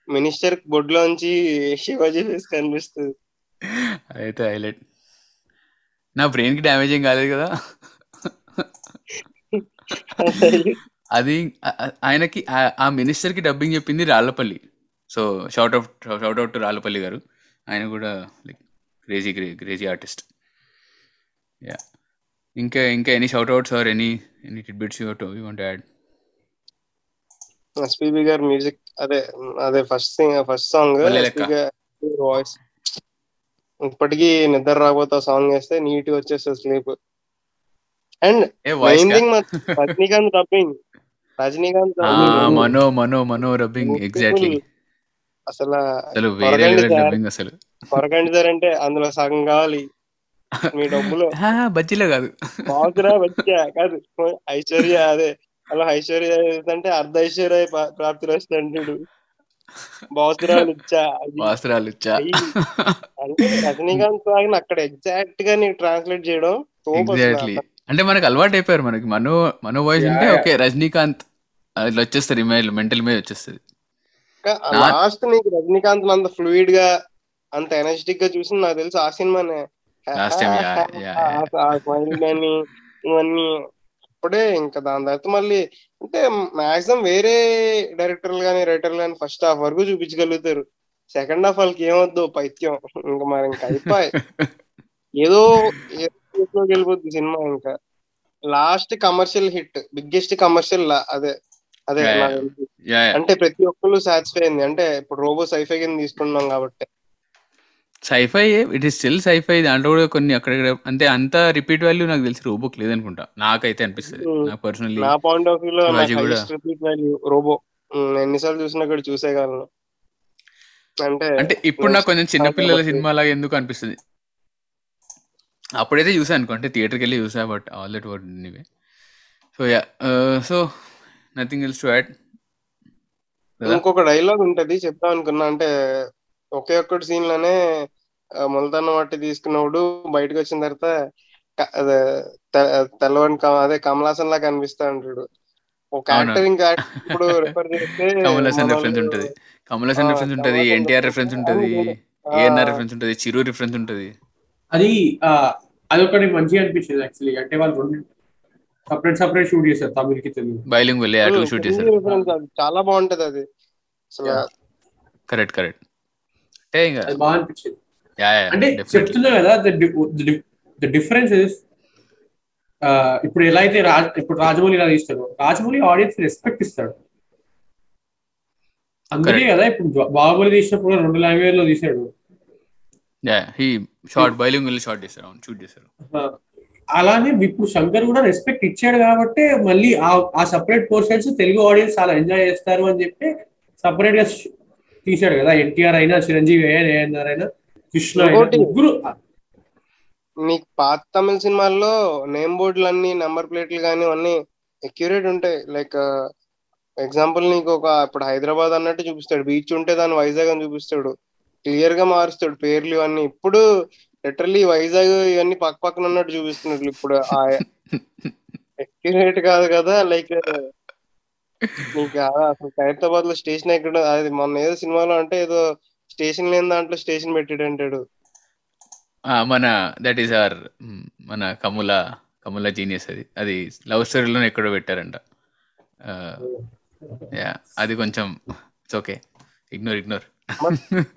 మినిస్టర్ బొడ్లోంచి శివాజీ ఫేస్ కనిపిస్తుంది. [LAUGHS] అయితే హైలైట్ నా బ్రెయిన్కి డ్యామేజ్ ఏం కాలేదు కదా. అది ఆయనకి ఆ- ఆ మినిస్టర్కి డబ్బింగ్ చెప్పింది Rallapalli. So shout out shout out to Rallapalli garu. ఆయన కూడా like crazy crazy artist yeah ఇంకా ఇంకా any shout outs or any any tidbits you to you want add SPB గారి మ్యూజిక్ అదే అదే first sing first song voice ఇప్పటికీ నిద్ర రాబోతా సాంగ్ వేస్తే నీట్ వచ్చేస్తుంది sleep and thing Rajinikanth dubbing Rajinikanth Mano Mano Mano dubbing. Exactly అసలు అసలు వేరే. రబ్బింగ్ అసలు. కొరకండి సార్ అంటే అందులో సగం కావాలి. మీ డబ్బులు. [LAUGHS] బజ్జీలో కాదు. బాగురా వచ్చా కాదు. ఐశ్వర్య అదే. అలా ఐశ్వర్య అంటే అర్ధ ఐశ్వర్య ప్రా- ప్రాప్తి బాసురాలు రజనీకాంత్ సాగిన అక్కడ ఎగ్జాక్ట్గా నీకు ట్రాన్స్లేట్ చేయడం. ఎగ్జాక్ట్లీ అంటే మనకు అలవాటు అయిపోయారు మనకి Mano Mano voice yeah. Okay Rajinikanth ఇట్లా వచ్చేస్తారు ఇమేజ్ మెంటల్ ఇమేజ్ వచ్చేస్తుంది లాస్ట్ నీకు రజనీకాంత్ అంత ఫ్లూయిడ్గా అంత ఎనర్జెటిక్గా చూసి నాకు తెలుసు ఆ సినిమానే కానీ ఇవన్నీ అప్పుడే ఇంకా దాని తర్వాత మళ్ళీ అంటే మాక్సిమం వేరే డైరెక్టర్లు కానీ రైటర్లు కానీ ఫస్ట్ హాఫ్ వరకు చూపించగలుగుతారు. సెకండ్ హాఫ్ వాళ్ళకి ఏమొద్దు పైత్యం. ఇంకా మరి ఇంకా అయిపోయి. ఏదో వెళ్ళిపోద్ది సినిమా ఇంకా. Last commercial hit biggest commercial అదే అదే. యా అంటే ప్రతి ఒక్కరు సాటిస్ఫై అయింది. అంటే ఇప్పుడు రోబో సైఫై కింద తీసుకున్నాం కాబట్టి. Scifi it is still scifi దాంట్లో కూడా కొన్ని అక్కడ అంటే అంత రిపీట్ వాల్యూ నాకు తెలిసి రోబోక్ లేదనుకుంటా. నాకైతే అనిపిస్తుంది. నాకు పర్సనల్లీ నా పాయింట్ ఆఫ్ వ్యూ లో రిపీట్ వాల్యూ రోబో నేను ఎన్నిసార్లు చూసినా కూడా చూసేయగలను అంటే అంటే ఇప్పుడు నాకు కొంచెం చిన్నపిల్లల సినిమా లాగా ఎందుకు అనిపిస్తుంది? అప్పుడైతే చూసాను అనుకో అంటే థియేటర్కి వెళ్ళి చూసా but all that word anyway so yeah so nothing else to add? ఇంకొక డైలాగ్ ఉంటది చెప్తాం అనుకున్నా అంటే ఒకే ఒక్కటి సీన్లోనే ముల్తాన్ మట్టి తీసుకున్నప్పుడు బయటకు వచ్చిన తర్వాత క- తెల్లవని క- అదే కమలాసన్ లాగా కనిపిస్తా ఉంటాడు. ఒక. యాక్టర్ ఇంకా ఇప్పుడు రిఫర్ చేస్తే [LAUGHS] కమల్ హాసన్ మనోళ్ళు- రెఫరెన్స్ ఉంటది. కమల్ హాసన్ ఆ, రెఫరెన్స్ ఉంటది ఎన్టీఆర్ reference రెఫరెన్స్ ఉంటది. ఏఎన్ఆర్. రెఫరెన్స్ ఉంటది చిరు రిఫరెన్స్ ఉంటది. అది అదొకటి మంచిగా అనిపించింది యాక్చువల్లీ. అంటే వాళ్ళు రెండు సపరేట్ సపరేట్ షూట్ చేశారు తమిళకి తెలుగు బైలింగ్ వెళ్ళి అటు షూట్ చేశారు. చాలా బాగుంటది అది. కరెక్ట్ కరెక్ట్ అంటే ఇంకా అది బాగా అనిపించింది. యా అంటే చెప్తున్నా కదా ద డిఫరెన్స్ ఇస్ ఇప్పుడు ఎలా అయితే రాజ్ ఇప్పుడు రాజమౌళి ఇలా తీస్తాడు రాజమౌళి ఆడియన్స్ రెస్పెక్ట్ ఇస్తాడు. అందుకే. కదా ఇప్పుడు బాహుబలి తీసినప్పుడు రెండు లాంగ్వేజ్లో తీసాడు. షార్ట్ బైలింగ్ షార్ట్ చేశారు షూట్ చేశారు అలానే ఇప్పుడు శంకర్ కూడా రెస్పెక్ట్ ఇచ్చాడు కాబట్టి మళ్ళీ ఆ- సపరేట్ పోర్షన్స్ తెలుగు ఆడియన్స్ చాలా ఎంజాయ్ చేస్తారు అని చెప్పి సపరేట్గా తీశాడు కదా ఎన్టీఆర్ అయినా చిరంజీవి అయినా ఏఎన్ఆర్ అయినా కృష్ణ ముగ్గురు. నీకు పాత తమిళ సినిమాల్లో నేమ్ బోర్డులు అన్ని నెంబర్ ప్లేట్లు కానీ అన్ని అక్యురేట్ ఉంటాయి. లైక్ ఎగ్జాంపుల్ నీకు ఒక ఇప్పుడు హైదరాబాద్ అన్నట్టు చూపిస్తాడు. బీచ్ ఉంటే దాన్ని వైజాగ్ అని చూపిస్తాడు. క్లియర్గా మారుస్తాడు పేర్లు ఇవన్నీ. ఇప్పుడు లిటరల్లీ వైజాగ్ ఇవన్నీ పక్క పక్కన ఉన్నట్టు చూపిస్తున్నట్లు ఇప్పుడు అక్యురేట్ [LAUGHS] కాదు కదా లైక్ ఆ- అసలు ఖైరతాబాద్లో స్టేషన్ ఎక్కడ అది మొన్న ఏదో సినిమాలో అంటే ఏదో స్టేషన్ లేని దాంట్లో స్టేషన్ పెట్టాడు అంటాడు. ఆ, మన దట్ ఈస్ ఆర్ మన కముల కముల జీనియస్ అది. అది లవ్ స్టోరీలో ఎక్కడో పెట్టారంట. యా అది కొంచెం ఇట్స్ ఓకే ఇగ్నోర్ ఇగ్నోర్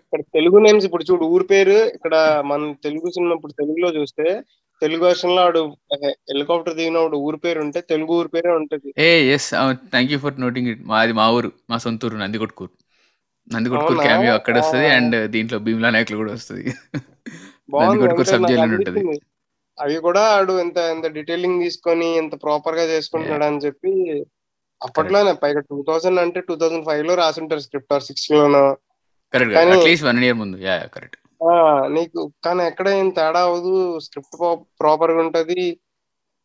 ఇక్కడ తెలుగు నేమ్స్ ఇప్పుడు చూడు ఊరి పేరు ఇక్కడ మన తెలుగు సినిమా ఇప్పుడు తెలుగులో చూస్తే తెలుగు వర్షన్లో ఆడు హెలికాప్టర్ దిగినప్పుడు ఊరి పేరు ఉంటే తెలుగు ఊరి పేరే ఉంటది. Yes thank you for noting it మాది మా ఊరు మా సొంత ఊరు నందికొట్కూరు నందికొట్కూరు? క్యామియో అక్కడ వస్తుంది. అండ్ దీంట్లో భీమ్లా నాయకులు కూడా వస్తుంది. నందికొట్కూరు సబ్ జైలు ఉంటుంది. అవి కూడా ఆడు ఎంత ఎంత డీటెయిలింగ్ తీసుకొని ఎంత ప్రాపర్గా చేసుకుంటున్నాడు అని చెప్పి అప్పట్లోనే పైగా టూ థౌసండ్ అంటే టూ థౌసండ్ ఫైవ్లో రాసుంటారు స్క్రిప్ట్ ఆర్ సిక్స్ లోనో correct at least one year ముందు. యా కరెక్ట్ నీకు కానీ ఎక్కడ ఏం తేడా అవ్వదు. స్క్రిప్ట్ ప్రాపర్గా ఉంటది.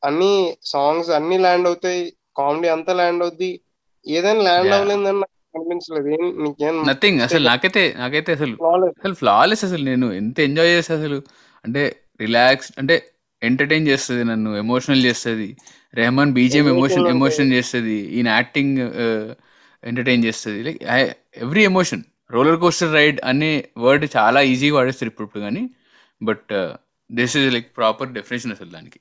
అన్ని సాంగ్స్ అన్ని ల్యాండ్ అవుతాయి. కామెడీ అంతా ల్యాండ్ అవుద్ది. ఏదైనా ల్యాండ్. అవ్వలేదని నాకు అనిపించలేదు నీకేం నథింగ్ అసలు నాకైతే నాకైతే అసలు. అసలు ఫ్లాలెస్ అసలు నేను. ఎంత ఎంజాయ్ చేస్తా అసలు? అంటే రిలాక్స్ అంటే ఎంటర్టైన్ చేస్తుంది నన్ను. ఎమోషనల్ చేస్తుంది. రెహమాన్ బీజిఎం ఎమోషన్ ఎమోషన్ చేస్తుంది. ఈయన యాక్టింగ్ ఎంటర్టైన్ చేస్తుంది. Like every emotion roller coaster ride అనే వర్డ్ చాలా ఈజీగా వాడేస్తారు ఇప్పుడు ఇప్పుడు కానీ but this is like proper definition అసలు దానికి.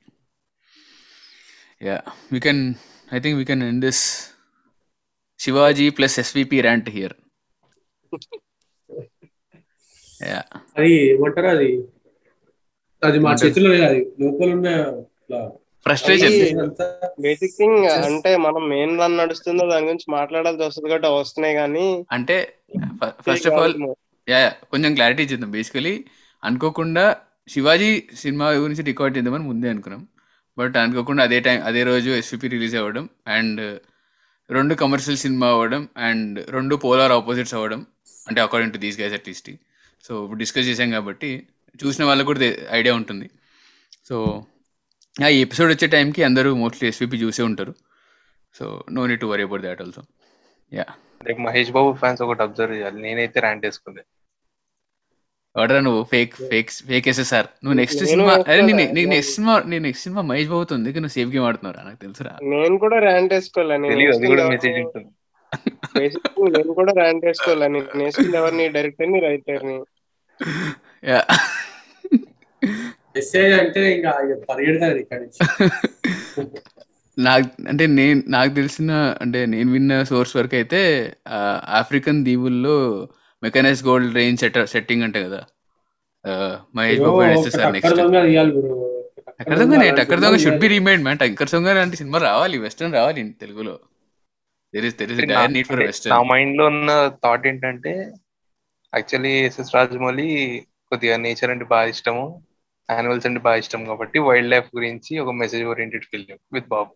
Yeah we can I think we can end this Shivaji plus SVP rant here అది ఏమంటారు అది? అది మా చేతిలో అది లోపల ఉన్న ఫ్రస్ట్రేషన్ బేసిక్ థింగ్ అంటే మనం మెయిన్ రన్ నడుస్తుందో దాని గురించి మాట్లాడాల్సి వస్తుంది కాబట్టి వస్తున్నాయి కానీ అంటే first of all yeah yeah, కొంచెం క్లారిటీ ఇచ్చేద్దాం. బేసికలీ అనుకోకుండా శివాజీ సినిమా గురించి రికార్డ్ చేద్దామని ముందే అనుకున్నాం. బట్ అనుకోకుండా అదే టైం అదే రోజు ఎస్విపి రిలీజ్ అవ్వడం అండ్ రెండు కమర్షియల్ సినిమా అవ్వడం అండ్ రెండు పోలార్ ఆపోజిట్స్ అవ్వడం అంటే according to these guys at least so ఇప్పుడు డిస్కస్ చేసాం కాబట్టి చూసిన వాళ్ళకు కూడా ఐడియా ఉంటుంది. సో ఈ ఎపిసోడ్ వచ్చే టైంకి అందరూ మోస్ట్లీ ఎస్విపి చూసే ఉంటారు. So no need to worry about that also yeah రేపు మహేష్ బాబు ఫ్యాన్స్ ఒకటి అబ్జర్వ్ చేయాలి. నేనైతే ర్యాంట్ వేసుకుంది. వాడరా నువ్వు? ఫేక్ ఫేక్ ఫేక్ ఎస్ఎస్ఆర్ నువ్వు నెక్స్ట్ సినిమా అరే నీకు నెక్స్ట్ సినిమా నేను నెక్స్ట్ సినిమా మహేష్ బాబుతో ఉంది నువ్వు సేఫ్ గేమ్ ఆడుతున్నారా నాకు తెలుసురా. నేను కూడా ర్యాంట్ వేసుకోవాలి నేను కూడా వేసుకుంది మెసేజ్ ఎవరిని- ఉంటుంది. బేసిక్ నేను కూడా ర్యాంట్ వేసుకోవాలి నేను వేసుకుంది ఎవరిని? డైరెక్టర్ని రైటర్ని యా మెసేజ్ అంటే ఇంకా పరిగెడతారు ఇక్కడ [LAUGHS] నాకు అంటే నేను నాకు తెలిసిన అంటే నేను విన్న సోర్స్ వరకు అయితే African దీవుల్లో mechanize gold range set setting అంటే కదా. మహేష్ బాబు అక్కడ నెక్స్ట్ అక్కడ దొంగ నేట్ అక్కడ దొంగ should be remade man tanker Donga లాంటి సినిమా రావాలి వెస్టర్న్ రావాలి తెలుగులో. There is there is dire need for అంటే నా వెస్టర్న్ మైండ్లో ఉన్న థాట్ ఏంటంటే యాక్చువల్లీ ఎస్ఎస్ రాజమౌళి కొద్దిగా నేచర్ అంటే బాగా ఇష్టము. యానిమల్స్ అంటే బాగా ఇష్టం కాబట్టి వైల్డ్ లైఫ్ గురించి ఒక message oriented film with Babu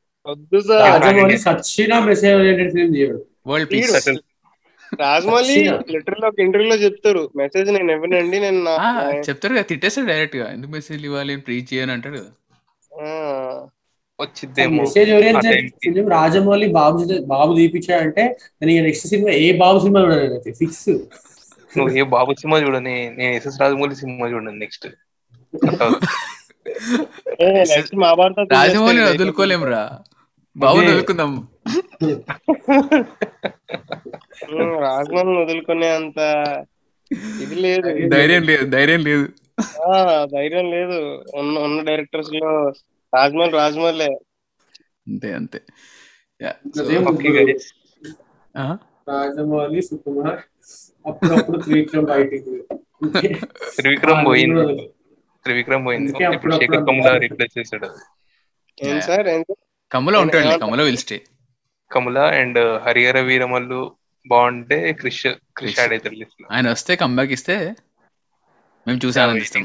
Rajamouli. Literal ఒక ఇంటర్వ్యూలో చెప్తారు. మెసేజ్ నేను ఇవ్వనండి నేను చెప్తారు కదా తిట్టేస్తాడు డైరెక్ట్గా. ఎందుకు మెసేజ్ ఇవ్వాలి ప్రీచ్ చేయని అంటాడు. కదా మెసేజ్. ఫిల్మ్ రాజమౌళి బాబు బాబు తీపిచ్చాడంటే నేను నెక్స్ట్ సినిమా ఏ బాబు సినిమా చూడాలి ఫిక్స్ నువ్వు ఏ బాబు సినిమా చూడని నేను ఎస్ఎస్ రాజమౌళి సినిమా చూడను నెక్స్ట్ రాజమౌళి తీసేస్తే వదులుకోలేం రా బాబు. వదులుకుందాం. ఉమ్, రాజమౌళిని వదులుకునే అంత ఇది లేదు. ధైర్యం లేదు ధైర్యం లేదు. ఆ, ధైర్యం లేదు. ఉన్న ఉన్న డైరెక్టర్స్లో రాజమౌళి రాజమౌళి అంతే అంతే? రాజమౌళి సుకుమార్ అప్పుడప్పుడు త్రివిక్రమ్ బయటికి త్రివిక్రమ్ పోయింది. త్రివిక్రమ్ పోయింది. ఇప్పుడు శేఖర్ కమల రీప్లేస్ చేశాడు. ఏం. సార్ కమల ఉంటాడు Kamala will stay Kamala and Harihara Veeramallu బాగుంటే క్రిష్ క్రిష్ యాడ్ అవుతాడు ఆయన వస్తే కంబ్యాక్ ఇస్తే మేము చూసి ఆనందిస్తాం